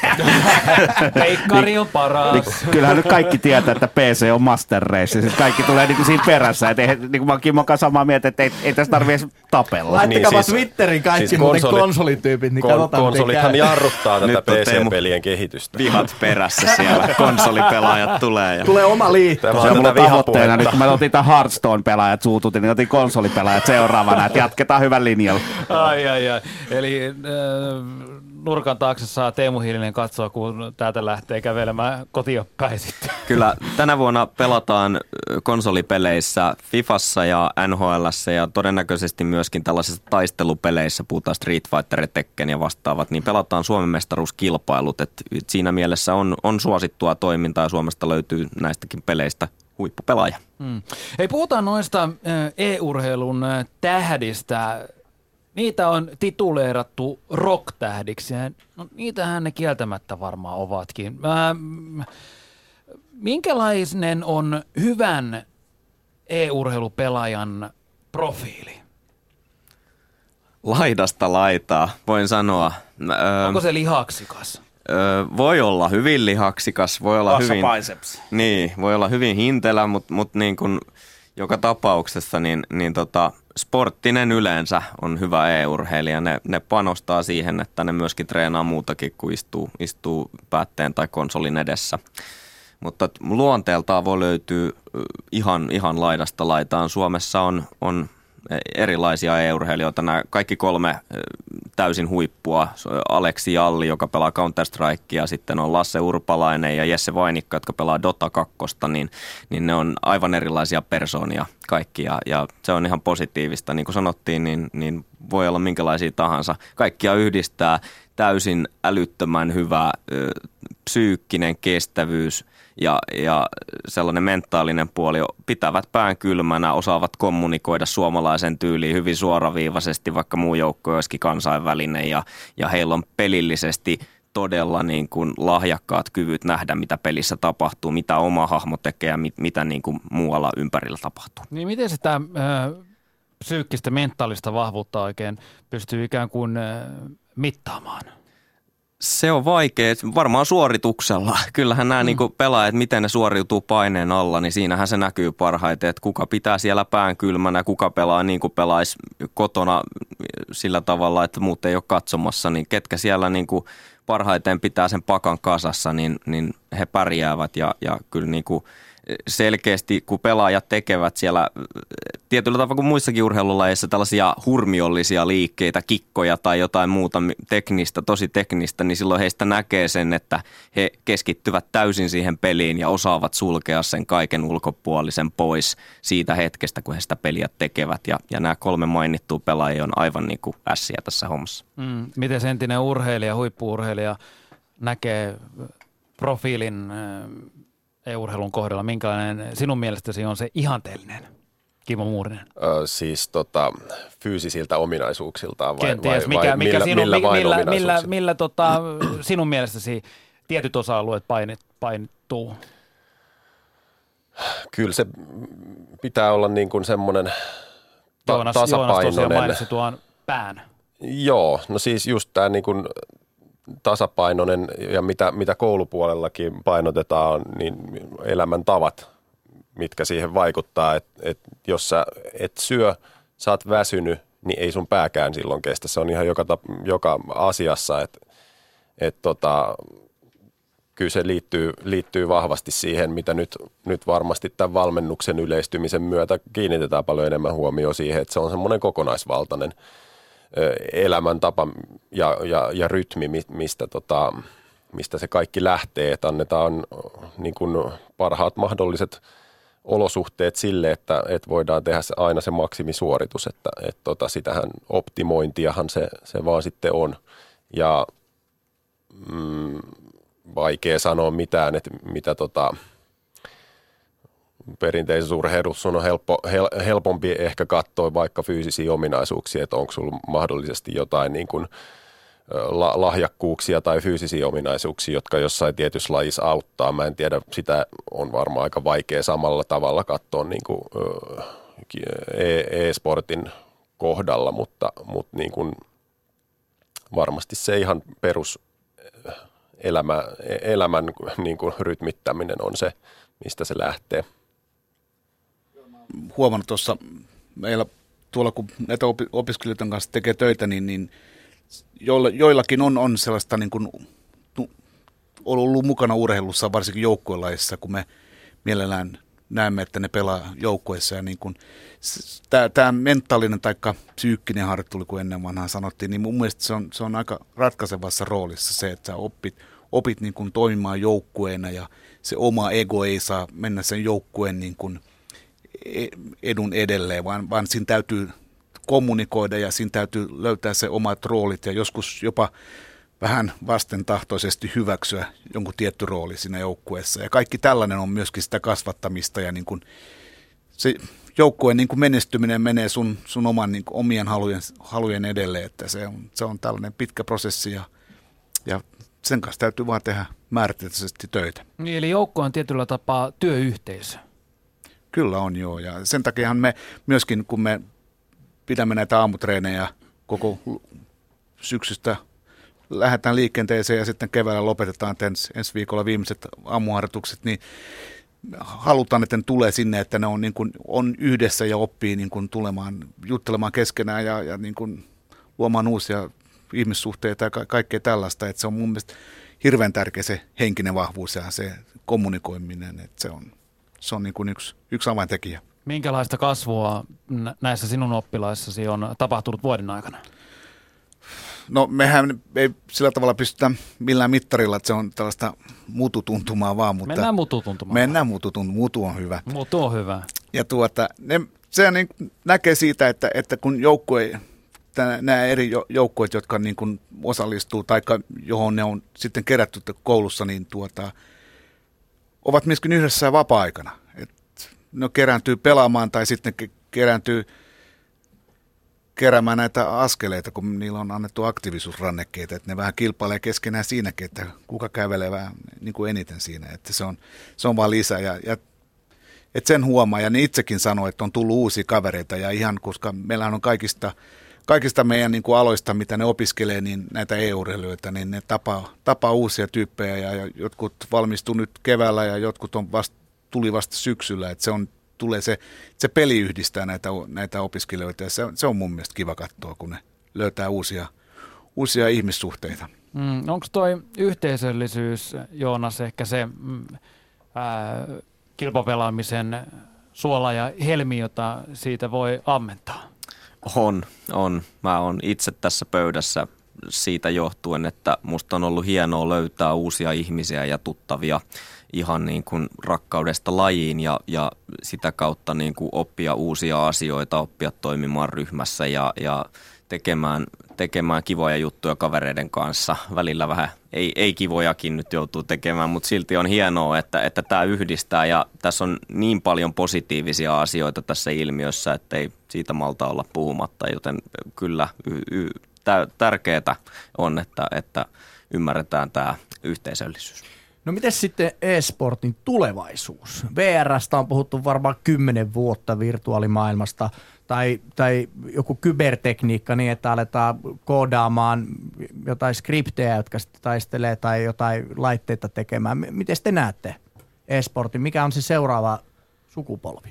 [SPEAKER 5] <laughs>
[SPEAKER 2] Peikkari on paras.
[SPEAKER 3] Niin, kyllähän nyt kaikki tietää, että PC on Master Race. Siis kaikki tulee niin kuin siinä perässä. Et ei, niin kuin mä oon Kimmo kanssa samaa mieltä, että ei, ei tässä tarvitse tapella.
[SPEAKER 4] Laittakaa
[SPEAKER 5] Niin,
[SPEAKER 4] siis,
[SPEAKER 5] siis-
[SPEAKER 4] Twitterin kaikki
[SPEAKER 5] siis
[SPEAKER 4] muuten
[SPEAKER 5] konsoli-
[SPEAKER 4] konsolityypit, niin
[SPEAKER 5] Kon-
[SPEAKER 4] katsotaan
[SPEAKER 5] konsolithan
[SPEAKER 4] käy.
[SPEAKER 5] jarruttaa tätä. PC-pelien kehitystä.
[SPEAKER 7] Vihat perässä siellä, konsolipelaajat tulee. Ja...
[SPEAKER 4] Tulee oma liitto.
[SPEAKER 5] Tämä
[SPEAKER 3] Se on mulla
[SPEAKER 5] tätä
[SPEAKER 3] tavoitteena, nyt kun mä otin tämän Hearthstone-pelaajat suututin, niin otin konsolipelaajat seuraavana, että jatketaan hyvän linjalla.
[SPEAKER 2] Ai, ai, ai. Eli äh, nurkan taakse saa Teemu Hiilinen katsoa, kun täältä lähtee kävelemään kotiin päin sitten.
[SPEAKER 7] Kyllä tänä vuonna pelataan konsolipeleissä Fifassa ja NHLssä ja todennäköisesti myöskin tällaisissa taistelupeleissä, puhutaan Street Fighter, Tekken ja vastaavat, niin pelataan Suomen mestaruuskilpailut. Et siinä mielessä on, on suosittua toimintaa ja Suomesta löytyy näistäkin peleistä huippupelaaja.
[SPEAKER 2] Hmm. Hei, puhutaan noista e-urheilun äh, tähdistä. Niitä on tituleerattu rock-tähdiksi. No, niitähän ne kieltämättä varmaan ovatkin. Ähm, minkälainen on hyvän e-urheilupelaajan profiili?
[SPEAKER 7] Laidasta laitaa, voin sanoa. Ö,
[SPEAKER 2] Onko se lihaksikas?
[SPEAKER 7] Ö, voi olla hyvin lihaksikas, voi olla hyvin...
[SPEAKER 3] biceps.
[SPEAKER 7] Niin, voi olla hyvin hintelä, mutta mut niin kuin joka tapauksessa niin, niin tota, sporttinen yleensä on hyvä e-urheilija. Ne, ne panostaa siihen, että ne myöskin treenaa muutakin kuin istuu, istuu päätteen tai konsolin edessä. Mutta luonteeltaan voi löytyä ihan, ihan laidasta laitaan. Suomessa on, on erilaisia e-urheilijoita. Nämä kaikki kolme ö, täysin huippua. Aleksi Jalli, joka pelaa Counter-Strikea, sitten on Lasse Urpalainen ja Jesse Vainikka, jotka pelaa Dota 2, niin, niin ne on aivan erilaisia persoonia kaikki ja, ja se on ihan positiivista. Niin kuin sanottiin, niin, niin voi olla minkälaisia tahansa. Kaikkia yhdistää täysin älyttömän hyvä ö, psyykkinen kestävyys ja, ja sellainen mentaalinen puoli, pitävät pään kylmänä, osaavat kommunikoida suomalaisen tyyliin hyvin suoraviivaisesti, vaikka muu joukko olisikin kansainvälinen ja, ja heillä on pelillisesti todella niin kuin lahjakkaat kyvyt nähdä, mitä pelissä tapahtuu, mitä oma hahmo tekee ja mit, mitä niin kuin muualla ympärillä tapahtuu.
[SPEAKER 2] Niin miten sitä äh, psyykkistä, mentaalista vahvuutta oikein pystyy ikään kuin äh, mittaamaan?
[SPEAKER 7] Se on vaikea, varmaan suorituksella. <laughs> Kyllähän nämä mm. niin pelaajat, miten ne suoriutuu paineen alla, niin siinähän se näkyy parhaiten, että kuka pitää siellä pään kylmänä, kuka pelaa niin kuin pelaisi kotona sillä tavalla, että muut ei ole katsomassa, niin ketkä siellä niin kuin parhaiten pitää sen pakan kasassa, niin, niin he pärjäävät ja, ja kyllä niin kuin selkeästi, kun pelaajat tekevät siellä tietyllä tavalla kuin muissakin urheilulajeissa tällaisia hurmiollisia liikkeitä, kikkoja tai jotain muuta teknistä, tosi teknistä, niin silloin heistä näkee sen, että he keskittyvät täysin siihen peliin ja osaavat sulkea sen kaiken ulkopuolisen pois siitä hetkestä, kun he sitä peliä tekevät. Ja, ja nämä kolme mainittua pelaajia on aivan niin kuin ässiä tässä hommassa.
[SPEAKER 2] Mm, miten entinen urheilija, huippuurheilija näkee profiilin e-urheilun kohdalla, minkälainen sinun mielestäsi on se ihanteellinen, Kimmo Muurinen?
[SPEAKER 5] Ö, siis tota, fyysisiltä ominaisuuksiltaan vai,
[SPEAKER 2] Kenties,
[SPEAKER 5] vai,
[SPEAKER 2] mikä,
[SPEAKER 5] vai
[SPEAKER 2] mikä
[SPEAKER 5] millä,
[SPEAKER 2] sinun,
[SPEAKER 5] millä, vain
[SPEAKER 2] millä, millä,
[SPEAKER 5] ominaisuuksilla?
[SPEAKER 2] millä tota, sinun mielestäsi tietyt osa-alueet painit, painittuu?
[SPEAKER 5] Kyllä se pitää olla niin kuin semmoinen ta-
[SPEAKER 2] Joonas, Joonas tosiaan
[SPEAKER 5] tasapainoinen.
[SPEAKER 2] mainitsi tuon pään.
[SPEAKER 5] Joo, no siis just tämä niin kuin tasapainoinen ja mitä, mitä koulupuolellakin painotetaan, niin elämäntavat, mitkä siihen vaikuttaa. Että et jos sä et syö, sä oot väsynyt, niin ei sun pääkään silloin kestä. Se on ihan joka, joka asiassa, että et tota, kyllä se liittyy, liittyy vahvasti siihen, mitä nyt, nyt varmasti tämän valmennuksen yleistymisen myötä kiinnitetään paljon enemmän huomioon siihen, että se on semmoinen kokonaisvaltainen elämäntapa ja, ja, ja rytmi, mi- mistä, tota, mistä se kaikki lähtee, että annetaan niin kuin parhaat mahdolliset olosuhteet sille, että, että voidaan tehdä aina se maksimisuoritus, että, että tota, sitähän optimointiahan se, se vaan sitten on. Ja mm, vaikea sanoa mitään, että mitä tota, perinteisessä urheilussa on helppo, hel, helpompi ehkä katsoa vaikka fyysisiä ominaisuuksia, että onko sulla mahdollisesti jotain niin kuin, la- lahjakkuuksia tai fyysisiä ominaisuuksia, jotka jossain tietyssä lajissa auttaa. Mä en tiedä, sitä on varmaan aika vaikea samalla tavalla katsoa niin kuin, e- e-sportin kohdalla, mutta, mutta niin kuin varmasti se ihan perus elämä, elämän niin kuin rytmittäminen on se, mistä se lähtee.
[SPEAKER 6] Huomannut tuossa meillä tuolla, kun näitä opiskelijoiden kanssa tekee töitä, niin, niin joillakin on, on sellaista niin kuin, ollut mukana urheilussa, varsinkin joukkuelaissa, kun me mielellään näemme, että ne pelaa joukkueessa. Ja niin kuin, tämä mentaalinen tai psyykkinen harjoittelu, kun ennen vanhaa sanottiin, niin mun mielestä se on, se on aika ratkaisevassa roolissa se, että sä opit, opit niin kuin toimimaan joukkueena ja se oma ego ei saa mennä sen joukkueen niin kuin edun edelleen, vaan, vaan siinä täytyy kommunikoida ja siinä täytyy löytää se omat roolit ja joskus jopa vähän vastentahtoisesti hyväksyä jonkun tietty rooli siinä joukkueessa. Ja kaikki tällainen on myöskin sitä kasvattamista ja niin kuin se joukkueen niin kuin menestyminen menee sun, sun oman niin kuin omien halujen, halujen edelleen, että se on, se on tällainen pitkä prosessi ja, ja sen kanssa täytyy vaan tehdä määrätietoisesti töitä.
[SPEAKER 2] Niin, eli joukko on tietyllä tapaa työyhteisö.
[SPEAKER 6] Kyllä on joo ja sen takiahan me myöskin kun me pidämme näitä aamutreenejä koko syksystä lähdetään liikenteeseen ja sitten keväällä lopetetaan ens, ensi viikolla viimeiset aamuharjoitukset, niin halutaan, että ne tulee sinne, että ne on, niin kuin, on yhdessä ja oppii niin kuin, tulemaan, juttelemaan keskenään ja, ja niin kuin, luomaan uusia ihmissuhteita ja ka- kaikkea tällaista. Että se on mun mielestä hirveän tärkeä se henkinen vahvuus ja se kommunikoiminen, että se on, se on niin kuin yksi, yksi avaintekijä.
[SPEAKER 2] Minkälaista kasvua näissä sinun oppilaissasi on tapahtunut vuoden aikana?
[SPEAKER 6] No mehän ei sillä tavalla pystytä millään mittarilla, että se on tällaista mututuntumaa vaan. Mutta
[SPEAKER 2] mennään mututuntumaan.
[SPEAKER 6] Mennään mututuntumaan. Mutu on hyvä.
[SPEAKER 2] Mutu on hyvä.
[SPEAKER 6] Ja tuota, ne, se niin näkee siitä, että, että kun joukkue, nämä eri joukkueet, jotka niin kuin osallistuu tai johon ne on sitten kerätty koulussa, niin tuota, ovat myöskin yhdessä vapaa-aikana. Et ne kerääntyy pelaamaan tai sitten kerääntyy – keräämään näitä askeleita, kun niillä on annettu aktiivisuusrannekkeita, että ne vähän kilpailee keskenään siinäkin, että kuka kävelee vähän niin kuin eniten siinä, että se on, se on vaan lisää. Ja, ja että sen huomaa. Ja ne itsekin sanoo, että on tullut uusia kavereita. Ja ihan, koska meillä on kaikista, kaikista meidän niin kuin aloista, mitä ne opiskelee, niin näitä EU-urheilijoita, niin ne tapaa, tapaa uusia tyyppejä ja, jotkut valmistuu nyt keväällä ja jotkut on vasta, tuli vasta syksyllä, että se on tulee se, se peli yhdistää näitä, näitä opiskelijoita ja se, se on mun mielestä kiva katsoa, kun ne löytää uusia, uusia ihmissuhteita.
[SPEAKER 2] Mm, Onko toi yhteisöllisyys, Joonas, ehkä se mm, ää, kilpapelaamisen suola ja helmi, jota siitä voi ammentaa?
[SPEAKER 7] On, on. Mä oon itse tässä pöydässä siitä johtuen, että musta on ollut hienoa löytää uusia ihmisiä ja tuttavia ihan niin kuin rakkaudesta lajiin ja, ja sitä kautta niin kuin oppia uusia asioita, oppia toimimaan ryhmässä ja, ja tekemään, tekemään kivoja juttuja kavereiden kanssa. Välillä vähän ei, ei kivojakin nyt joutuu tekemään, mutta silti on hienoa, että, että tämä yhdistää ja tässä on niin paljon positiivisia asioita tässä ilmiössä, että ei siitä malta olla puhumatta, joten kyllä y, y, tärkeää on, että, että ymmärretään tämä yhteisöllisyys.
[SPEAKER 4] No miten sitten e-sportin tulevaisuus? VRstä on puhuttu varmaan kymmenen vuotta virtuaalimaailmasta tai, tai joku kybertekniikka niin, että aletaan koodaamaan jotain skriptejä, jotka sitten taistelee tai jotain laitteita tekemään. Miten te näette e-sportin? Mikä on se seuraava sukupolvi?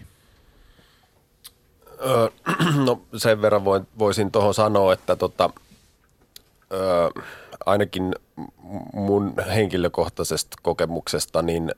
[SPEAKER 5] Öö, <clears throat> no sen verran voin, voisin tuohon sanoa, että tota, öö, ainakin mun henkilökohtaisesta kokemuksesta niin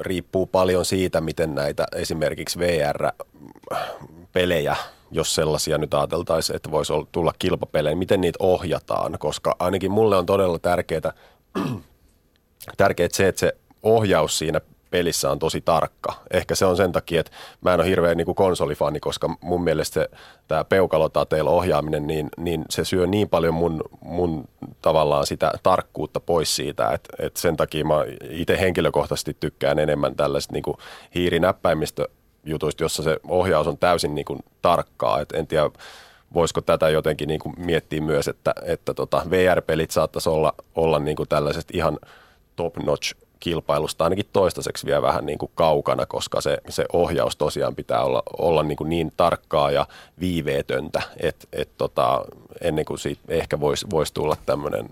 [SPEAKER 5] riippuu paljon siitä, miten näitä esimerkiksi VR-pelejä, jos sellaisia nyt ajateltaisiin, että voisi tulla kilpapelejä, miten niitä ohjataan, koska ainakin mulle on todella tärkeää, <clears throat> tärkeää se, että se ohjaus siinä pelissä on tosi tarkka. Ehkä se on sen takia, että mä en ole hirveän niin konsolifani, koska mun mielestä tämä peukalotateilla ohjaaminen, niin, niin se syö niin paljon mun, mun tavallaan sitä tarkkuutta pois siitä, että, että sen takia mä itse henkilökohtaisesti tykkään enemmän tällaista niin kuin hiirinäppäimistä jutuista, jossa se ohjaus on täysin niin kuin tarkkaa. Et en tiedä, voisiko tätä jotenkin niin kuin miettiä myös, että, että tota VR-pelit saattaisi olla, olla niin kuin tällaisesta ihan top-notch kilpailusta ainakin toistaiseksi vielä vähän niin kuin kaukana, koska se, se ohjaus tosiaan pitää olla, olla niin, kuin niin tarkkaa ja viiveetöntä, että et tota, ennen kuin siitä ehkä voisi vois tulla tämmöinen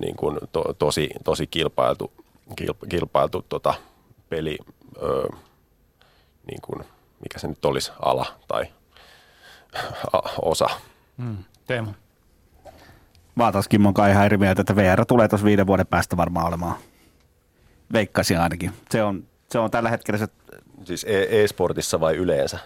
[SPEAKER 5] niin kuin to, tosi, tosi kilpailtu, kilp, kilpailtu tota, peli, ö, niin kuin, mikä se nyt olisi, ala tai <laughs> a, osa.
[SPEAKER 2] Mm. Teemu.
[SPEAKER 3] Mä taas Kimmon kai ihan eri mieltä, että VR tulee tuossa viiden vuoden päästä varmaan olemaan. Veikkaisin ainakin. Se on, se on tällä hetkellä se
[SPEAKER 5] Siis e- e-sportissa vai yleensä?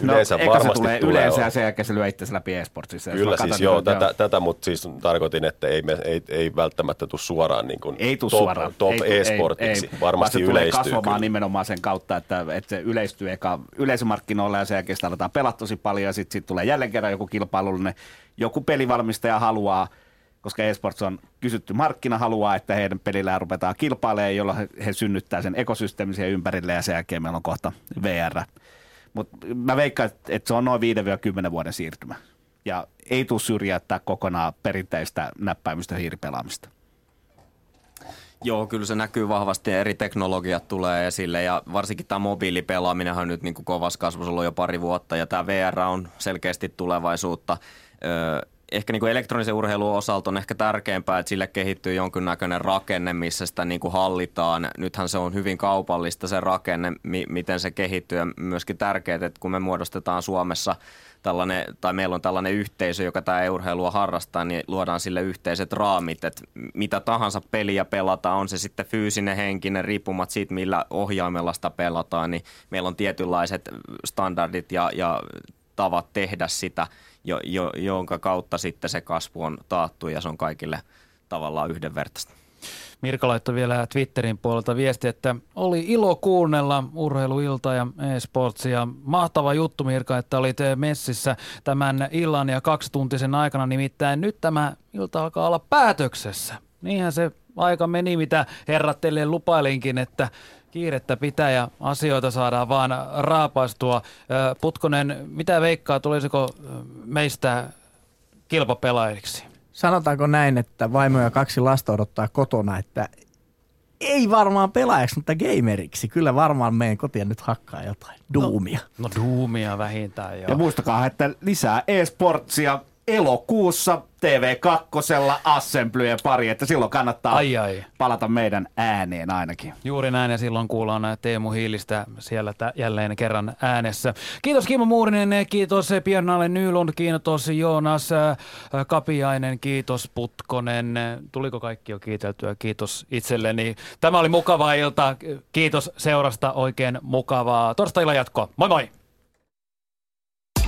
[SPEAKER 3] No,
[SPEAKER 5] Yleensä
[SPEAKER 3] eka
[SPEAKER 5] varmasti
[SPEAKER 3] se tulee,
[SPEAKER 5] tulee
[SPEAKER 3] yleensä ja sen jälkeen se lyö itse läpi e-sportsissa. Jos
[SPEAKER 5] Kyllä siis joo, tätä, tätä mutta siis tarkoitin, että ei, me, ei, ei välttämättä tule suoraan niin kuin
[SPEAKER 3] Ei
[SPEAKER 5] top,
[SPEAKER 3] suoraan.
[SPEAKER 5] top
[SPEAKER 3] ei,
[SPEAKER 5] e-sportiksi.
[SPEAKER 3] ei, ei.
[SPEAKER 5] Varmasti
[SPEAKER 3] se tulee
[SPEAKER 5] yleistyy
[SPEAKER 3] kasvamaan
[SPEAKER 5] kyllä.
[SPEAKER 3] nimenomaan sen kautta, että, että se yleistyy eka yleisömarkkinoilla ja sen jälkeen sitä aletaan pelata tosi paljon ja sitten sit tulee jälleen kerran joku kilpailullinen. Joku pelivalmistaja haluaa, koska eSports on kysytty markkina, haluaa, että heidän pelillään ruvetaan kilpailemaan, he, he synnyttää sen ekosysteemin siihen ympärille ja sen jälkeen meillä on kohta VR. Mutta mä veikkaan, että se on noin 5-10 vuoden siirtymä. Ja ei tule syrjäyttää kokonaan perinteistä näppäimistä hiiripelaamista.
[SPEAKER 7] Joo, kyllä se näkyy vahvasti ja eri teknologiat tulee esille ja varsinkin tämä mobiilipelaaminen on nyt niin kuin kovassa kasvussa ollut jo pari vuotta ja tämä VR on selkeästi tulevaisuutta. Öö, ehkä niin kuin elektronisen urheilun osalta on ehkä tärkeämpää, että sille kehittyy jonkinnäköinen rakenne, missä sitä niin kuin hallitaan. Nythän se on hyvin kaupallista se rakenne, mi- miten se kehittyy ja myöskin tärkeää, että kun me muodostetaan Suomessa tällainen, tai meillä on tällainen yhteisö, joka tämä urheilua harrastaa, niin luodaan sille yhteiset raamit, että mitä tahansa peliä pelataan, on se sitten fyysinen, henkinen, riippumatta siitä, millä ohjaimella sitä pelataan, niin meillä on tietynlaiset standardit ja, ja tavat tehdä sitä, jo, jo, jonka kautta sitten se kasvu on taattu ja se on kaikille tavallaan yhdenvertaista.
[SPEAKER 2] Mirka laittoi vielä Twitterin puolelta viesti, että oli ilo kuunnella urheiluilta ja e-sportsia. Mahtava juttu Mirka, että olit messissä tämän illan ja kaksituntisen aikana. Nimittäin nyt tämä ilta alkaa olla päätöksessä. Niinhän se aika meni, mitä herrat teille lupailinkin, että kiirettä pitää ja asioita saadaan vaan raapaistua. Putkonen, mitä veikkaa, tulisiko meistä kilpapelaajiksi?
[SPEAKER 4] Sanotaanko näin, että vaimo ja kaksi lasta odottaa kotona, että ei varmaan pelaajaksi, mutta gameriksi. Kyllä varmaan meidän kotiin nyt hakkaa jotain duumia.
[SPEAKER 2] No duumia vähintään joo.
[SPEAKER 3] Ja muistakaa, että lisää e-sportsia elokuussa TV2 Assemblyjen pari, että silloin kannattaa
[SPEAKER 2] Ai ai.
[SPEAKER 3] palata meidän ääneen ainakin.
[SPEAKER 2] Juuri näin ja silloin kuullaan Teemu Hiilistä siellä tä- jälleen kerran äänessä. Kiitos Kimmo Muurinen, kiitos Björnalle Nylund, kiitos Joonas äh, Kapiainen, kiitos Putkonen. Tuliko kaikki jo kiiteltyä? Kiitos itselleni. Tämä oli mukava ilta. Kiitos seurasta, oikein mukavaa torstai jatkoa. Moi moi!